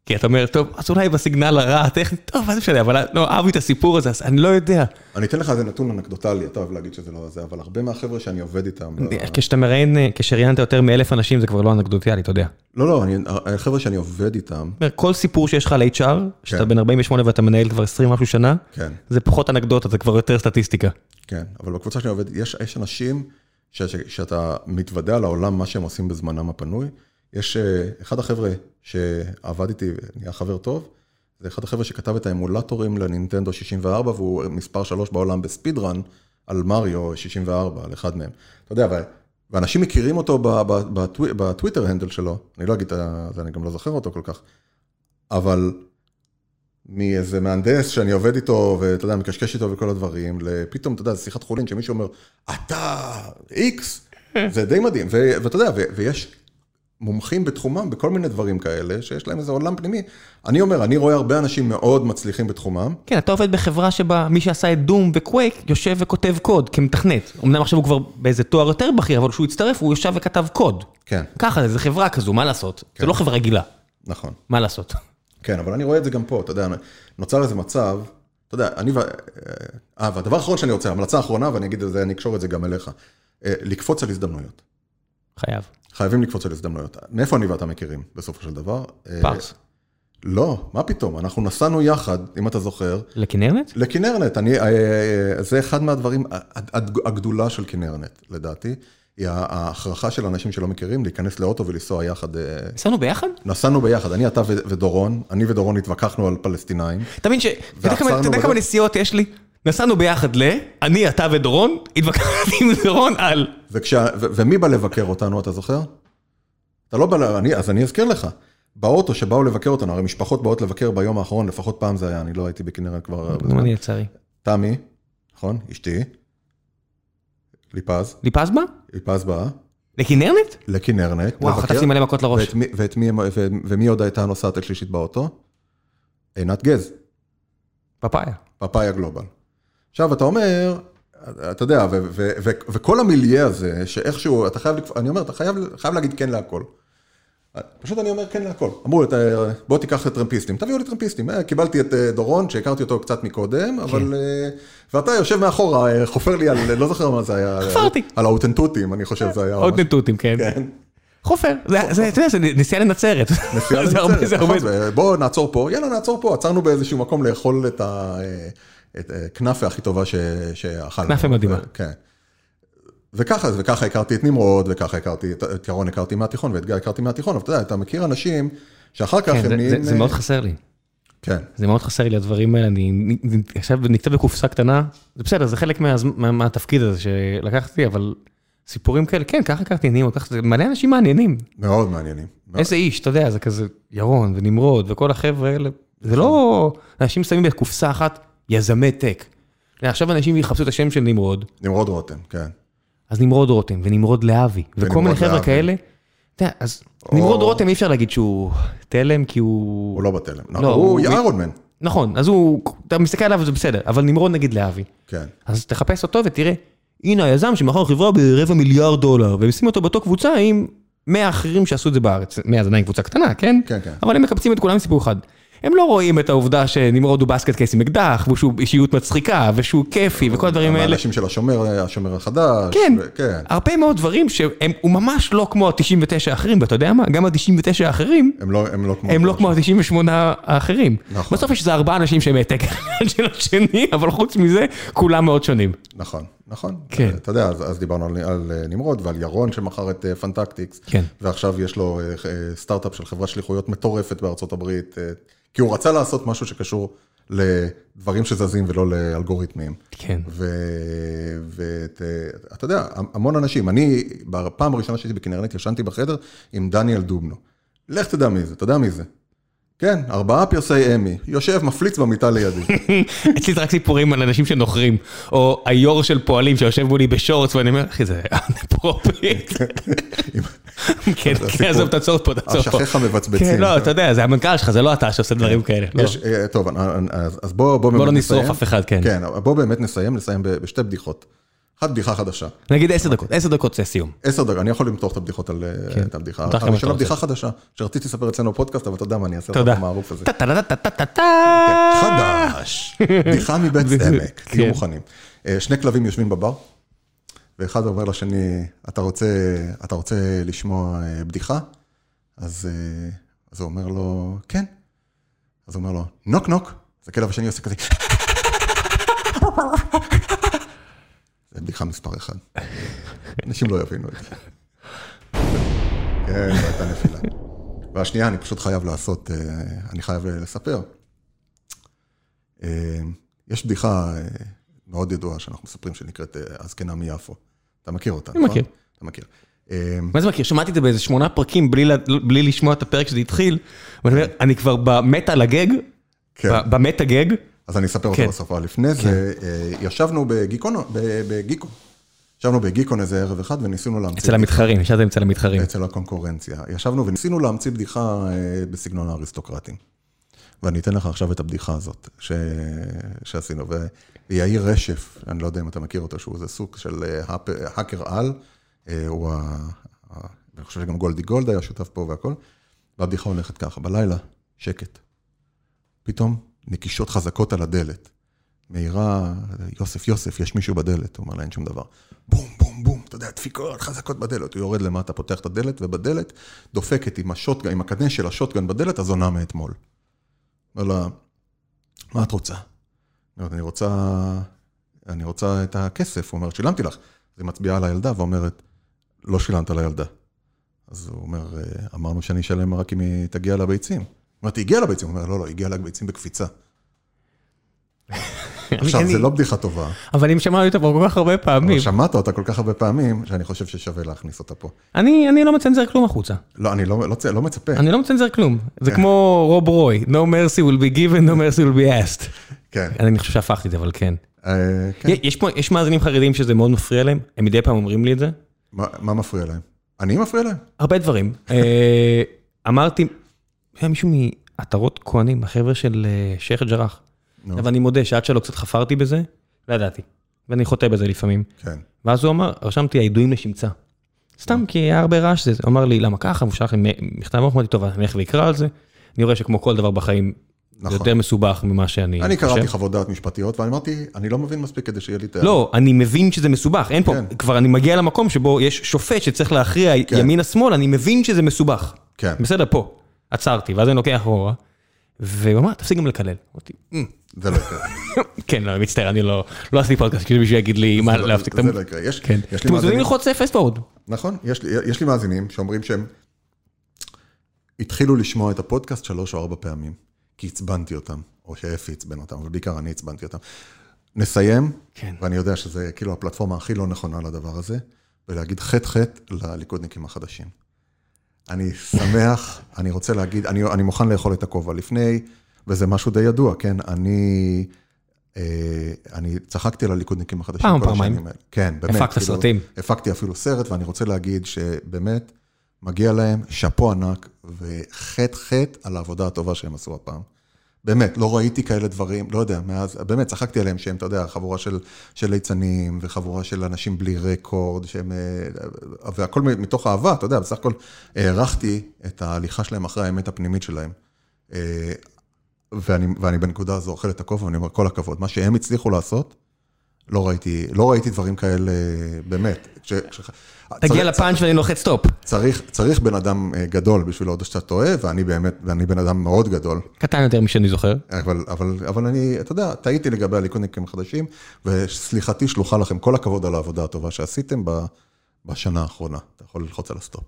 כי אתה אומר, טוב, אז אולי בסיגנל הרע, טכנית, טוב, מה זה משנה, אבל לא, אהבתי את הסיפור הזה, אז אני לא יודע. אני אתן לך איזה נתון אנקדוטלי, אתה אוהב להגיד שזה לא זה, אבל הרבה מהחבר'ה שאני עובד איתם... כשאתה מראיין, כשראיינת יותר מאלף אנשים, זה כבר לא אנקדוטיאלי, אתה יודע. לא, לא, החבר'ה שאני עובד איתם, כל סיפור שיש לך על HR, שאתה כן. בן 48 ואתה מנהל כבר 20 משהו שנה, כן, זה פחות אנקדוטה, זה כבר יותר סטטיסטיקה. כן, אבל בקבוצה שאני עובד, יש, אנשים שאתה מתוודע לעולם, מה שהם עושים בזמנם הפנוי. יש אה, אחד החבר'ה שעבד איתי ונהיה חבר טוב, זה אחד החבר'ה שכתב את האמולטורים לנינטנדו 64, והוא מספר 3 בעולם בספיד רן על מריו 64, על אחד מהם. אתה יודע, ואנשים מכירים אותו בטוויטר הנדל שלו, אני לא אגיד את זה, אני גם לא זוכר אותו כל כך, אבל מאיזה מהנדס שאני עובד איתו, ואתה יודע, מקשקש איתו וכל הדברים, לפתאום, אתה יודע, זו שיחת חולין שמישהו אומר, אתה איקס, זה די מדהים, ואתה יודע, ויש מומחים בתחומם בכל מיני דברים כאלה, שיש להם איזה עולם פנימי. אני אומר, אני רואה הרבה אנשים מאוד מצליחים בתחומם, כן, אתה עובד בחברה שבה מי שעשה את דום וקווייק יושב וכותב קוד כמתכנת. אמנם עכשיו הוא כבר באיזה תואר יותר בכיר, אבל כשהוא הצטרף הוא ישב וכתב קוד. כן, ככה, זה חברה כזו, מה לעשות? זה לא חברה רגילה, נכון. מה לעשות? כן, אבל אני רואה את זה גם פה, אתה יודע, נוצר איזה מצב, אתה יודע, אני ו... אה, והדבר האחרון שאני רוצה, המלצה האחרונה, ואני אגיד את זה, אני אקשור את זה גם אליך, אה, לקפוץ על הזדמנויות. חייב. חייבים לקפוץ על הזדמנויות. מאיפה אני ואתה מכירים, בסופו של דבר? אה, פרס. לא, מה פתאום, אנחנו נסענו יחד, אם אתה זוכר, לכנרנט? לכנרנט. אני, אה, אה, זה אחד מהדברים, הד- הד- הגדולה של כנרנט, לדעתי, היא ההכרחה של אנשים שלא מכירים, להיכנס לאוטו ולנסוע יחד. נסענו ביחד? נסענו ביחד, אני, אתה ודורון, אני ודורון התווכחנו על פלסטינאים. אתה מבין ש... אתה יודע כמה-. נסיעות יש לי? נסענו ביחד ל... אני, אתה ודורון, התווכחתי עם דורון על... וכשה, ו, ומי בא לבקר אותנו, אתה זוכר? אתה לא בא, ל- אני, אז אני אזכיר לך. באוטו שבאו לבקר אותנו, הרי משפחות באות לבקר ביום האחרון, לפחות פעם זה היה, אני לא הייתי בכנרת כבר... גם. אני לצערי. תמי, נכון? אשתי. ליפז, ליפז בה? ליפז באה, לכנרנט? לכנרנט. וואו, לבקר. חטפתי מלא מכות לראש. ואת מי, ואת מי, ו, ומי עוד הייתה הנוסעת השלישית באוטו? עינת גז, פפאיה. פאפאיה גלובל. עכשיו, אתה אומר, אתה יודע, וכל המיליה הזה, שאיכשהו, אתה חייב, אני אומר, אתה חייב, חייב להגיד כן להכל. פשוט אני אומר כן להכל. אמרו, אתה, בוא תיקח את טרמפיסטים, תביאו לי טרמפיסטים. אה, קיבלתי את אה, דורון, שהכרתי אותו קצת מקודם, אבל... אה, ואתה יושב מאחורה, חופר לי על, לא זוכר מה זה היה. חפרתי. על האותנטוטים, אני חושב זה היה. עוד ממש. נטוטים, כן. כן. חופר. זה, אתה יודע, זה נסיעה לנצרת. נסיעה לנצרת. נכון, ובוא נעצור פה, יאללה נעצור פה, עצרנו באיזשהו מקום לאכול את הכנאפה הכי טובה ש- שאכלנו. כנאפה מדהימה. כן. וככה, וככה הכרתי את נמרוד, וככה הכרתי, את- את ירון הכרתי מהתיכון, ואת גיא הכרתי מהתיכון, אבל אתה יודע, אתה מכיר אנשים שאחר כך כן, הם זה- נהיים... זה- מאוד חסר לי. כן, זה מאוד חסר לי הדברים האלה, אני עכשיו נקצה בקופסה קטנה, זה בסדר, זה חלק מהז- מה- מהתפקיד הזה שלקחתי, אבל סיפורים כאלה, כן, ככה הכרתי עניינים, ככה זה מלא אנשים מעניינים. מאוד מעניינים. איזה איש, אתה יודע, זה כזה ירון ונמרוד וכל החבר'ה האלה, זה לא, אנשים שמים בקופסה אחת יזמי טק. עכשיו אנשים יחפשו את השם של נמרוד, נמרוד רותם, כן. אז נמרוד רותם ונמרוד להבי, וכל מיני חבר'ה. כאלה. אתה יודע, אז או- נמרוד רותם אי אפשר להגיד שהוא תלם, כי הוא... הוא לא בתלם. לא, לא, הוא הוא- איירון מן. נכון, אז הוא, אתה מסתכל עליו וזה בסדר, אבל נמרוד נגיד להבי. כן. אז תחפש אותו ותראה, הנה היזם שמכר חברה ברבע מיליארד דולר, והם שימו אותו באותו קבוצה עם 100 אחרים שעשו את זה בארץ. 100 זה עדיין קבוצה קטנה, כן? כן, כן. אבל הם מקבצים את כולם עם סיפור אחד. הם לא רואים את העובדה שנמרוד הוא בסקט קייס עם אקדח, ושהוא אישיות מצחיקה, ושהוא כיפי, וכל הדברים האלה. האנשים של השומר, השומר החדש. כן, כן. הרבה מאוד דברים שהם, הוא ממש לא כמו ה-99 האחרים, ואתה יודע מה? גם ה-99 האחרים, הם לא, הם לא כמו... הם לא כמו ה-98 האחרים. נכון. בסוף יש איזה ארבעה אנשים שהם העתק אחד של השני, אבל חוץ מזה, כולם מאוד שונים. נכון, נכון. כן. אתה יודע, אז, אז דיברנו על, על אה, נמרוד ועל ירון שמכר את אה, פנטקטיקס. כן. ועכשיו יש לו אה, סטארט-אפ של חברת שליחויות מטורפת בארצות הברית, כי הוא רצה לעשות משהו שקשור לדברים שזזים ולא לאלגוריתמים. כן. ואתה יודע, המון אנשים, אני, בפעם הראשונה שהייתי בכנרנט, ישנתי בחדר עם דניאל דובנו. לך תדע מי זה, אתה יודע מי זה. כן, ארבעה פרסי אמי, יושב, מפליץ במיטה לידי. אצלי זה רק סיפורים על אנשים שנוחרים, או היו"ר של פועלים שיושב מולי בשורטס, ואני אומר, אחי, זה אנפרופית. כן, כן, עזוב, תעצור פה, תעצור פה. אשכיך מבצבצים. כן, לא, אתה יודע, זה המנכ"ל שלך, זה לא אתה שעושה דברים כאלה. לא. אה, טוב, אז בוא בוא לא נשרוף. אף אחד, כן. כן, בוא באמת נסיים, נסיים בשתי בדיחות. אחת בדיחה חדשה. נגיד עשר דקות, עשר דקות זה סיום. עשר דקות, אני יכול למתוח את הבדיחות על אה, כן. הבדיחה. הראשונה רוצה. בדיחה חדשה, שרציתי לספר אצלנו בפודקאסט, אבל אתה יודע מה, אני אעשה תודה. את המערוף הזה. כן, חדש, בדיחה מבית עמק, כן. תהיו מוכנים. אה, שני כלבים יושבים בבר, ואחד אומר לשני, אתה רוצה, לשמוע אה, בדיחה? אז הוא אומר לו, כן. אז הוא אומר לו, נוק נוק. אז הכלב השני עושה כזה, בדיחה מספר אחד. אנשים לא יבינו את זה. כן, זו הייתה נפילה. והשנייה, אני פשוט חייב לעשות, אה, אני חייב לספר. אה, יש בדיחה אה, מאוד ידועה שאנחנו מספרים שנקראת אה, הזקנה מיפו. אתה מכיר אותה, אני נכון? מכיר. אתה מכיר. אה, מה זה מכיר? שמעתי את זה באיזה שמונה פרקים בלי בלי לשמוע את הפרק שזה התחיל, ואני אומר, אני כבר במת על הגג, כן. אז אני אספר כן. אותו בסוף. אבל לפני זה, אה, ישבנו בגיקון. ישבנו בגיקון איזה ערב אחד וניסינו להמציא... אצל המתחרים, ישבתם אצל המתחרים. אצל הקונקורנציה. ישבנו וניסינו להמציא בדיחה אה, בסגנון האריסטוקרטים. ואני אתן לך עכשיו את הבדיחה הזאת ש... שעשינו. ויאיר רשף, אני לא יודע אם אתה מכיר אותו, שהוא איזה סוג של אה, האפ- האקר על, הוא. ה- אני חושב שגם גולדי גולד היה שותף פה והכל. והבדיחה הולכת ככה, בלילה, שקט. פתאום נקישות חזקות על הדלת. מאירה, יוסף, יוסף, יש מישהו בדלת. הוא אומר לה, אין שום דבר. בום, בום, בום, אתה יודע, דפיקות חזקות בדלת. הוא יורד למטה, פותח את הדלת, ובדלת דופקת עם השוטגן, עם הקנה של השוטגן בדלת, הזונה מאתמול. אומר לה, מה את רוצה? אני רוצה, אני רוצה את הכסף. הוא אומר, שילמתי לך. אז היא מצביעה על הילדה ואומרת, לא שילמת לילדה. אז הוא אומר, "אה, אמרנו שאני אשלם רק אם היא תגיע לביצים. אמרתי, היא הגיעה לביצים? הוא אומר, לא, לא, היא הגיעה לביצים בקפיצה. עכשיו, זה לא בדיחה טובה, אבל אם שמענו אותה פה כל כך הרבה אבל פעמים, שמעת אותה כל כך הרבה פעמים, שאני חושב ששווה להכניס אותה פה. אני אני לא מצנזר כלום החוצה. לא, אני לא, לא, לא מצפה. אני לא מצנזר כלום. כן. זה כמו רוב רוי, no mercy will be given, no mercy will be asked. כן. אני חושב שהפכתי את זה, אבל כן. אה, כן. יש מאזינים חרדים שזה מאוד מפריע להם, הם מדי פעם אומרים לי את זה. מה, מה מפריע להם? אני מפריע להם? הרבה דברים. אה, אמרתי, היה מישהו מעטרות כהנים, החבר'ה של אה, שייח' ג'ראח. אבל אני מודה שעד שלא קצת חפרתי בזה, לא ידעתי. ואני חוטא בזה לפעמים. כן. ואז הוא אמר, רשמתי הידועים לשמצה. סתם כי היה הרבה רעש הוא אמר לי למה ככה, הוא שלח לי מכתב, אמרתי טוב, אני אלך ואקרא על זה. אני רואה שכמו כל דבר בחיים, זה נכון. יותר מסובך ממה שאני אני חושב. קראתי חוות דעת משפטיות, ואני אמרתי, אני לא מבין מספיק כדי שיהיה לי ה... לא, אני מבין שזה מסובך, אין פה, כן. כבר אני מגיע למקום שבו יש שופט שצריך להכריע כן. ימינה-שמאל, אני מבין שזה מסובך. כן. בסדר, פה. עצרתי, ואז אני לוקח אחורה, והוא אמר, תפסיק גם לקלל. אמרתי, "אמ, זה לא יקרה. כן, לא, אני מצטער, אני לא לא עשיתי פודקאסט, כדי שמישהו יגיד לי מה לא- להפסיק. זה לא יקרה. יש כן. לי אתם מוזמנים מאזינים... ללחוץ פסט פורוד. נכון, יש לי, יש לי מאזינים שאומרים שהם... התחילו לשמוע את הפודקאסט שלוש או ארבע פעמים, כי עצבנתי אותם, או שאפי עצבן אותם, אבל בעיקר אני עצבנתי אותם. נסיים, כן. ואני יודע שזה כאילו הפלטפורמה הכי לא נכונה לדבר הזה, ולהגיד חטא חטא לליכודניקים החדשים. אני שמח, אני רוצה להגיד, אני, אני מוכן לאכול את הכובע לפני, וזה משהו די ידוע, כן? אני, אה, אני צחקתי על הליכודניקים החדשים. פעם, פעמיים. כן, באמת. הפקת כאילו, סרטים. הפקתי אפילו סרט, ואני רוצה להגיד שבאמת, מגיע להם שאפו ענק, וחטא חטא על העבודה הטובה שהם עשו הפעם. באמת, לא ראיתי כאלה דברים, לא יודע, מאז, באמת, צחקתי עליהם שהם, אתה יודע, חבורה של, של ליצנים, וחבורה של אנשים בלי רקורד, שהם, אה, והכל מתוך אהבה, אתה יודע, בסך הכל הערכתי את ההליכה שלהם אחרי האמת הפנימית שלהם. אה, ואני, ואני בנקודה הזו אוכל את הכובע, ואני אומר, כל הכבוד, מה שהם הצליחו לעשות, לא ראיתי, לא ראיתי דברים כאלה, באמת. כש, כש, תגיע לפאנץ' ואני לוחץ סטופ. צריך, צריך בן אדם אה, גדול בשביל להודות שאתה טועה, ואני באמת, ואני בן אדם מאוד גדול. קטן יותר משאני זוכר. אבל, אבל, אבל אני, אתה יודע, טעיתי לגבי הליכודניקים החדשים, וסליחתי שלוחה לכם כל הכבוד על העבודה הטובה שעשיתם בשנה האחרונה. אתה יכול ללחוץ על הסטופ.